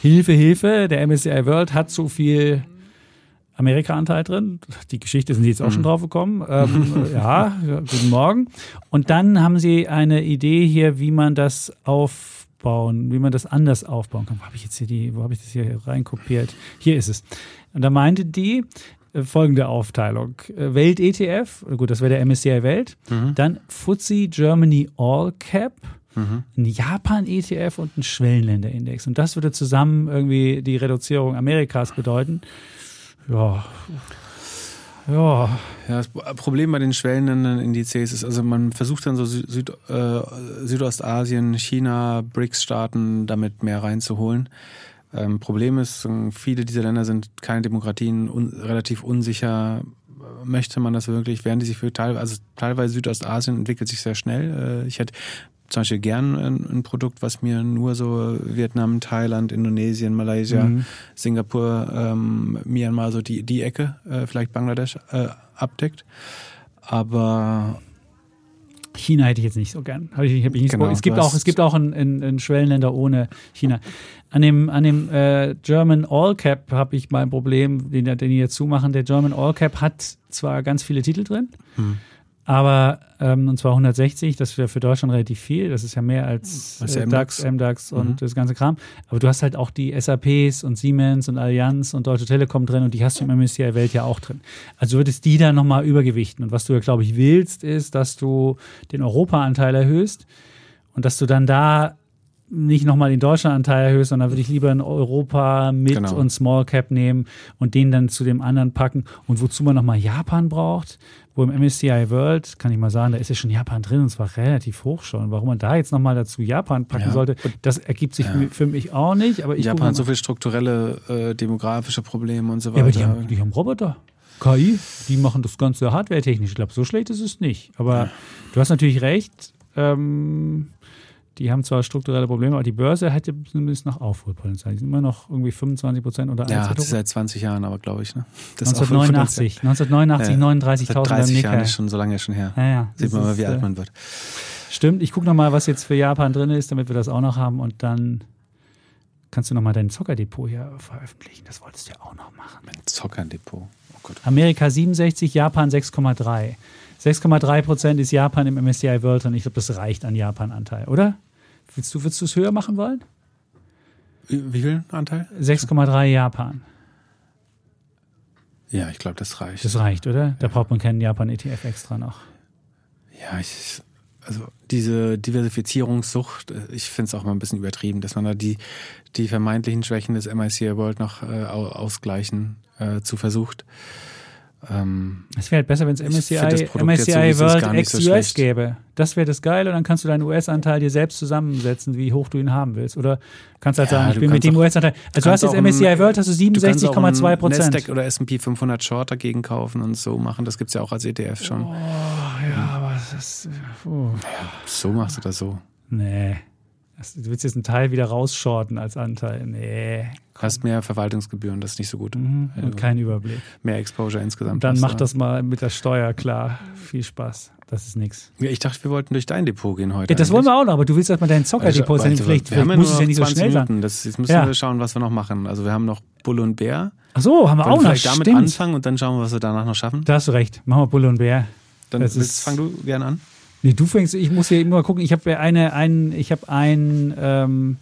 Hilfe, Hilfe, der MSCI World hat so viel Amerika-Anteil drin. Die Geschichte sind jetzt auch schon drauf gekommen. Ähm, [laughs] ja, guten Morgen. Und dann haben sie eine Idee hier, wie man das aufbauen, wie man das anders aufbauen kann. Wo habe ich jetzt hier die, wo habe ich das hier reinkopiert? Hier ist es. Und da meinte die, äh, folgende Aufteilung. Äh, Welt-ETF, gut, das wäre der MSCI Welt, dann FTSE Germany All Cap, ein Japan-ETF und ein Schwellenländerindex. Und das würde zusammen irgendwie die Reduzierung Amerikas bedeuten. Ja. Ja. Ja, das Problem bei den schwellenden Indizes ist, also man versucht dann so Süd, äh, Südostasien, China, BRICS-Staaten damit mehr reinzuholen. Ähm, Problem ist, viele dieser Länder sind keine Demokratien, un, relativ unsicher. Möchte man das wirklich? Werden die sich für teilweise, also teilweise Südostasien entwickelt sich sehr schnell. Äh, ich hätte zum Beispiel gern ein, Produkt, was mir nur so Vietnam, Thailand, Indonesien, Malaysia, Mhm. Singapur, ähm, Myanmar, so die, die Ecke, äh, vielleicht Bangladesch äh, abdeckt. Aber China hätte ich jetzt nicht so gern. Ich, ich nicht genau, so es, gibt auch, es gibt auch ein, ein, ein Schwellenländer ohne China. An dem, an dem äh, German All Cap habe ich mein Problem, den, den die jetzt zumachen. Der German All Cap hat zwar ganz viele Titel drin, hm. Aber, ähm, und zwar 160, das wäre für Deutschland relativ viel. Das ist ja mehr als äh, DAX, MDAX und mhm. das ganze Kram. Aber du hast halt auch die SAPs und Siemens und Allianz und Deutsche Telekom drin und die hast du im MSCI Welt ja auch drin. Also würdest die da nochmal übergewichten. Und was du ja, glaube ich, willst, ist, dass du den Europaanteil erhöhst und dass du dann da nicht nochmal den Deutschlandanteil erhöhst, sondern würde ich lieber in Europa mit genau. und Small Cap nehmen und den dann zu dem anderen packen. Und wozu man nochmal Japan braucht, wo im MSCI World, kann ich mal sagen, da ist ja schon Japan drin und zwar relativ hoch schon. Warum man da jetzt nochmal dazu Japan packen ja. sollte, das ergibt sich ja. für mich auch nicht. Aber ich Japan hat so viele strukturelle äh, demografische Probleme und so weiter. Ja, aber die haben, die haben Roboter. KI, die machen das Ganze hardware-technisch. Ich glaube, so schlecht ist es nicht. Aber ja. du hast natürlich recht. Ähm, die haben zwar strukturelle Probleme, aber die Börse hätte zumindest noch Aufholpotenzial. Die sind immer noch irgendwie 25 Prozent oder Ja, hat sie seit 20 Jahren, aber glaube ich. Ne? 1989, 1989, ja, 39.000 30 Jahren ist schon so lange schon her. Ja, ja, Sieht man mal, wie äh, alt man wird. Stimmt, ich gucke nochmal, was jetzt für Japan drin ist, damit wir das auch noch haben und dann kannst du nochmal dein Zockerdepot hier veröffentlichen. Das wolltest du ja auch noch machen. Mein Zockerdepot. Oh Gott. Amerika 67, Japan 6,3. 6,3 Prozent ist Japan im MSCI World und ich glaube, das reicht an Japan-Anteil, oder? Willst du, willst du es höher machen wollen? Wie, viel Anteil? 6,3 Japan. Ja, ich glaube, das reicht. Das reicht, oder? Da ja. braucht man keinen Japan-ETF extra noch. Ja, ich, also diese Diversifizierungssucht, äh, ich finde es auch mal ein bisschen übertrieben, dass man da die, die vermeintlichen Schwächen des MICI World noch äh, ausgleichen äh, zu versucht. Ähm, es wäre halt besser, wenn es MSCI, MSCI World ex-US so gäbe. Das wäre das Geile. Und dann kannst du deinen US-Anteil dir selbst zusammensetzen, wie hoch du ihn haben willst. Oder kannst halt ja, sagen, ich bin mit dem US-Anteil. Also du hast jetzt MSCI World, hast du 67,2 Prozent. Nasdaq oder S&P 500 Short dagegen kaufen und so machen. Das gibt es ja auch als ETF schon. Oh, ja, aber das ist... Oh. Ja, so machst du das so. Nee. Du willst jetzt einen Teil wieder rausshorten als Anteil. Nee. Hast mehr Verwaltungsgebühren, das ist nicht so gut. Mhm, und also kein Überblick. Mehr Exposure insgesamt. Dann mach das mal mit der Steuer klar. Viel Spaß. Das ist nichts. Ja, ich dachte, wir wollten durch dein Depot gehen heute. Ja, das eigentlich. wollen wir auch noch, aber du willst erstmal dein Zockerdepot. Also, vielleicht, vielleicht muss es ja nicht so schnell Minuten. sein. Das, jetzt müssen ja. wir schauen, was wir noch machen. Also wir haben noch Bulle und Bär. Ach so, haben wir Wollen auch noch. Vielleicht damit Stimmt. anfangen und dann schauen wir, was wir danach noch schaffen. Da hast du recht. Machen wir Bulle und Bär. Dann willst, fang du gerne an. Nee, du fängst, ich muss ja immer gucken, ich habe eine, ein, ich habe ein, ähm,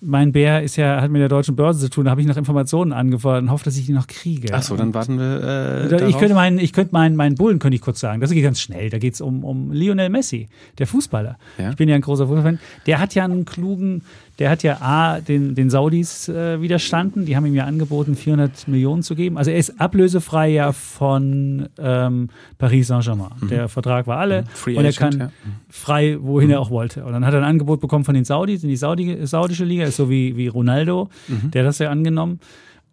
mein Bär ist ja, hat mit der deutschen Börse zu tun, da habe ich noch Informationen angefordert und hoffe, dass ich die noch kriege. Achso, dann warten wir. Äh, ich könnte meinen, ich könnte meinen, meinen Bullen könnte ich kurz sagen. Das geht ganz schnell. Da geht es um, um Lionel Messi, der Fußballer. Ja? Ich bin ja ein großer Fußballfan. Der hat ja einen klugen, der hat ja A, den, den Saudis äh, widerstanden. Die haben ihm ja angeboten, 400 Millionen zu geben. Also er ist ablösefrei ja von ähm, Paris Saint-Germain. Mhm. Der Vertrag war alle. Mhm. Free und er kann ja. frei, wohin mhm. er auch wollte. Und dann hat er ein Angebot bekommen von den Saudis in die Saudi, saudische Liga, ist so wie, wie Ronaldo. Mhm. Der hat das ja angenommen.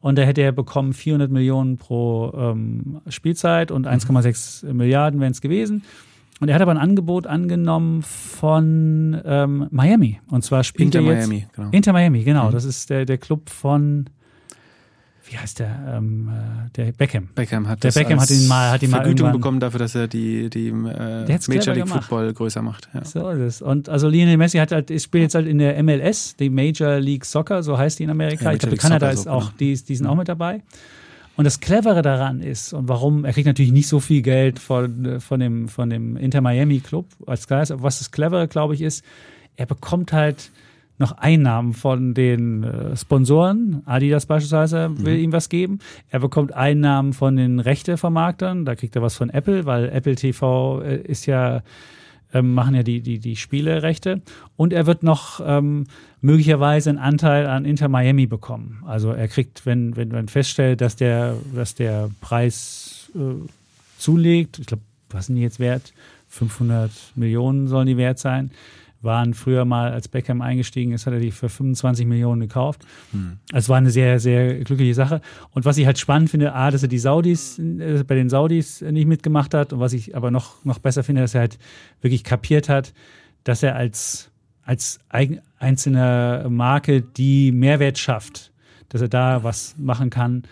Und da hätte er bekommen 400 Millionen pro ähm, Spielzeit und 1,6 mhm. Milliarden wären es gewesen. Und er hat aber ein Angebot angenommen von ähm, Miami. Und zwar spielt Inter er jetzt. Miami, genau. Inter Miami, genau. Mhm. Das ist der, der Club von. Wie heißt der? Ähm, äh, der Beckham. Beckham hat der Beckham hat ihn mal, hat ihn Vergütung mal bekommen dafür, dass er die, die äh, Major League Football größer macht. Ja. So ist es. Und also Lionel Messi hat halt, spielt jetzt halt in der MLS, die Major League Soccer, so heißt die in Amerika. Ja, ich glaube, Kanada ist auch, genau. die, die sind auch mit dabei. Und das Clevere daran ist, und warum, er kriegt natürlich nicht so viel Geld von, von, dem, von dem Inter Miami Club als Geist, aber was das Clevere, glaube ich, ist, er bekommt halt noch Einnahmen von den äh, Sponsoren. Adidas beispielsweise will mhm. ihm was geben. Er bekommt Einnahmen von den Rechtevermarktern. Da kriegt er was von Apple, weil Apple TV äh, ist ja ähm, machen ja die, die, die Spielerechte. Und er wird noch ähm, möglicherweise einen Anteil an Inter Miami bekommen. Also er kriegt, wenn, wenn man feststellt, dass der, dass der Preis äh, zulegt, ich glaube, was sind die jetzt wert? 500 Millionen sollen die wert sein waren früher mal, als Beckham eingestiegen ist, hat er die für 25 Millionen gekauft. Mhm. Es war eine sehr, sehr glückliche Sache. Und was ich halt spannend finde, A, dass er die Saudis, äh, bei den Saudis nicht mitgemacht hat. Und was ich aber noch, noch besser finde, dass er halt wirklich kapiert hat, dass er als, als einzelne Marke, die Mehrwert schafft, dass er da was machen kann.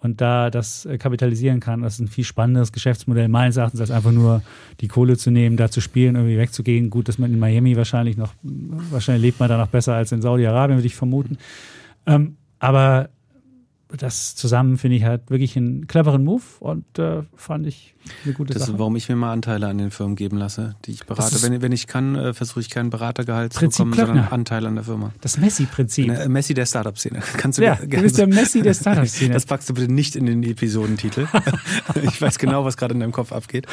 und da das äh, kapitalisieren kann. Das ist ein viel spannenderes Geschäftsmodell meines Erachtens, als einfach nur die Kohle zu nehmen, da zu spielen, irgendwie wegzugehen. Gut, dass man in Miami wahrscheinlich noch, wahrscheinlich lebt man da noch besser als in Saudi-Arabien, würde ich vermuten. Ähm, aber das zusammen finde ich halt wirklich einen cleveren Move und äh, fand ich eine gute das Sache. ist, warum ich mir mal Anteile an den Firmen geben lasse, die ich berate. Wenn, wenn ich kann, äh, versuche ich keinen Beratergehalt Prinzip zu bekommen, Klöckner. sondern Anteile an der Firma. Das Messi-Prinzip. Äh, Messi der Startup-Szene. [laughs] Kannst du Ja, mir du bist der Messi der Startup-Szene. [laughs] Das packst du bitte nicht in den Episodentitel. [laughs] ich weiß genau, was gerade in deinem Kopf abgeht.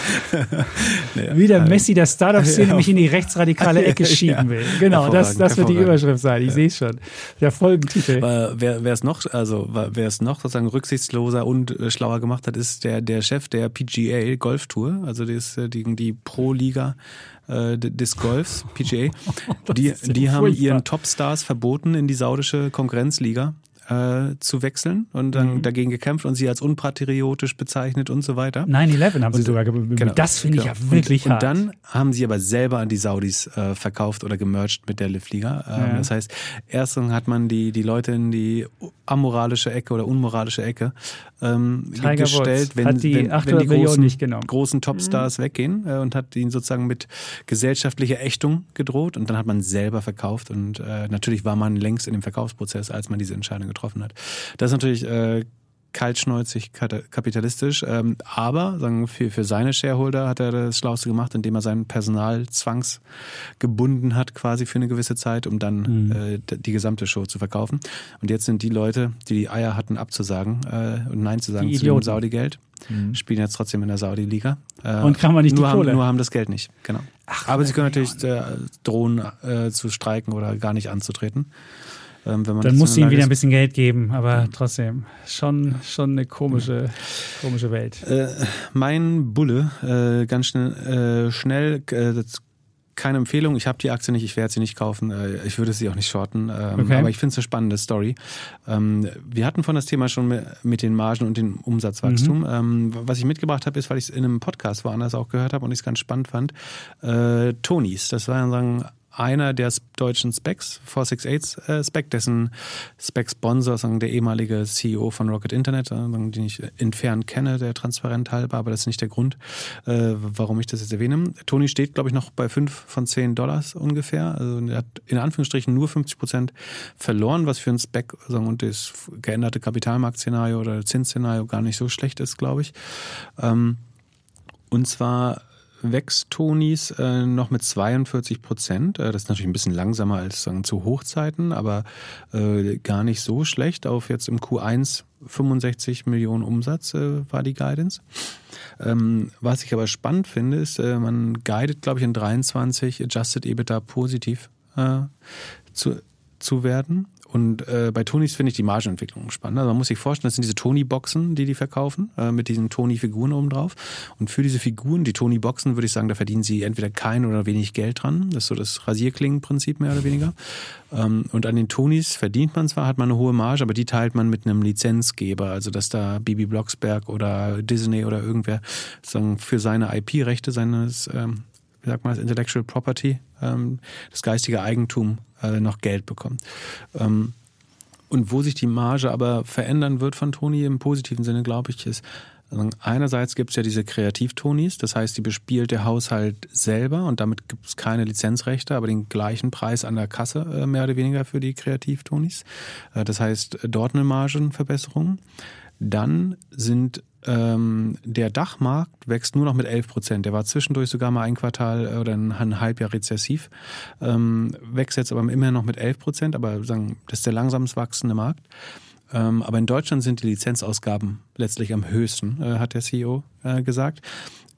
naja, Wie der also- Messi der Startup-Szene Ja. mich in die rechtsradikale Ecke Ja, schieben will. Genau, das, das wird die. Überschrift sein. Ich sehe es schon. Der Folgentitel. Äh, wer, wer es noch, also wer es noch sozusagen rücksichtsloser und äh, schlauer gemacht hat, ist der der Chef der PGA Golf Tour, also das, äh, die, die Pro Liga äh, des Golfs, PGA. [laughs] Die, die haben ihren Topstars verboten, in die saudische Konkurrenzliga äh, zu wechseln und dann Mhm. dagegen gekämpft und sie als unpatriotisch bezeichnet und so weiter. 9-11 haben sie sogar. Genau, das finde ich genau. ja wirklich und, hart. Und dann haben sie aber selber an die Saudis äh, verkauft oder gemerged mit der Liv-Liga. Ähm, Ja. Das heißt, erst hat man die, die Leute in die amoralische Ecke oder unmoralische Ecke ähm, gestellt, wenn, hat die wenn, wenn 800 die großen, großen Topstars weggehen äh, und hat ihnen sozusagen mit gesellschaftlicher Ächtung gedroht und dann hat man selber verkauft und äh, natürlich war man längst in dem Verkaufsprozess, als man diese Entscheidung getroffen hat. Das ist natürlich äh, kaltschnäuzig kapitalistisch, ähm, aber sagen, für, für seine Shareholder hat er das Schlauste gemacht, indem er sein Personal zwangsgebunden hat, quasi für eine gewisse Zeit, um dann Mhm. äh, die gesamte Show zu verkaufen. Und jetzt sind die Leute, die die Eier hatten, abzusagen äh, und Nein zu sagen Die zu dem. Saudi-Geld, spielen jetzt trotzdem in der Saudi-Liga. Äh, Und kann man nicht die nur haben, Kohle. Nur haben das Geld nicht, genau. aber sie können natürlich äh, drohen, äh, zu streiken oder gar nicht anzutreten. Ähm, wenn man Dann muss sie ihm wieder ein bisschen Geld geben, aber trotzdem schon, schon eine komische, komische Welt. Äh, mein Bulle, äh, ganz schnell, äh, schnell äh, keine Empfehlung. Ich habe die Aktie nicht, ich werde sie nicht kaufen. Äh, ich würde sie auch nicht shorten. Ähm, Okay. Aber ich finde es eine spannende Story. Ähm, wir hatten von das Thema schon mit, den Margen und dem Umsatzwachstum. Mhm. Ähm, was ich mitgebracht habe, ist, weil ich es in einem Podcast woanders auch gehört habe und ich es ganz spannend fand. Äh, Tonys, das war sagen, einer der deutschen Specs, 468 äh, Spec, dessen Spec-Sponsor, der ehemalige CEO von Rocket Internet, äh, den ich entfernt kenne, der transparent halber, aber das ist nicht der Grund, äh, warum ich das jetzt erwähne. Tony steht, glaube ich, noch bei 5 von 10 Dollars ungefähr. Also er hat in Anführungsstrichen nur 50 Prozent verloren, was für ein Spec sagen, und das geänderte Kapitalmarktszenario oder Zinsszenario gar nicht so schlecht ist, glaube ich. Ähm, und zwar wächst Tonys äh, noch mit 42 Prozent. Äh, das ist natürlich ein bisschen langsamer als sagen, zu Hochzeiten, aber äh, gar nicht so schlecht. Auf jetzt im Q1 65 Millionen Umsatz äh, war die Guidance. Ähm, was ich aber spannend finde, ist, äh, man guidet, glaube ich, in 23 Adjusted EBITDA positiv äh, zu, zu werden. Und äh, bei Tonys finde ich die Margenentwicklung spannend. Also man muss sich vorstellen, das sind diese Tony-Boxen, die die verkaufen, äh, mit diesen Tony-Figuren oben drauf. Und für diese Figuren, die Tony-Boxen, würde ich sagen, da verdienen sie entweder kein oder wenig Geld dran. Das ist so das Rasierklingenprinzip mehr oder weniger. Ähm, und an den Tonys verdient man zwar, hat man eine hohe Marge, aber die teilt man mit einem Lizenzgeber. Also dass da Bibi Blocksberg oder Disney oder irgendwer sagen, für seine IP-Rechte, seines ähm, wie sagt man das, Intellectual Property, ähm, das geistige Eigentum äh, noch Geld bekommt. Ähm, und wo sich die Marge aber verändern wird von Toni im positiven Sinne, glaube ich, ist, also einerseits gibt es ja diese Kreativtonis, das heißt, die bespielt der Haushalt selber und damit gibt es keine Lizenzrechte, aber den gleichen Preis an der Kasse äh, mehr oder weniger für die Kreativtonis. Äh, das heißt, dort eine Margenverbesserung. Dann sind ähm, der Dachmarkt wächst nur noch mit 11 Prozent. Der war zwischendurch sogar mal ein Quartal äh, oder ein, Halbjahr rezessiv. Ähm, wächst jetzt aber immerhin noch mit 11 Prozent, aber sagen, das ist der langsamst wachsende Markt. Ähm, aber in Deutschland sind die Lizenzausgaben letztlich am höchsten, äh, hat der CEO äh, gesagt.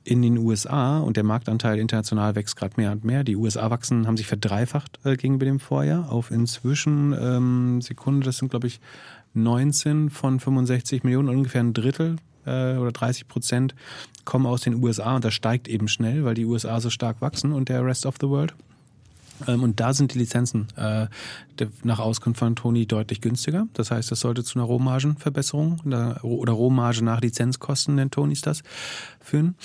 In den USA und der Marktanteil international wächst gerade mehr und mehr. Die USA wachsen, haben sich verdreifacht äh, gegenüber dem Vorjahr auf inzwischen ähm, Sekunde, das sind glaube ich 19 von 65 Millionen, ungefähr ein Drittel äh, oder 30 Prozent kommen aus den USA und das steigt eben schnell, weil die USA so stark wachsen und der Rest of the World. Ähm, und da sind die Lizenzen äh, nach Auskunft von Toni deutlich günstiger. Das heißt, das sollte zu einer Rohmargenverbesserung oder, oder Rohmarge nach Lizenzkosten, nennt Tonis das, führen.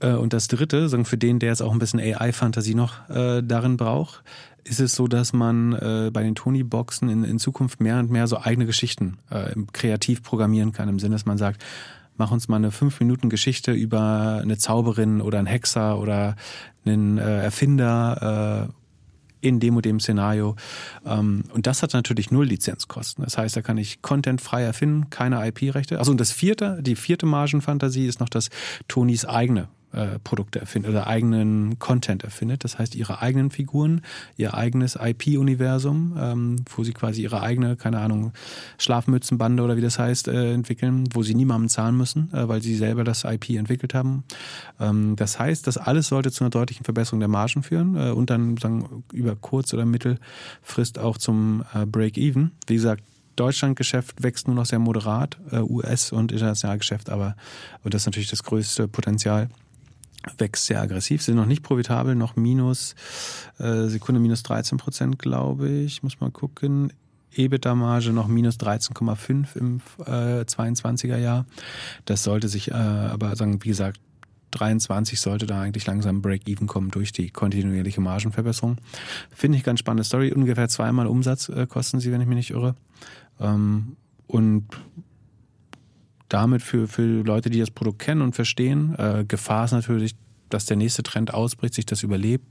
Äh, und das dritte, für den, der jetzt auch ein bisschen AI-Fantasie noch äh, darin braucht, ist es so, dass man äh, bei den Tony-Boxen in, in Zukunft mehr und mehr so eigene Geschichten äh, kreativ programmieren kann, im Sinne, dass man sagt, mach uns mal eine fünf Minuten Geschichte über eine Zauberin oder einen Hexer oder einen äh, Erfinder äh, in dem und dem Szenario. Ähm, und das hat natürlich null Lizenzkosten. Das heißt, da kann ich Content frei erfinden, keine IP-Rechte. Also und das vierte, die vierte Margenfantasie ist noch, dass Tonys eigene äh, Produkte erfindet oder eigenen Content erfindet. Das heißt, ihre eigenen Figuren, ihr eigenes IP-Universum, ähm, wo sie quasi ihre eigene, keine Ahnung, Schlafmützenbande oder wie das heißt, äh, entwickeln, wo sie niemandem zahlen müssen, äh, weil sie selber das IP entwickelt haben. Ähm, das heißt, das alles sollte zu einer deutlichen Verbesserung der Margen führen äh, und dann sagen, über kurz- oder Mittelfrist auch zum äh, Break-Even. Wie gesagt, Deutschlandgeschäft wächst nur noch sehr moderat, äh, US- und Internationalgeschäft, aber und das ist natürlich das größte Potenzial wächst sehr aggressiv, sind noch nicht profitabel, noch minus, äh, Sekunde minus 13 Prozent, glaube ich. Muss mal gucken. EBITDA-Marge noch minus 13,5 im äh, 22er Jahr. Das sollte sich äh, aber sagen, wie gesagt, 23 sollte da eigentlich langsam Break-Even kommen durch die kontinuierliche Margenverbesserung. Finde ich ganz spannende Story. Ungefähr zweimal Umsatz äh, kosten sie, wenn ich mich nicht irre. Ähm, und damit für, für Leute, die das Produkt kennen und verstehen. Äh, Gefahr ist natürlich, dass der nächste Trend ausbricht, sich das überlebt.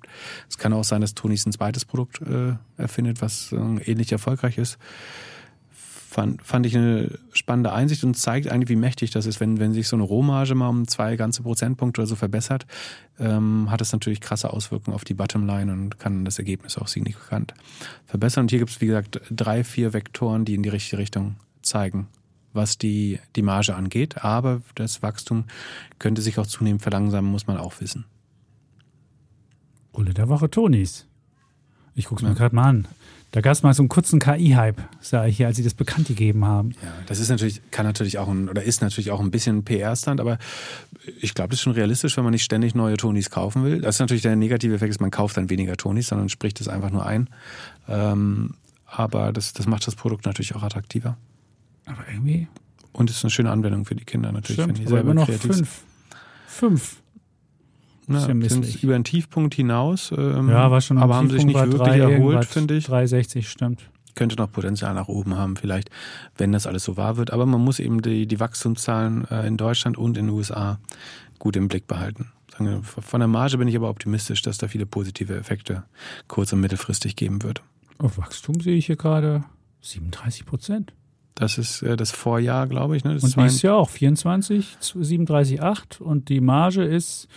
Es kann auch sein, dass Tonys ein zweites Produkt äh, erfindet, was äh, ähnlich erfolgreich ist. Fand, fand ich eine spannende Einsicht und zeigt eigentlich, wie mächtig das ist, wenn, wenn sich so eine Rohmarge mal um zwei ganze Prozentpunkte oder so verbessert, ähm, hat es natürlich krasse Auswirkungen auf die Bottomline und kann das Ergebnis auch signifikant verbessern. Und hier gibt es, wie gesagt, drei, vier Vektoren, die in die richtige Richtung zeigen was die, die Marge angeht. Aber das Wachstum könnte sich auch zunehmend verlangsamen, muss man auch wissen. Bulle der Woche Tonis. Ich gucke es mir gerade mal an. Da gab es mal so einen kurzen KI-Hype, sage ich hier, als sie das bekannt gegeben haben. Ja, das ist natürlich, kann natürlich auch ein, oder ist natürlich auch ein bisschen PR-Stand, aber ich glaube, das ist schon realistisch, wenn man nicht ständig neue Tonis kaufen will. Das ist natürlich der negative Effekt, ist, man kauft dann weniger Tonis, sondern spricht es einfach nur ein. Ähm, aber das, das macht das Produkt natürlich auch attraktiver. Aber irgendwie. Und es ist eine schöne Anwendung für die Kinder natürlich, Stimmt, wenn die selber noch kreativ fünf. Fünf. Na, sind über den Tiefpunkt hinaus. Ähm, ja, war schon Aber haben sich nicht wirklich drei, erholt, finde ich. 360, stimmt. Könnte noch Potenzial nach oben haben, vielleicht, wenn das alles so wahr wird. Aber man muss eben die, die Wachstumszahlen äh, in Deutschland und in den USA gut im Blick behalten. Von der Marge bin ich aber optimistisch, dass da viele positive Effekte kurz- und mittelfristig geben wird. Auf Wachstum sehe ich hier gerade 37 Prozent. Das ist äh, das Vorjahr, glaube ich. Ne? Das und nächstes Jahr auch 24, 37,8 und die Marge ist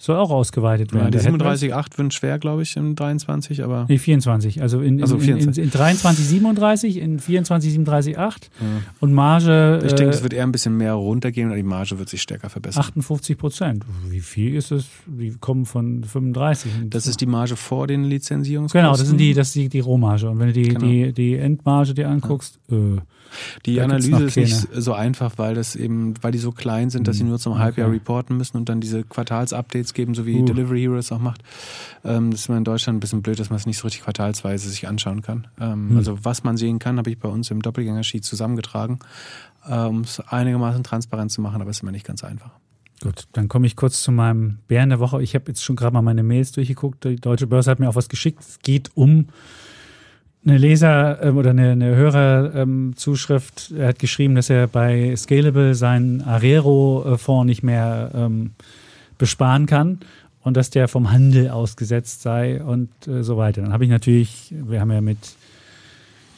soll auch ausgeweitet werden. Ja, die 37,8 wird schwer, glaube ich, im 23, aber. Nee, 24. Also in, in, also 24. in, in 23, 37, in 24, 37, 8. Ja. Und Marge. Ich äh, denke, es wird eher ein bisschen mehr runtergehen und die Marge wird sich stärker verbessern. 58 Prozent. Wie viel ist es? Die kommen von 35. Das ist die Marge vor den Lizenzierungskosten. Genau, das, sind die, das ist die, die Rohmarge. Und wenn du die, genau. die, die Endmarge dir anguckst, ja. äh, die Analyse ist nicht so einfach, weil das eben, weil die so klein sind, dass sie mhm. nur zum okay. Halbjahr reporten müssen und dann diese Quartalsupdates geben, so wie uh. Delivery Heroes auch macht. Ähm, das ist mir in Deutschland ein bisschen blöd, dass man es nicht so richtig quartalsweise sich anschauen kann. Ähm, hm. Also was man sehen kann, habe ich bei uns im Doppelgänger-Sheet zusammengetragen, äh, um es einigermaßen transparent zu machen, aber es ist immer nicht ganz einfach. Gut, dann komme ich kurz zu meinem Bären der Woche. Ich habe jetzt schon gerade mal meine Mails durchgeguckt. Die Deutsche Börse hat mir auch was geschickt. Es geht um eine Leser- ähm, oder eine, eine Hörerzuschrift ähm, hat geschrieben, dass er bei Scalable seinen Arero-Fonds nicht mehr ähm, besparen kann und dass der vom Handel ausgesetzt sei und äh, so weiter. Dann habe ich natürlich, wir haben ja mit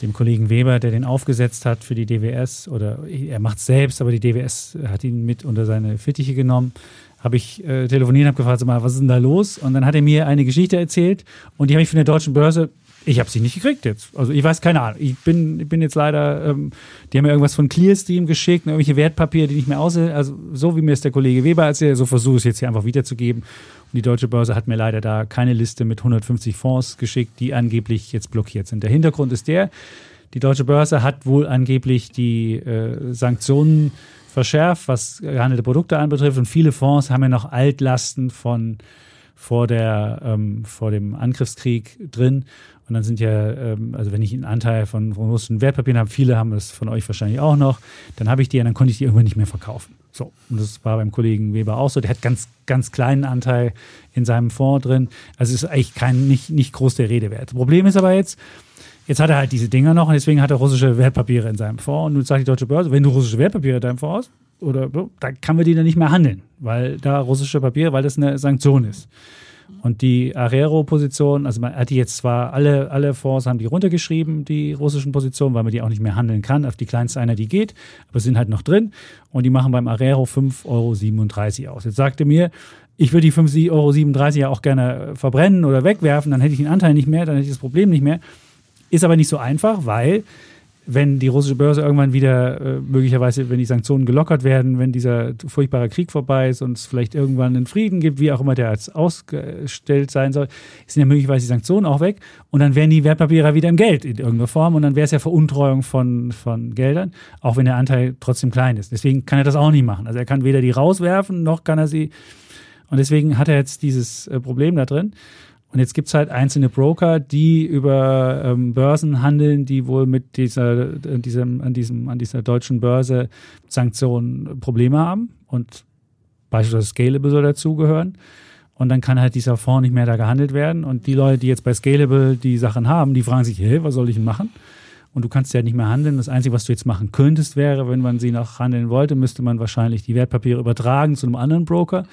dem Kollegen Weber, der den aufgesetzt hat für die DWS, oder er macht es selbst, aber die DWS hat ihn mit unter seine Fittiche genommen, habe ich äh, telefoniert habe gefragt, sag mal, was ist denn da los? Und dann hat er mir eine Geschichte erzählt und die habe ich von der deutschen Börse ich habe sie nicht gekriegt jetzt. Also ich weiß keine Ahnung. Ich bin, ich bin jetzt leider, ähm, die haben mir irgendwas von Clearstream geschickt, irgendwelche Wertpapiere, die nicht mehr aussehen. Also so wie mir es der Kollege Weber erzählt, so versuche ich es jetzt hier einfach wiederzugeben. Und die Deutsche Börse hat mir leider da keine Liste mit 150 Fonds geschickt, die angeblich jetzt blockiert sind. Der Hintergrund ist der, die Deutsche Börse hat wohl angeblich die äh, Sanktionen verschärft, was gehandelte Produkte anbetrifft. Und viele Fonds haben ja noch Altlasten von vor, der, ähm, vor dem Angriffskrieg drin. Und dann sind ja, ähm, also wenn ich einen Anteil von, von russischen Wertpapieren habe, viele haben es von euch wahrscheinlich auch noch, dann habe ich die und dann konnte ich die irgendwann nicht mehr verkaufen. So, und das war beim Kollegen Weber auch so. Der hat ganz, ganz kleinen Anteil in seinem Fonds drin. Also ist eigentlich kein, nicht, nicht groß der Rede wert. Problem ist aber jetzt, jetzt hat er halt diese Dinger noch und deswegen hat er russische Wertpapiere in seinem Fonds. Und nun sagt die Deutsche Börse, wenn du russische Wertpapiere in deinem Fonds hast, oder dann kann wir die dann nicht mehr handeln, weil da russische Papiere, weil das eine Sanktion ist. Und die Arero-Position, also man hat die jetzt zwar alle, alle Fonds haben die runtergeschrieben, die russischen Positionen, weil man die auch nicht mehr handeln kann. Auf die kleinste einer, die geht, aber sind halt noch drin. Und die machen beim Arero 5,37 Euro aus. Jetzt sagte mir, ich würde die 5,37 Euro ja auch gerne verbrennen oder wegwerfen, dann hätte ich den Anteil nicht mehr, dann hätte ich das Problem nicht mehr. Ist aber nicht so einfach, weil wenn die russische Börse irgendwann wieder äh, möglicherweise, wenn die Sanktionen gelockert werden, wenn dieser furchtbare Krieg vorbei ist und es vielleicht irgendwann einen Frieden gibt, wie auch immer der als ausgestellt sein soll, sind ja möglicherweise die Sanktionen auch weg und dann wären die Wertpapiere wieder im Geld in irgendeiner Form und dann wäre es ja Veruntreuung von, von Geldern, auch wenn der Anteil trotzdem klein ist. Deswegen kann er das auch nicht machen. Also er kann weder die rauswerfen, noch kann er sie und deswegen hat er jetzt dieses äh, Problem da drin. Und jetzt gibt es halt einzelne Broker, die über ähm, Börsen handeln, die wohl mit dieser, äh, diesem, an, diesem, an dieser deutschen Börse Sanktionen Probleme haben. Und beispielsweise Scalable soll dazugehören. Und dann kann halt dieser Fonds nicht mehr da gehandelt werden. Und die Leute, die jetzt bei Scalable die Sachen haben, die fragen sich, hey, was soll ich denn machen? Und du kannst ja nicht mehr handeln. Das Einzige, was du jetzt machen könntest, wäre, wenn man sie noch handeln wollte, müsste man wahrscheinlich die Wertpapiere übertragen zu einem anderen Broker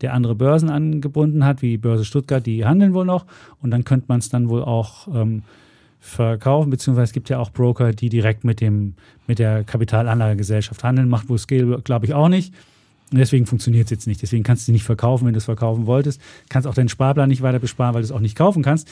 der andere Börsen angebunden hat, wie Börse Stuttgart, die handeln wohl noch. Und dann könnte man es dann wohl auch ähm, verkaufen, beziehungsweise es gibt ja auch Broker, die direkt mit dem, mit der Kapitalanlagegesellschaft handeln, macht wohl Scale, glaube ich, auch nicht. Und deswegen funktioniert es jetzt nicht. Deswegen kannst du sie nicht verkaufen, wenn du es verkaufen wolltest. Kannst auch deinen Sparplan nicht weiter besparen, weil du es auch nicht kaufen kannst.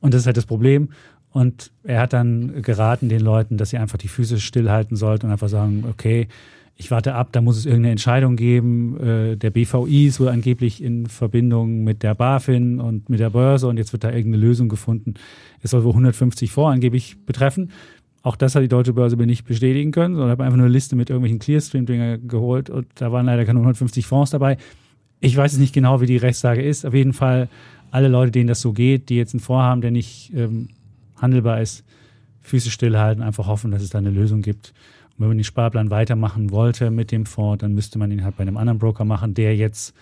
Und das ist halt das Problem. Und er hat dann geraten den Leuten, dass sie einfach die Füße stillhalten sollten und einfach sagen, okay, ich warte ab, da muss es irgendeine Entscheidung geben. Äh, der BVI ist wohl angeblich in Verbindung mit der BaFin und mit der Börse und jetzt wird da irgendeine Lösung gefunden. Es soll wohl 150 Fonds angeblich betreffen. Auch das hat die Deutsche Börse mir nicht bestätigen können, sondern habe einfach nur eine Liste mit irgendwelchen Clearstream-Dinger geholt und da waren leider keine 150 Fonds dabei. Ich weiß jetzt nicht genau, wie die Rechtslage ist. Auf jeden Fall alle Leute, denen das so geht, die jetzt einen Fonds haben, der nicht ähm, handelbar ist, Füße stillhalten, einfach hoffen, dass es da eine Lösung gibt. Und wenn man den Sparplan weitermachen wollte mit dem Fonds, dann müsste man ihn halt bei einem anderen Broker machen, der jetzt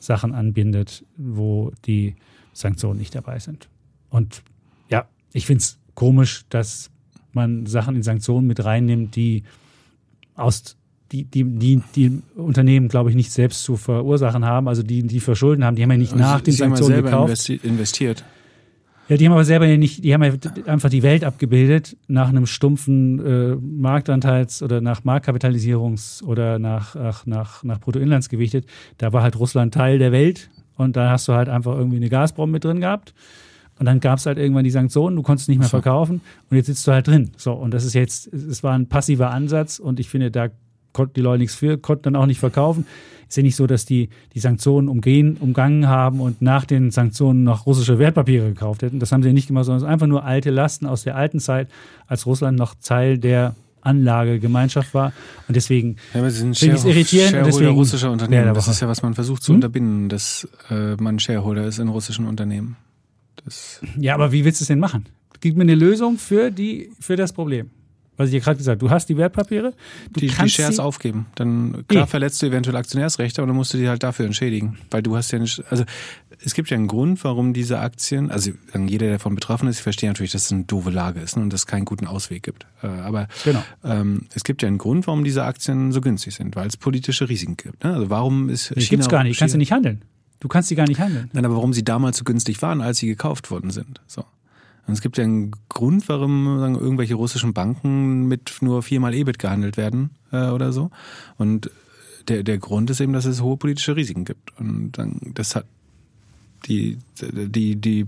Sachen anbindet, wo die Sanktionen nicht dabei sind. Und ja, ich finde es komisch, dass man Sachen in Sanktionen mit reinnimmt, die aus die, die, die, die Unternehmen, glaube ich, nicht selbst zu verursachen haben, also die, die verschulden haben, die haben ja nicht also nach den Sanktionen gekauft. investiert. Ja, die haben aber selber nicht, die haben ja einfach die Welt abgebildet nach einem stumpfen äh, Marktanteils- oder nach Marktkapitalisierungs- oder nach, ach, nach, nach Bruttoinlandsgewichtet. Da war halt Russland Teil der Welt und da hast du halt einfach irgendwie eine Gazprom mit drin gehabt. Und dann gab es halt irgendwann die Sanktionen, du konntest nicht mehr verkaufen und jetzt sitzt du halt drin. So, und das ist jetzt, es war ein passiver Ansatz und ich finde, da konnten die Leute nichts für, konnten dann auch nicht verkaufen. Ist ja nicht so, dass die die Sanktionen umgehen, umgangen haben und nach den Sanktionen noch russische Wertpapiere gekauft hätten. Das haben sie nicht gemacht, sondern es sind einfach nur alte Lasten aus der alten Zeit, als Russland noch Teil der Anlagegemeinschaft war. Und deswegen ja, aber sind finde ich es irritierend. Shareholder deswegen, russischer Unternehmen. Ja, das ist ja, was man versucht zu hm? unterbinden, dass äh, man Shareholder ist in russischen Unternehmen. Das ja, aber wie willst du es denn machen? Gib mir eine Lösung für, die, für das Problem was ich dir gerade gesagt du hast die Wertpapiere. Du die, kannst die Shares aufgeben. Dann klar nee. verletzt du eventuell Aktionärsrechte, aber dann musst du die halt dafür entschädigen. Weil du hast ja nicht, also es gibt ja einen Grund, warum diese Aktien, also jeder, der davon betroffen ist, ich verstehe natürlich, dass es eine doofe Lage ist ne, und dass es keinen guten Ausweg gibt. Äh, aber genau. ähm, es gibt ja einen Grund, warum diese Aktien so günstig sind, weil es politische Risiken gibt. Ne? Also warum ist China... Die gibt's gar nicht, kannst du nicht handeln. Du kannst sie gar nicht handeln. Nein, aber warum sie damals so günstig waren, als sie gekauft worden sind. So. Und es gibt ja einen Grund, warum sagen, irgendwelche russischen Banken mit nur viermal EBIT gehandelt werden äh, oder so. Und der, der Grund ist eben, dass es hohe politische Risiken gibt. Und dann, das hat die, die, die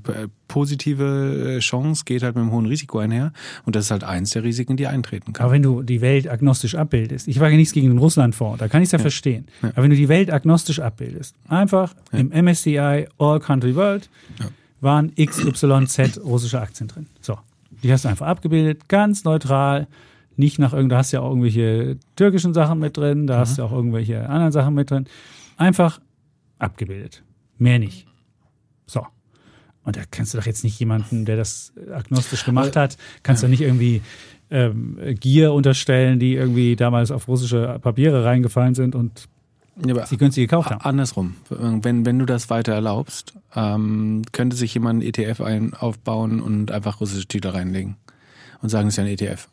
positive Chance geht halt mit einem hohen Risiko einher. Und das ist halt eins der Risiken, die eintreten kann. Aber wenn du die Welt agnostisch abbildest, ich wage nichts gegen den Russlandfonds, da kann ich es ja, ja, verstehen. Ja. Aber wenn du die Welt agnostisch abbildest, einfach ja. im MSCI All Country World, waren XYZ russische Aktien drin. So, die hast du einfach abgebildet, ganz neutral. Nicht nach irgend, da hast du ja auch irgendwelche türkischen Sachen mit drin, da hast du auch irgendwelche anderen Sachen mit drin. Einfach abgebildet. Mehr nicht. So. Und da kannst du doch jetzt nicht jemanden, der das agnostisch gemacht hat, kannst du ja. nicht irgendwie ähm, Gier unterstellen, die irgendwie damals auf russische Papiere reingefallen sind und ja, sie günstig gekauft haben. Andersrum. Wenn, wenn du das weiter erlaubst, ähm, könnte sich jemand ein ETF ein, aufbauen und einfach russische Titel reinlegen und sagen, es ist ja ein ETF.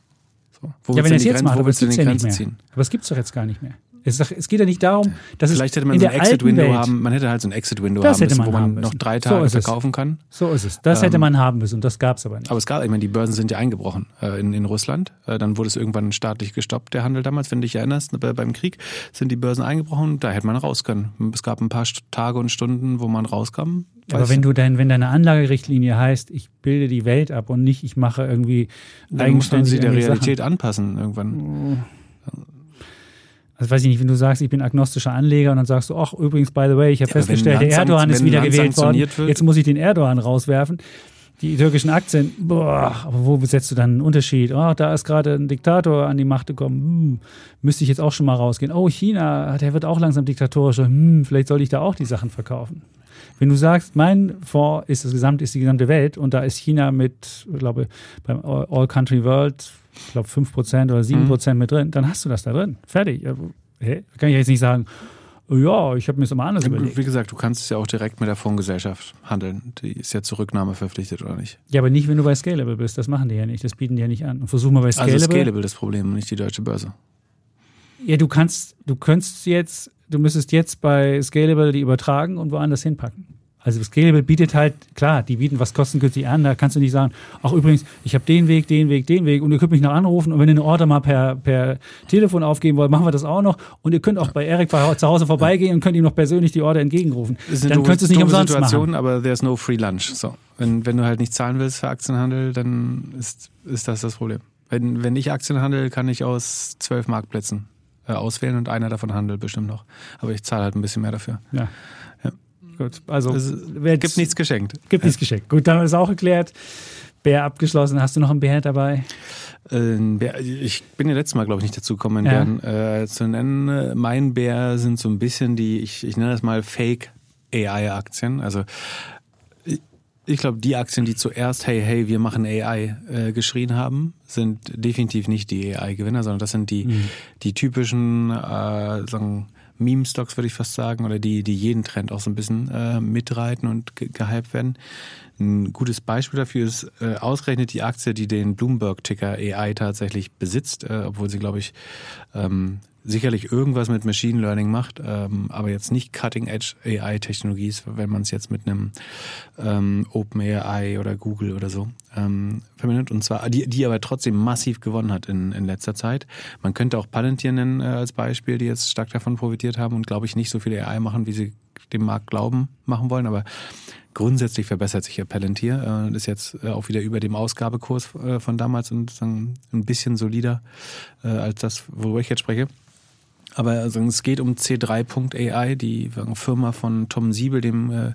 So. Wo ja, wenn er es jetzt macht, aber es gibt ja nicht mehr. Ziehen? Aber es gibt es doch jetzt gar nicht mehr. Es, es, geht ja nicht darum, dass Vielleicht es hätte man so ein Exit-Window haben, man hätte halt so ein Exit-Window haben müssen, wo man noch drei Tage so verkaufen kann. So ist es. Das ähm, hätte man haben müssen und das gab es aber nicht. Aber es gab, ich meine, die Börsen sind ja eingebrochen äh, in, in Russland. Äh, dann wurde es irgendwann staatlich gestoppt, der Handel damals, wenn du dich erinnerst, äh, beim Krieg sind die Börsen eingebrochen, da hätte man raus können. Es gab ein paar Tage und Stunden, wo man rauskam. Aber wenn du dein, wenn deine Anlagerichtlinie heißt, ich bilde die Welt ab und nicht, ich mache irgendwie dann muss man sich der Realität Sachen. anpassen irgendwann. Also weiß ich nicht, wenn du sagst, ich bin agnostischer Anleger und dann sagst du, ach übrigens, by the way, ich habe ja, festgestellt, der Erdogan ist wieder gewählt worden, wird. jetzt muss ich den Erdogan rauswerfen. Die türkischen Aktien, boah, aber wo setzt du dann einen Unterschied? Oh, da ist gerade ein Diktator an die Macht gekommen, hm, müsste ich jetzt auch schon mal rausgehen. Oh, China, der wird auch langsam diktatorischer, hm, vielleicht soll ich da auch die Sachen verkaufen. Wenn du sagst, mein Fonds ist das gesamte, ist die gesamte Welt und da ist China mit, ich glaube, beim All Country World ich glaube, 5% oder 7% mhm. mit drin, dann hast du das da drin. Fertig. Hey, kann ich jetzt nicht sagen, ja, ich habe mir das immer anders überlegt. Wie gesagt, du kannst es ja auch direkt mit der Fondsgesellschaft handeln. Die ist ja zur Rücknahme verpflichtet, oder nicht? Ja, aber nicht, wenn du bei Scalable bist. Das machen die ja nicht. Das bieten die ja nicht an. Und versuch mal bei Scalable. Also Scalable das Problem, nicht die deutsche Börse. Ja, du kannst, du könntest jetzt, du müsstest jetzt bei Scalable die übertragen und woanders hinpacken. Also Scalable bietet halt, klar, die bieten was kostengünstig an, da kannst du nicht sagen, ach übrigens, ich habe den Weg, den Weg, den Weg und ihr könnt mich noch anrufen und wenn ihr eine Order mal per, per Telefon aufgeben wollt, machen wir das auch noch und ihr könnt auch bei Erik zu Hause vorbeigehen und könnt ihm noch persönlich die Order entgegenrufen. Dann könnt ihr es nicht umsonst Situation, machen. aber there's no free lunch. So. Wenn, wenn du halt nicht zahlen willst für Aktienhandel, dann ist, ist das das Problem. Wenn, wenn ich Aktien handel, kann ich aus zwölf Marktplätzen äh, auswählen und einer davon handelt bestimmt noch. Aber ich zahle halt ein bisschen mehr dafür. Ja. Gut, also es gibt nichts geschenkt. Gibt nichts geschenkt. Gut, dann ist auch erklärt. Bär abgeschlossen. Hast du noch einen Bär dabei? Bär, ich bin ja letztes Mal, glaube ich, nicht dazu gekommen, ja. Bären äh, zu nennen. Mein Bär sind so ein bisschen die, ich, ich nenne das mal Fake AI-Aktien. Also ich glaube, die Aktien, die zuerst Hey, hey, wir machen AI äh, geschrien haben, sind definitiv nicht die AI-Gewinner, sondern das sind die, mhm. die typischen, äh, sagen, Meme-Stocks, würde ich fast sagen, oder die, die jeden Trend auch so ein bisschen äh, mitreiten und ge gehypt werden. Ein gutes Beispiel dafür ist äh, ausgerechnet die Aktie, die den Bloomberg-Ticker AI tatsächlich besitzt, äh, obwohl sie, glaube ich, ähm, sicherlich irgendwas mit Machine Learning macht, ähm, aber jetzt nicht Cutting-Edge AI-Technologie ist, wenn man es jetzt mit einem ähm, OpenAI oder Google oder so ähm, verbindet. Und zwar, die, die aber trotzdem massiv gewonnen hat in, in letzter Zeit. Man könnte auch Palantir nennen äh, als Beispiel, die jetzt stark davon profitiert haben und, glaube ich, nicht so viel AI machen, wie sie dem Markt glauben, machen wollen. Aber grundsätzlich verbessert sich ja Palantir. Äh, ist jetzt äh, auch wieder über dem Ausgabekurs äh, von damals und ein bisschen solider äh, als das, worüber ich jetzt spreche. Aber also es geht um C3.ai, die Firma von Tom Siebel, dem äh,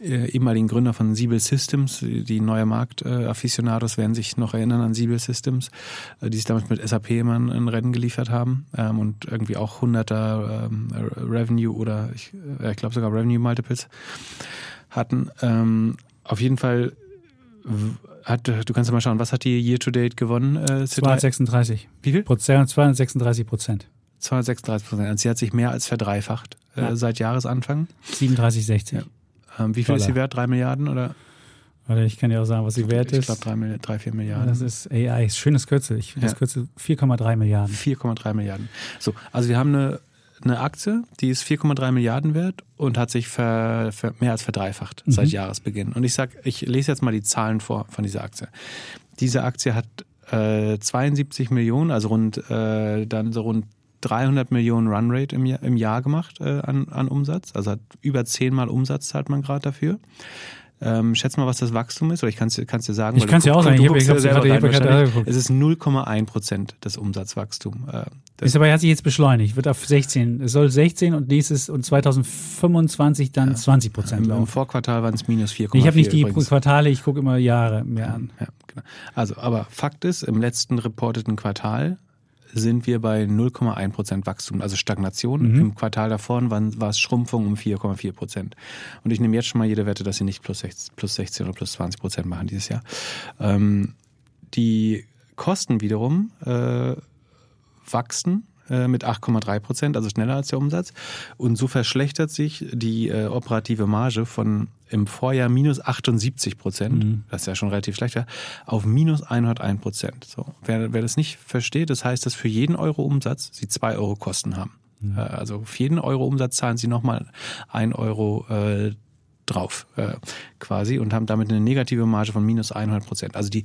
äh, ehemaligen Gründer von Siebel Systems. Die neue Markt-Afficionados äh, werden sich noch erinnern an Siebel Systems, äh, die sich damals mit SAP immer ein, Rennen geliefert haben ähm, und irgendwie auch hunderter ähm, Revenue oder ich, äh, ich glaube sogar Revenue Multiples hatten. Ähm, auf jeden Fall hat, du kannst ja mal schauen, was hat die Year to Date gewonnen? Äh, 236. Wie viel? 236 Prozent. 236 Prozent. Also sie hat sich mehr als verdreifacht äh, ja. seit Jahresanfang. 37,60. Ja. Ähm, wie viel Dollar. ist sie wert? Drei Milliarden oder? Warte, ich kann dir auch sagen, was sie wert ist. Ich glaube drei, drei, vier Milliarden. Das ist AI, schönes Kürzel. Ich finde ja. das Kürzel 4,3 Milliarden. 4,3 Milliarden. So, also wir haben eine, eine Aktie, die ist 4,3 Milliarden wert und hat sich ver, ver, mehr als verdreifacht mhm. seit Jahresbeginn. Und ich sag, ich lese jetzt mal die Zahlen vor von dieser Aktie. Diese Aktie hat äh, 72 Millionen, also rund äh, dann so rund 300 Millionen Runrate im Jahr, im Jahr gemacht äh, an, an Umsatz. Also hat über zehnmal Umsatz zahlt man gerade dafür. Ähm, schätz mal, was das Wachstum ist, oder ich kann es dir sagen. Ich kann es dir auch sagen, ich habe es gerade Es ist 0,1 Prozent des Umsatzwachstums. Äh, ist aber hat sich jetzt beschleunigt, wird auf 16. Es soll 16 und nächstes und 2025 dann ja. 20 Prozent laufen. Im Vorquartal waren es minus 4,4. Ich habe nicht die übrigens. Quartale, ich gucke immer Jahre mehr an. Ja, genau. Also, aber Fakt ist, im letzten reporteten Quartal sind wir bei 0,1 Prozent Wachstum, also Stagnation. Mhm. Im Quartal davor war es Schrumpfung um 4,4 Prozent. Und ich nehme jetzt schon mal jede Wette, dass sie nicht plus 16, plus 16 oder plus 20 Prozent machen dieses Jahr. Ähm, die Kosten wiederum äh, wachsen äh, mit 8,3 Prozent, also schneller als der Umsatz. Und so verschlechtert sich die äh, operative Marge von im Vorjahr minus 78 Prozent, mhm. das ist ja schon relativ schlecht, auf minus 101 Prozent. So, wer, wer das nicht versteht, das heißt, dass für jeden Euro Umsatz sie zwei Euro Kosten haben. Mhm. Äh, also für jeden Euro Umsatz zahlen sie nochmal ein Euro äh, drauf äh, quasi und haben damit eine negative Marge von minus 100 Prozent. Also die,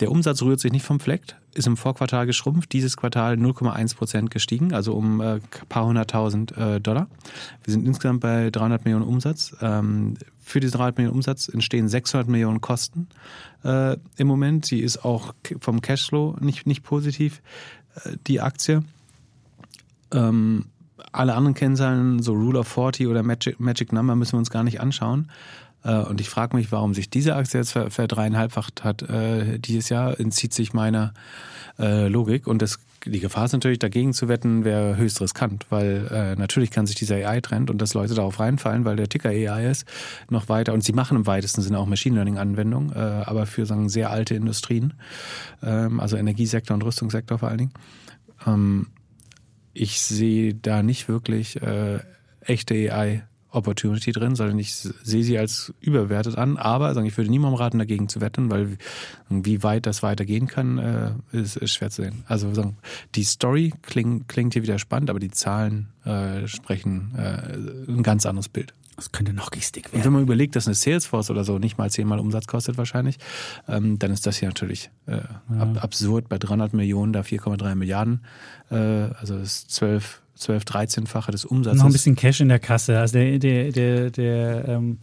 der Umsatz rührt sich nicht vom Fleck, ist im Vorquartal geschrumpft, dieses Quartal 0,1 Prozent gestiegen, also um äh, paar hunderttausend äh, Dollar. Wir sind insgesamt bei 300 Millionen Umsatz. Ähm, für diese 300 Millionen Umsatz entstehen 600 Millionen Kosten äh, im Moment. Sie ist auch vom Cashflow nicht, nicht positiv, äh, die Aktie. Ähm, alle anderen Kennzahlen, so Rule of 40 oder Magic, Magic Number, müssen wir uns gar nicht anschauen. Äh, und ich frage mich, warum sich diese Aktie jetzt verdreieinhalbfacht hat äh, dieses Jahr, entzieht sich meiner äh, Logik. Und das, die Gefahr ist natürlich, dagegen zu wetten, wäre höchst riskant, weil äh, natürlich kann sich dieser AI-Trend und dass Leute darauf reinfallen, weil der Ticker AI ist, noch weiter. Und sie machen im weitesten Sinne auch Machine Learning-Anwendungen, äh, aber für sagen, sehr alte Industrien, ähm, also Energiesektor und Rüstungssektor vor allen Dingen. Ähm, ich sehe da nicht wirklich äh, echte AI Opportunity drin, sondern ich sehe sie als überwertet an. Aber sagen, ich würde niemandem raten, dagegen zu wetten, weil wie weit das weitergehen kann, äh, ist, ist schwer zu sehen. Also sagen, die Story klingt, klingt hier wieder spannend, aber die Zahlen äh, sprechen äh, ein ganz anderes Bild. Das könnte noch Gestik werden. Und wenn man überlegt, dass eine Salesforce oder so nicht mal zehnmal Umsatz kostet wahrscheinlich, ähm, dann ist das hier natürlich äh, ja. ab, absurd. Bei 300 Millionen, da 4,3 Milliarden, äh, also ist 12, 12 13-fache des Umsatzes. Noch ein bisschen Cash in der Kasse. Also der, der, der, der ähm,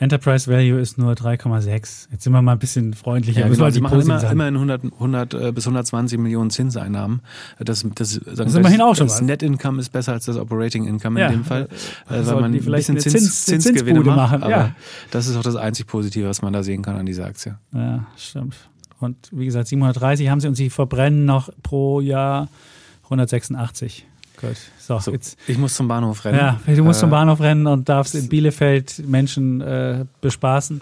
Enterprise Value ist nur 3,6. Jetzt sind wir mal ein bisschen freundlicher. Ja, genau. Sie machen immer, immerhin 100, 100 äh, bis 120 Millionen Zinseinnahmen. Das, das, sagen, das ist immerhin auch schon Das Net Income ist besser als das Operating Income ja, in dem Fall, äh, weil man ein bisschen Zins, Zins, Zinsgewinne macht. Machen. Aber ja. das ist auch das einzig Positive, was man da sehen kann an dieser Aktie. Ja, stimmt. Und wie gesagt, 730 haben sie und sie verbrennen noch pro Jahr 186. Gut. So, so, jetzt. Ich muss zum Bahnhof rennen. Ja, du musst äh, zum Bahnhof rennen und darfst in Bielefeld Menschen äh, bespaßen.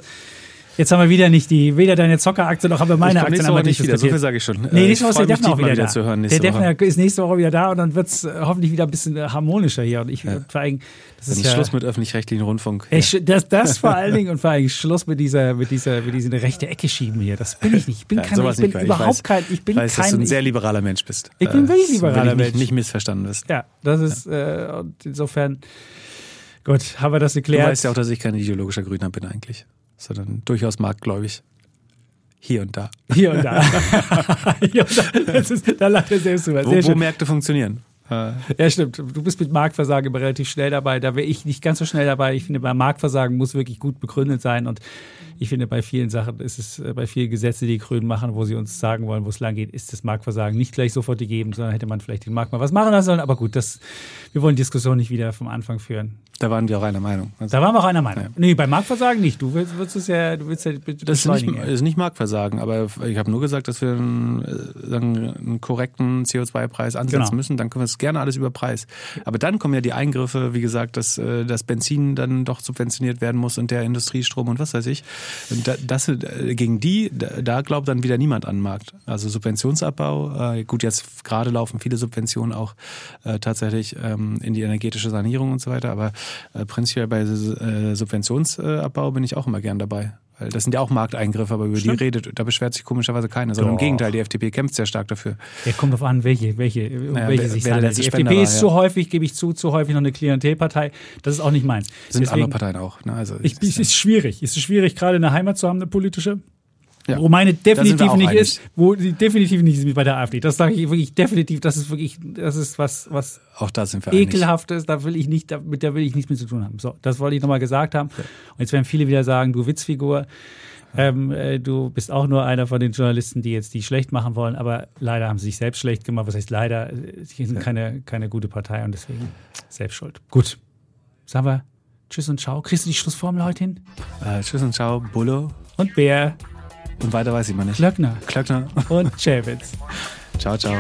Jetzt haben wir wieder nicht die, weder deine Zockeraktie noch aber meine Aktie. Woche nicht wieder, so viel sage ich schon. Nee, nächste Woche ist der Defner auch wieder, wieder da. Zu hören der Defner ist nächste Woche wieder da und dann wird es äh, hoffentlich wieder ein bisschen äh, harmonischer hier. Und ich ja. vor allem, das ist ja, Schluss mit öffentlich-rechtlichen Rundfunk. Ey, das, das vor allen Dingen und vor allem Schluss mit dieser, mit dieser, mit dieser rechte Ecke schieben hier. Das bin ich nicht. Ich bin, ja, kein, ich bin überhaupt weiß, kein, ich bin weiß, kein, dass du ein sehr liberaler Mensch bist. Ich bin wirklich liberaler Mensch. Nicht, nicht missverstanden bist. Ja, das ist, äh, und insofern, gut, haben wir das geklärt. Du weißt ja auch, dass ich kein ideologischer Grüner bin eigentlich sondern durchaus marktgläubig. Hier und da. Hier und da. [laughs] Hier und da. Das ist, da lacht er selbst drüber. Wo, wo Märkte funktionieren. Ja, stimmt. Du bist mit Marktversagen immer relativ schnell dabei. Da wäre ich nicht ganz so schnell dabei. Ich finde, beim Marktversagen muss wirklich gut begründet sein. Und ich finde, bei vielen Sachen ist es, äh, bei vielen Gesetzen, die die Grünen machen, wo sie uns sagen wollen, wo es lang geht, ist das Marktversagen nicht gleich sofort gegeben, sondern hätte man vielleicht den Markt mal was machen lassen sollen. Aber gut, das, wir wollen die Diskussion nicht wieder vom Anfang führen. Da waren wir auch einer Meinung. Also, da waren wir auch einer Meinung. Ja. Nee, beim Marktversagen nicht. Du willst, willst es ja, du willst ja Das ist nicht, ist nicht Marktversagen, aber ich habe nur gesagt, dass wir einen, äh, einen korrekten CO2-Preis ansetzen genau. müssen. Dann können wir es gerne alles über Preis. Aber dann kommen ja die Eingriffe, wie gesagt, dass äh, das Benzin dann doch subventioniert werden muss und der Industriestrom und was weiß ich. Das, äh, gegen die, da glaubt dann wieder niemand an den Markt. Also Subventionsabbau, äh, gut, jetzt gerade laufen viele Subventionen auch äh, tatsächlich ähm, in die energetische Sanierung und so weiter, aber prinzipiell bei Subventionsabbau bin ich auch immer gern dabei. Weil das sind ja auch Markteingriffe, aber über Stimmt. die redet, da beschwert sich komischerweise keiner. Sondern im Gegenteil, die FDP kämpft sehr stark dafür. Ja, kommt drauf an, welche, welche, naja, welche wer, sich handelt. Die FDP ist war, zu häufig, gebe ich zu, zu häufig noch eine Klientelpartei. Das ist auch nicht meins. Sind Deswegen, andere Parteien auch. Ne? Also, ich, es ist schwierig. Es ist schwierig, gerade eine Heimat zu haben, eine politische. Ja. Wo meine definitiv nicht einig. ist, wo sie definitiv nicht ist bei der AfD. Das sage ich wirklich definitiv, das ist wirklich, das ist was, was auch da sind wir ekelhaftes, da will ich nicht, mit der will ich nichts mehr zu tun haben. So, das wollte ich nochmal gesagt haben. Ja. Und jetzt werden viele wieder sagen, du Witzfigur. Ähm, äh, du bist auch nur einer von den Journalisten, die jetzt die schlecht machen wollen, aber leider haben sie sich selbst schlecht gemacht. Was heißt leider? Sie sind keine, keine gute Partei und deswegen selbst schuld. Gut. Sagen wir Tschüss und Ciao. Kriegst du die Schlussformel heute hin? Äh, tschüss und Ciao, Bullo. Und Bär. Und weiter weiß ich mal nicht. Klöckner. Klöckner. Und Chevitz. [laughs] Ciao, ciao.